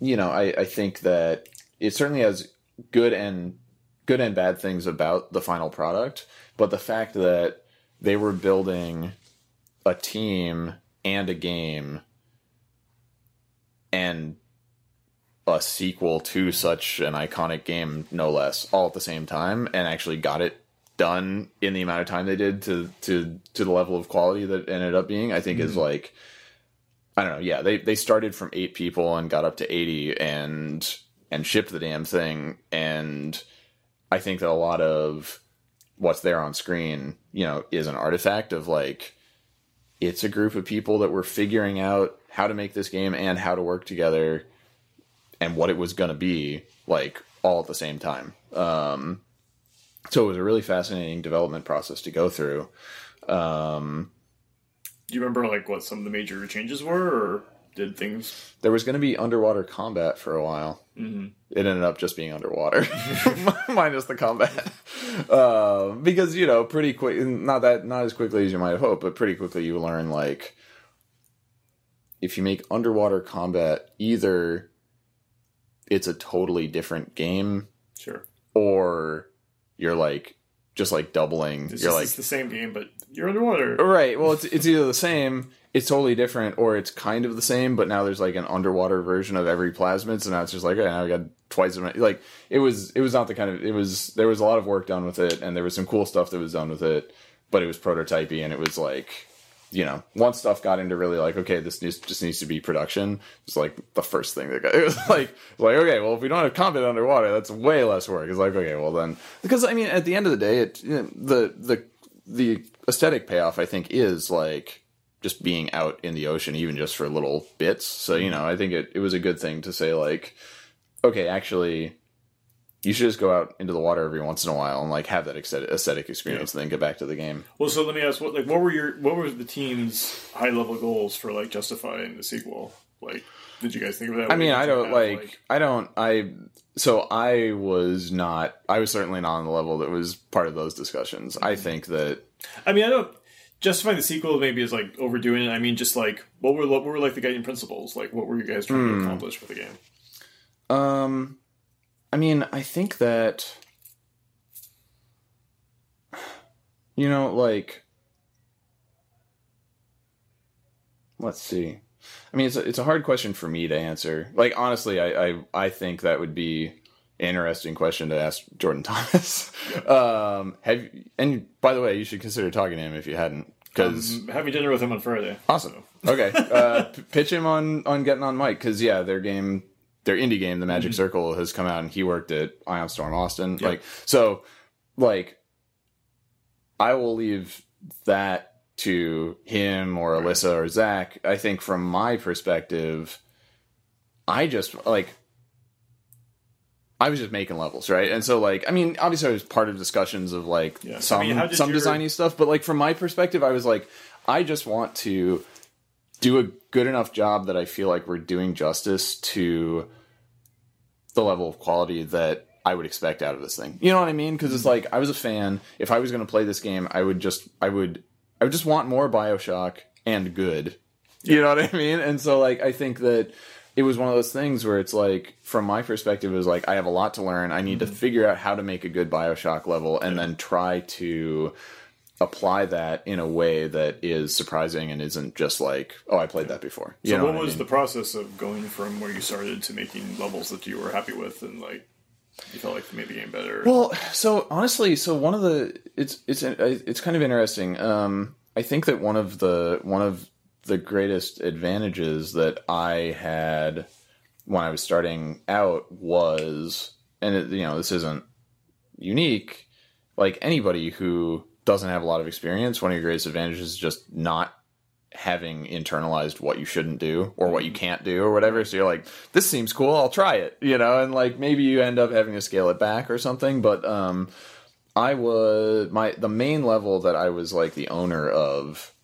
you know, I, I think that it certainly has good and good and bad things about the final product, but the fact that they were building a team and a game and a sequel to such an iconic game, no less, all at the same time, and actually got it done in the amount of time they did to to to the level of quality that ended up being, I think is like I don't know, yeah, they they started from eight people and got up to eighty and and shipped the damn thing and I think that a lot of what's there on screen, you know, is an artifact of like it's a group of people that were figuring out how to make this game and how to work together and what it was going to be like all at the same time. Um, so it was a really fascinating development process to go through. Um, do you remember like what some of the major changes were, or did things? there was going to be underwater combat for a while. Mm-hmm. It ended up just being underwater, minus the combat, uh, because you know pretty quick. Not that not as quickly as you might have hoped, but pretty quickly you learn like if you make underwater combat, either it's a totally different game, Sure, or you're like just like doubling. it's, you're just, like it's the same game, but you're underwater. Right. Well, it's it's either the same, it's totally different, or it's kind of the same, but now there's like an underwater version of every plasmid. So now it's just like, okay, now we got twice as many. Like it was, it was not the kind of. It was there was a lot of work done with it, and there was some cool stuff that was done with it, but it was prototypey, and it was like, you know, once stuff got into really like, okay, this needs, just needs to be production. It's like the first thing that got. It was like, it's like okay, well, if we don't have combat underwater, that's way less work. It's like, okay, well then, because I mean, at the end of the day, it you know, the the the aesthetic payoff I think is like just being out in the ocean even just for little bits. So, you mm-hmm. know, I think it, it was a good thing to say like, okay, actually you should just go out into the water every once in a while and like have that aesthetic experience and then get back to the game. Well, so let me ask, what like what were your what were the team's high level goals for like justifying the sequel? Like, did you guys think of that? I mean, I don't have, like, I don't I so I was not I was certainly not on the level that was part of those discussions. I think that I mean, I don't justifying the sequel maybe is like overdoing it. I mean, just like what were what were like the guiding principles? Like, what were you guys trying Hmm. to accomplish with the game? Um, I mean, I think that you know, like, let's see. I mean, it's a, it's a hard question for me to answer. Like honestly, I I, I think that would be an interesting question to ask Jordan Thomas. um, have you- and by the way, you should consider talking to him if you hadn't, because I'm having dinner with him on Friday. awesome. Okay, uh, p- pitch him on on getting on mic because yeah, their game, their indie game, The Magic mm-hmm. Circle, has come out, and he worked at Ion Storm Austin. Like so, like I will leave that to him or Alyssa or Zak. I think from my perspective, I just like I was just making levels, right? And so like I mean, obviously I was part of discussions of like Yeah. I some mean, some your- designy stuff, but like from my perspective, I was like, I just want to do a good enough job that I feel like we're doing justice to the level of quality that I would expect out of this thing. You know what I mean? Because it's Mm-hmm. like I was a fan. If I was going to play this game, I would just I would I would just want more Bioshock and good. You know what I mean? And so like I think that it was one of those things where it's like from my perspective it was like I have a lot to learn. I need to figure out how to make a good Bioshock level and then try to apply that in a way that is surprising and isn't just like, oh, I played that before. You So what I was mean? the process of going from where you started to making levels that you were happy with and like you felt like the game better? Well, so honestly, so one of the it's it's it's kind of interesting. Um, I think that one of the one of the greatest advantages that I had when I was starting out was, and it, you know, this isn't unique. Like anybody who doesn't have a lot of experience, one of your greatest advantages is just not having internalized what you shouldn't do or what you can't do or whatever. So you're like, this seems cool, I'll try it, you know, and like maybe you end up having to scale it back or something. But um I was my the main level that I was like the owner of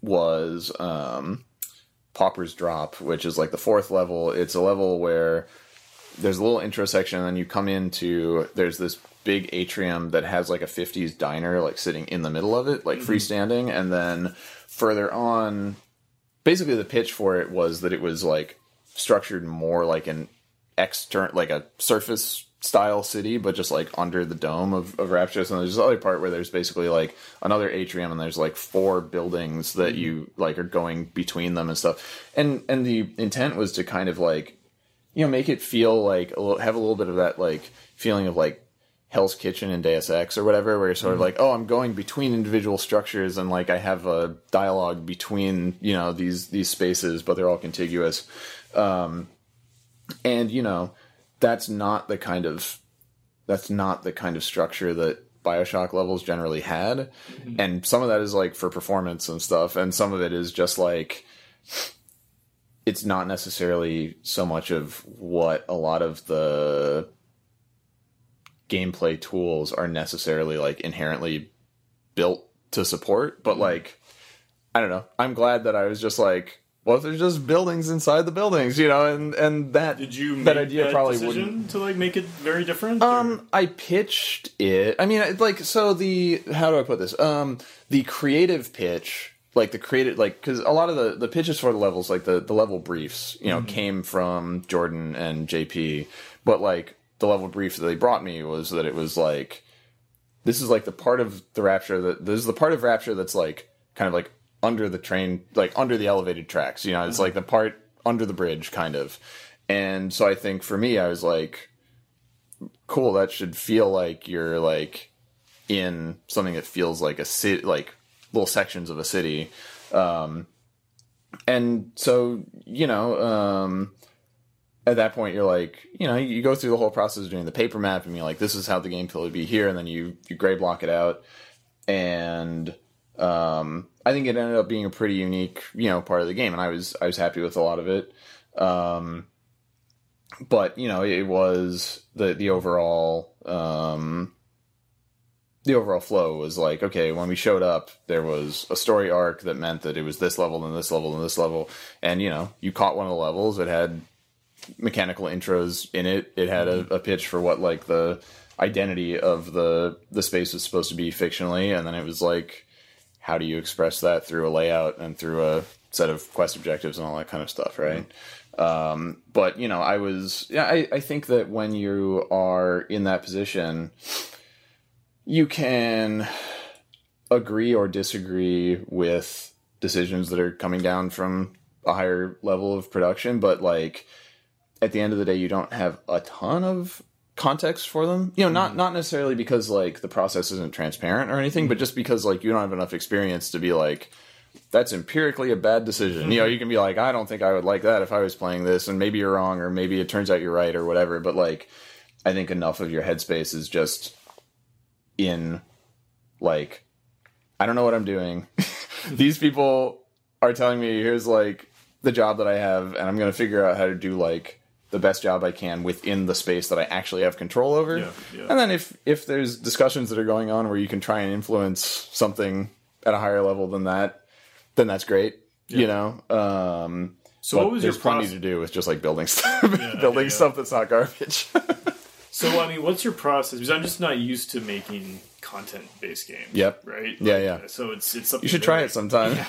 was um Pauper's Drop, which is like the fourth level. It's a level where there's a little intro section, and then you come into there's this big atrium that has like a 50s diner like sitting in the middle of it, like mm-hmm. freestanding, and then further on, basically the pitch for it was that it was like structured more like an external, like a surface style city, but just like under the dome of, of Rapturous. And there's this other part where there's basically like another atrium and there's like four buildings that mm-hmm. you like are going between them and stuff. And and the intent was to kind of like you know make it feel like a little, have a little bit of that like feeling of like Hell's Kitchen and Deus Ex or whatever, where you're sort of like, oh, I'm going between individual structures and like I have a dialogue between you know these these spaces, but they're all contiguous. Um, and you know that's not the kind of that's not the kind of structure that Bioshock levels generally had, and some of that is like for performance and stuff, and some of it is just like it's not necessarily so much of what a lot of the gameplay tools are necessarily like inherently built to support but like i don't know. I'm glad that i was just like well if there's just buildings inside the buildings you know and and that Did you make that that, idea probably wouldn't to like make it very different? um i pitched it. I mean like so the how do i put this? Um the creative pitch like the creative like because a lot of the the pitches for the levels like the the level briefs you know came from jordan and jp but like the level brief that they brought me was that it was like this is like the part of the rapture that this is the part of rapture that's like kind of like under the train like under the elevated tracks you know? It's like the part under the bridge kind of. And so i think for me i was like cool that should feel like you're like in something that feels like a city like little sections of a city. Um and so you know um at that point you're like you know you go through the whole process of doing the paper map and you're like this is how the gameplay would be here. And then you you gray block it out. And um i think it ended up being a pretty unique you know part of the game. And i was i was happy with a lot of it. Um but you know it was the the overall um the overall flow was like okay when we showed up there was a story arc that meant that it was this level and this level and this level. And you know you caught one of the levels. It had mechanical intros in it. It had a, a pitch for what like the identity of the the space was supposed to be fictionally and then it was like how do you express that through a layout and through a set of quest objectives and all that kind of stuff right? Um, but you know i was yeah I, I think that when you are in that position you can agree or disagree with decisions that are coming down from a higher level of production, but like at the end of the day, you don't have a ton of context for them. You know, not mm-hmm. not necessarily because like the process isn't transparent or anything, but mm-hmm. just because like you don't have enough experience to be like that's empirically a bad decision. You know, you can be like, I don't think I would like that if I was playing this, and maybe you're wrong, or maybe it turns out you're right, or whatever. But like, I think enough of your headspace is just in like, I don't know what I'm doing. These people are telling me here's like the job that I have, and I'm going to figure out how to do like the best job I can within the space that I actually have control over. Yeah, yeah. And then if if there's discussions that are going on where you can try and influence something at a higher level than that, then that's great. You know. Um, So what was your process? to do with just like building stuff, building yeah. stuff that's not garbage. So I mean, what's your process? Because I'm just not used to making content-based games. Yep. Right. Yeah, Like, yeah. So it's it's something you should try very- it sometime.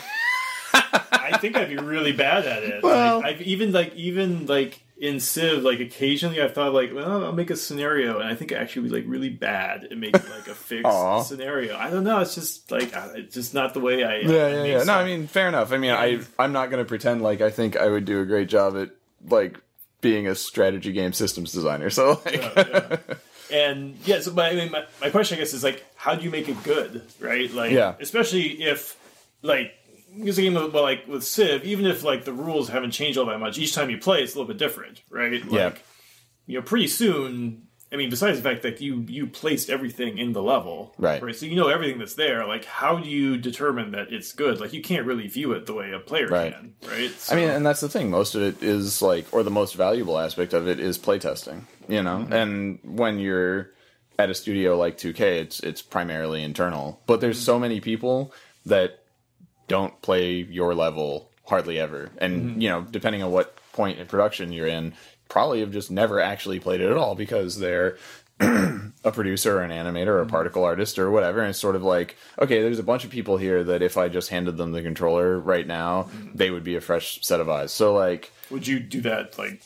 I think I'd be really bad at it. Well- like, I've even like even like in Civ, like occasionally I've thought like, well, I'll make a scenario, and I think I actually would be like really bad at making like a fixed scenario. I don't know. It's just like it's just not the way I. Yeah, yeah, yeah. No, I mean, fair enough. I mean, I I'm not going to pretend like I think I would do a great job at like being a strategy game systems designer. So like, And yeah, so my, I mean, my, my question, I guess, is like, how do you make it good, right? Like, Yeah. especially if, like, because a game of, well, like with Civ, even if like the rules haven't changed all that much, each time you play, it's a little bit different, right? Like, Yeah. you know, pretty soon. I mean, besides the fact that you you placed everything in the level, Right. Right. So you know everything that's there. Like, how do you determine that it's good? Like, you can't really view it the way a player Right. can, right? I mean, and that's the thing. Most of it is like, or the most valuable aspect of it is playtesting. You know, mm-hmm. and when you're at a studio like 2K, it's it's primarily internal. But there's mm-hmm. so many people that don't play your level hardly ever, and you know, depending on what point in production you're in, probably have just never actually played it at all because they're a producer or an animator or a particle artist or whatever. And it's sort of like okay there's a bunch of people here that if i just handed them the controller right now they would be a fresh set of eyes. So like would you do that like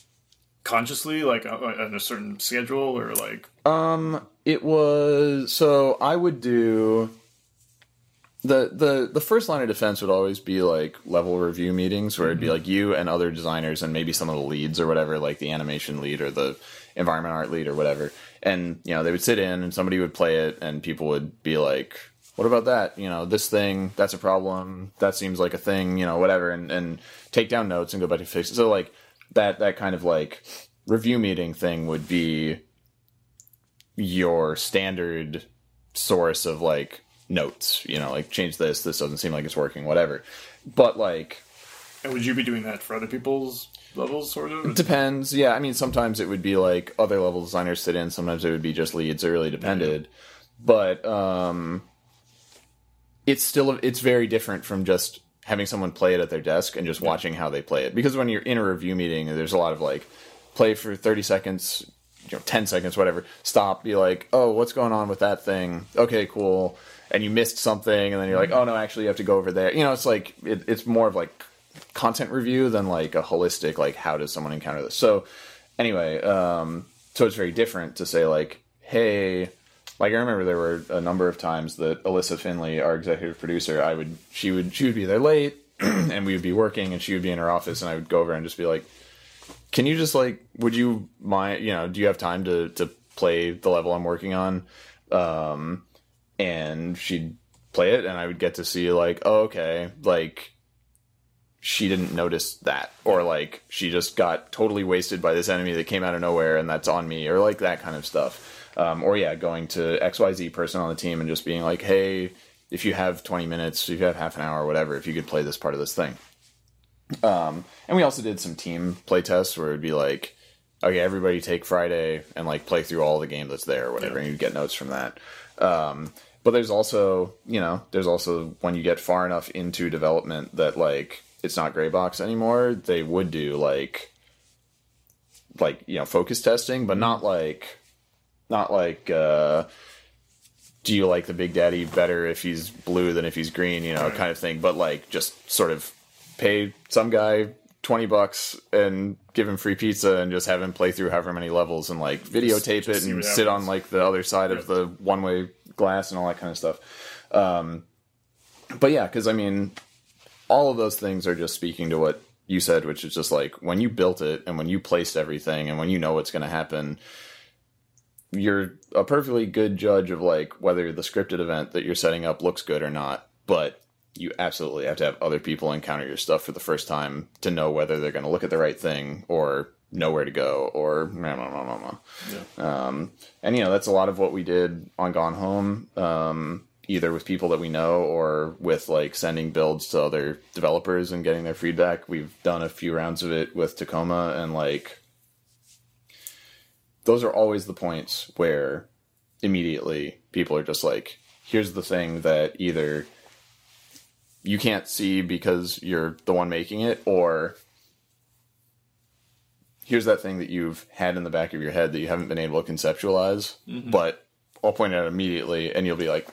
consciously, like uh, on a certain schedule, or like? Um, it was so i would do the the the first line of defense would always be like level review meetings where it'd be mm-hmm. like you and other designers and maybe some of the leads or whatever like the animation lead or the environment art lead or whatever. And you know they would sit in and somebody would play it and people would be like what about that? You know this thing that's a problem. That seems like a thing you know whatever and and take down notes and go back and fix it. So like that that kind of like review meeting thing would be your standard source of like notes you know like change this this doesn't seem like it's working whatever. But like And would you be doing that for other people's levels, sort of? It depends. Yeah i mean sometimes it would be like other level designers sit in. Sometimes it would be just leads. It really depended. But um it's still it's very different from just having someone play it at their desk and just watching how they play it. Because when you're in a review meeting there's a lot of like play for 30 seconds you know 10 seconds whatever. Stop be like oh what's going on with that thing? Okay cool and you missed something and then you're like oh no actually you have to go over there. You know it's like it, it's more of like content review than like a holistic like how does someone encounter this? So anyway um so it's very different to say like hey like I remember there were a number of times that Alyssa Finley, our executive producer, I would she would she would be there late and we would be working and she would be in her office and I would go over and just be like, Can you just like would you mind you know, do you have time to to play the level I'm working on? Um and she'd play it and I would get to see like, oh okay, like she didn't notice that or like she just got totally wasted by this enemy that came out of nowhere and that's on me or like that kind of stuff. Um, or yeah going to xyz person on the team and just being like hey if you have 20 minutes if you have half an hour or whatever if you could play this part of this thing. Um, and we also did some team play tests where it'd be like okay everybody take friday and like play through all the game that's there or whatever and you'd get notes from that um, but there's also you know there's also when you get far enough into development that like it's not gray box anymore they would do like like you know focus testing but not like not like uh do you like the big daddy better if he's blue than if he's green you know kind of thing but like just sort of pay some guy 20 bucks and give him free pizza and just have him play through however many levels and like videotape it see and sit on like the other side of the one way glass and all that kind of stuff. Um but yeah because i mean all of those things are just speaking to what you said, which is just like when you built it and when you placed everything and when you know what's going to happen, you're a perfectly good judge of like whether the scripted event that you're setting up looks good or not. But you absolutely have to have other people encounter your stuff for the first time to know whether they're going to look at the right thing or know where to go or blah, blah, blah, blah, yeah. Um, and you know that's a lot of what we did on Gone Home, um, either with people that we know or with like sending builds to other developers and getting their feedback. We've done a few rounds of it with Tacoma, and like those are always the points where immediately people are just like, "Here's the thing that either." You can't see because you're the one making it, or here's that thing that you've had in the back of your head that you haven't been able to conceptualize, mm-hmm. but I'll point it out immediately, and you'll be like,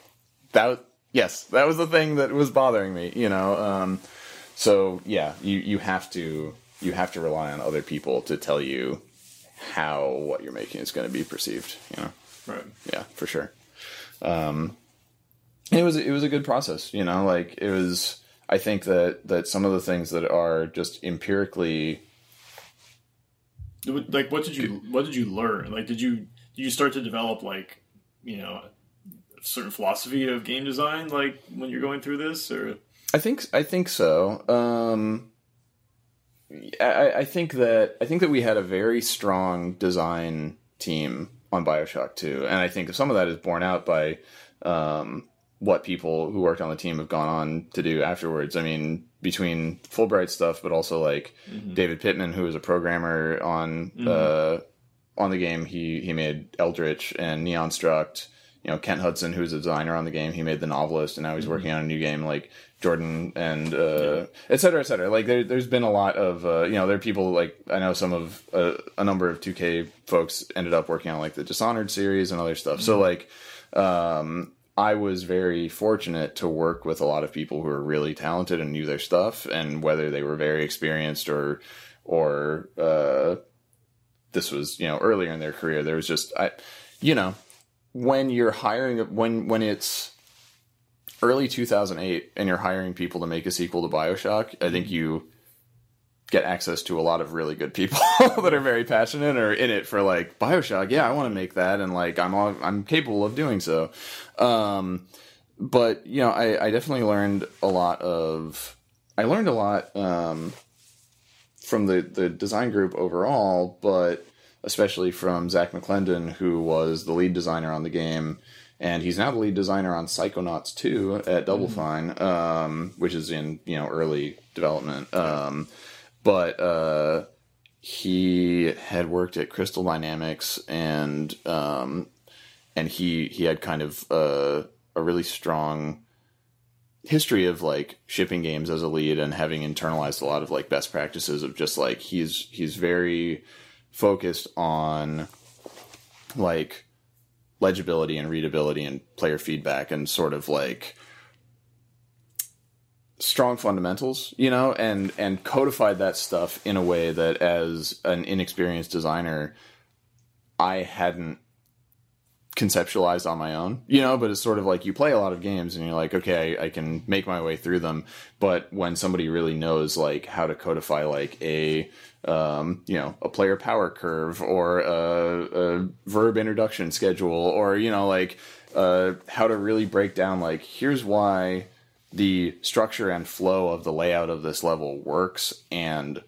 "That, yes, that was the thing that was bothering me," you know. Um, so yeah, you you have to you have to rely on other people to tell you how what you're making is going to be perceived. You know, right? Yeah, for sure. Um, it was it was a good process. You know, like it was. I think that that some of the things that are just empirically like what did you what did you learn like did you did you start to develop like you know a certain philosophy of game design like when you're going through this or i think i think so um I, I think that I think that we had a very strong design team on Bioshock 2, and I think some of that is borne out by um, what people who worked on the team have gone on to do afterwards. I mean, between Fullbright stuff, but also like mm-hmm. David Pittman, who was a programmer on mm-hmm. uh, on the game. He he made Eldritch and Neon Struct. You know, Kent Hudson, who's a designer on the game, he made the novelist, and now he's mm-hmm. working on a new game. Like Jordan and uh, et cetera, et cetera. Like there, has been a lot of uh, you know there are people like I know some of uh, a number of 2K folks ended up working on like the Dishonored series and other stuff. So mm-hmm. like um, I was very fortunate to work with a lot of people who were really talented and knew their stuff, and whether they were very experienced or or uh, this was you know earlier in their career, there was just I, you know, when you're hiring when when it's early 2008 and you're hiring people to make a sequel to Bioshock, I think you get access to a lot of really good people that are very passionate or in it for like Bioshock. Yeah, I want to make that, and like I'm all, I'm capable of doing so. Um, but you know, I, I definitely learned a lot of. I learned a lot um, from the the design group overall, but especially from Zak McClendon, who was the lead designer on the game. And he's now the lead designer on Psychonauts 2 at Double mm-hmm. Fine, um, which is in you know early development. Um, but uh, he had worked at Crystal Dynamics and um, and he he had kind of uh, a really strong history of like shipping games as a lead and having internalized a lot of like best practices of just like he's he's very focused on like legibility and readability and player feedback and sort of like strong fundamentals, you know, and and codified that stuff in a way that as an inexperienced designer I hadn't conceptualized on my own, you know, but it's sort of like you play a lot of games and you're like, okay, I, I, can make my way through them. But when somebody really knows like how to codify like a, um, you know, a player power curve or a, a verb introduction schedule or, you know, like, uh, how to really break down like, here's why the structure and flow of the layout of this level works and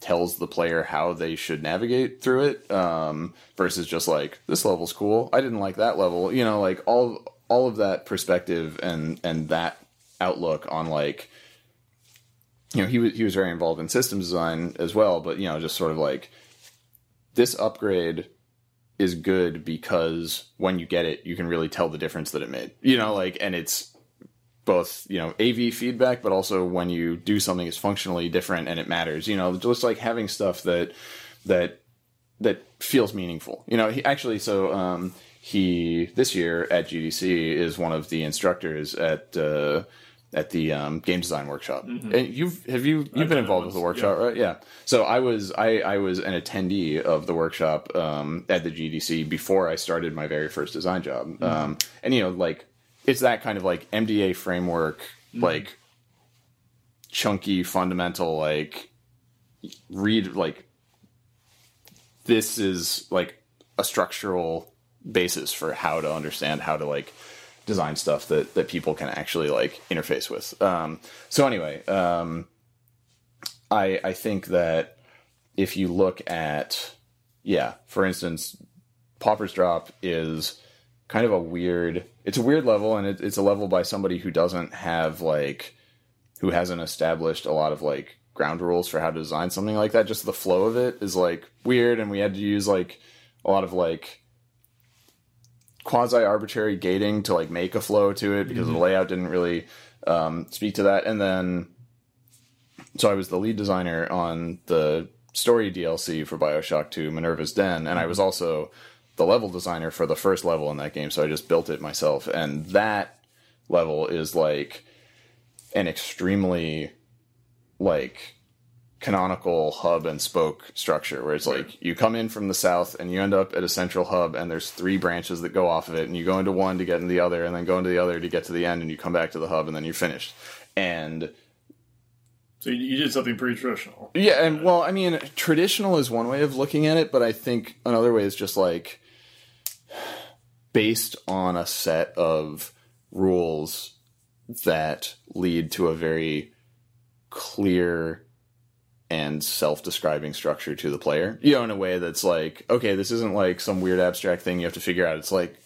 tells the player how they should navigate through it um, versus just like this level's cool. I didn't like that level. You know like all all of that perspective and and that outlook on like you know he was he was very involved in systems design as well but you know just sort of like this upgrade is good because when you get it you can really tell the difference that it made. You know like and it's both you know AV feedback, but also when you do something is functionally different and it matters. You know, just like having stuff that that that feels meaningful. You know, he actually so um, he this year at GDC is one of the instructors at uh, at the um, game design workshop. Mm-hmm. And you've have you you've I've been involved with the workshop, yeah. right? Yeah. So I was I I was an attendee of the workshop um, at the GDC before I started my very first design job. Mm-hmm. Um, and you know, like it's that kind of like MDA framework, mm-hmm. like chunky, fundamental, like read like this is like a structural basis for how to understand how to like design stuff that that people can actually like interface with. Um, so anyway, um, I I think that if you look at yeah, for instance, Pauper's Drop is kind of a weird. It's a weird level, and it, it's a level by somebody who doesn't have like who hasn't established a lot of like ground rules for how to design something like that. Just the flow of it is like weird, and we had to use like a lot of like quasi arbitrary gating to like make a flow to it because mm-hmm. the layout didn't really um, speak to that. And then, so I was the lead designer on the story DLC for Bioshock 2 Minerva's Den, and I was also the level designer for the first level in that game, so I just built it myself. And that level is like an extremely like canonical hub and spoke structure where it's like you come in from the south and you end up at a central hub and there's three branches that go off of it and you go into one to get into the other and then go into the other to get to the end and you come back to the hub and then you're finished. And so you did something pretty traditional. Yeah and well i mean traditional is one way of looking at it but i think another way is just like based on a set of rules that lead to a very clear and self-describing structure to the player. You know, in a way that's like, okay, this isn't like some weird abstract thing you have to figure out. It's like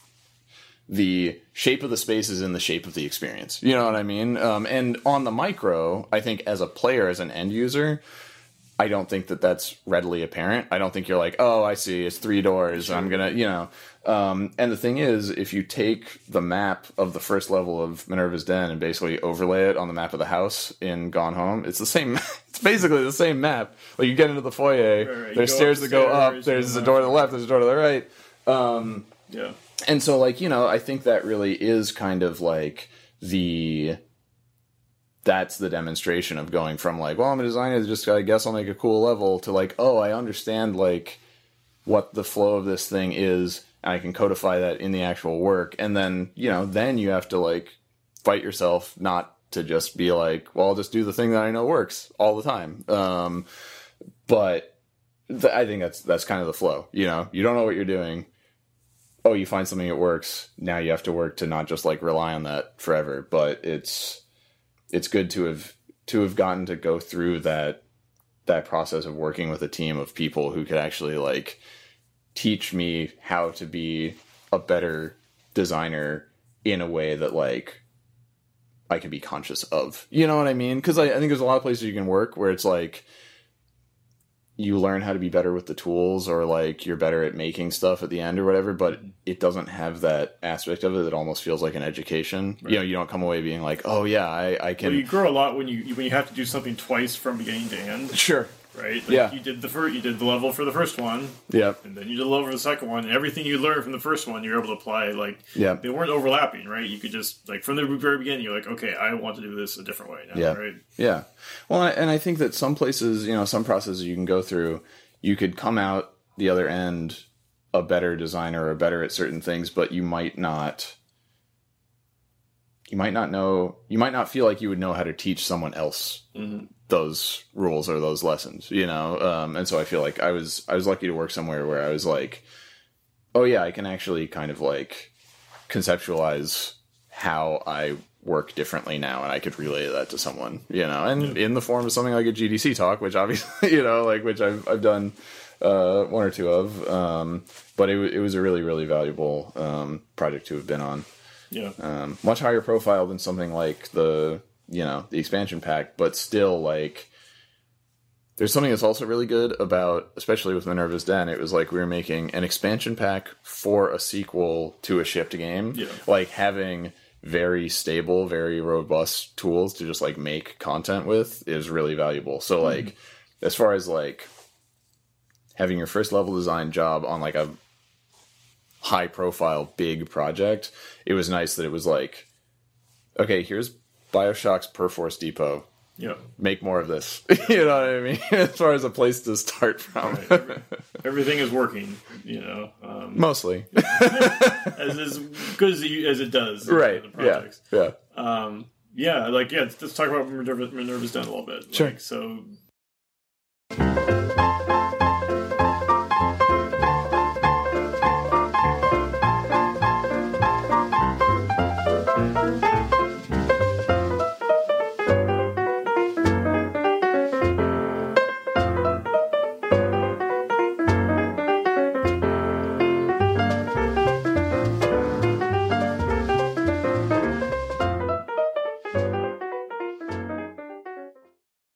the shape of the space is in the shape of the experience. You know what I mean? Um, and on the micro, I think as a player, as an end user, I don't think that that's readily apparent. I don't think you're like, oh, I see, it's three doors. Sure. I'm gonna, you know. Um, and the thing is, if you take the map of the first level of Minerva's Den and basically overlay it on the map of the house in Gone Home, it's the same. it's basically the same map. Like you get into the foyer, right, right. there's stairs that go up. There's a door to the left. There's a door to the right. Um, yeah. And so, like you know, I think that really is kind of like the that's the demonstration of going from like, well, I'm a designer, just I guess I'll make a cool level to like, oh, I understand like what the flow of this thing is and I can codify that in the actual work. And then, you know, then you have to like fight yourself not to just be like, well, I'll just do the thing that I know works all the time. Um, but th- I think that's that's kind of the flow. You know, you don't know what you're doing. Oh, you find something that works. Now you have to work to not just like rely on that forever. But it's it's good to have to have gotten to go through that that process of working with a team of people who could actually like teach me how to be a better designer in a way that like I can be conscious of. You know what I mean? Because I, I, think there's a lot of places you can work where it's like you learn how to be better with the tools or like you're better at making stuff at the end or whatever, but mm-hmm. it doesn't have that aspect of it that almost feels like an education. Right. You know, you don't come away being like, oh yeah, I, I can. Well, you grow a lot when you when you have to do something twice from beginning to end. Sure right? Like yeah. You did the first, you did the level for the first one. Yeah. And then you did the level for the second one. And everything you learned from the first one, you're able to apply. Like, yeah. They weren't overlapping, right? You could just like from the very beginning, you're like, okay, I want to do this a different way now, yeah. right? Yeah. Well, and I think that some places, you know, some processes you can go through, you could come out the other end a better designer or better at certain things, but you might not you might not know you might not feel like you would know how to teach someone else mm-hmm. Those rules or those lessons you know um, and so i feel like i was i was lucky to work somewhere where i was like oh yeah i can actually kind of like conceptualize how i work differently now and i could relay that to someone you know and yeah. in the form of something like a gdc talk which obviously you know like which i've, I've done uh, one or two of um, but it, it was a really really valuable um, project to have been on yeah. Um, much higher profile than something like the you know the expansion pack, but still like there's something that's also really good about, especially with Minerva's Den. It was like we were making an expansion pack for a sequel to a shipped game, yeah. like having very stable, very robust tools to just like make content with is really valuable. So like mm. as far as like having your first level design job on like a high profile big project, it was nice that it was like, okay, here's Bioshock's Perforce Depot. Yeah. Make more of this. you know what I mean? as far as a place to start from. Right. Every, everything is working, you know. Um, Mostly. as, as good as it, as it does. Right. Yeah. Yeah. Um, yeah, like, yeah, let's talk about Minerva, Minerva's Den a little bit. Sure. Like, so you.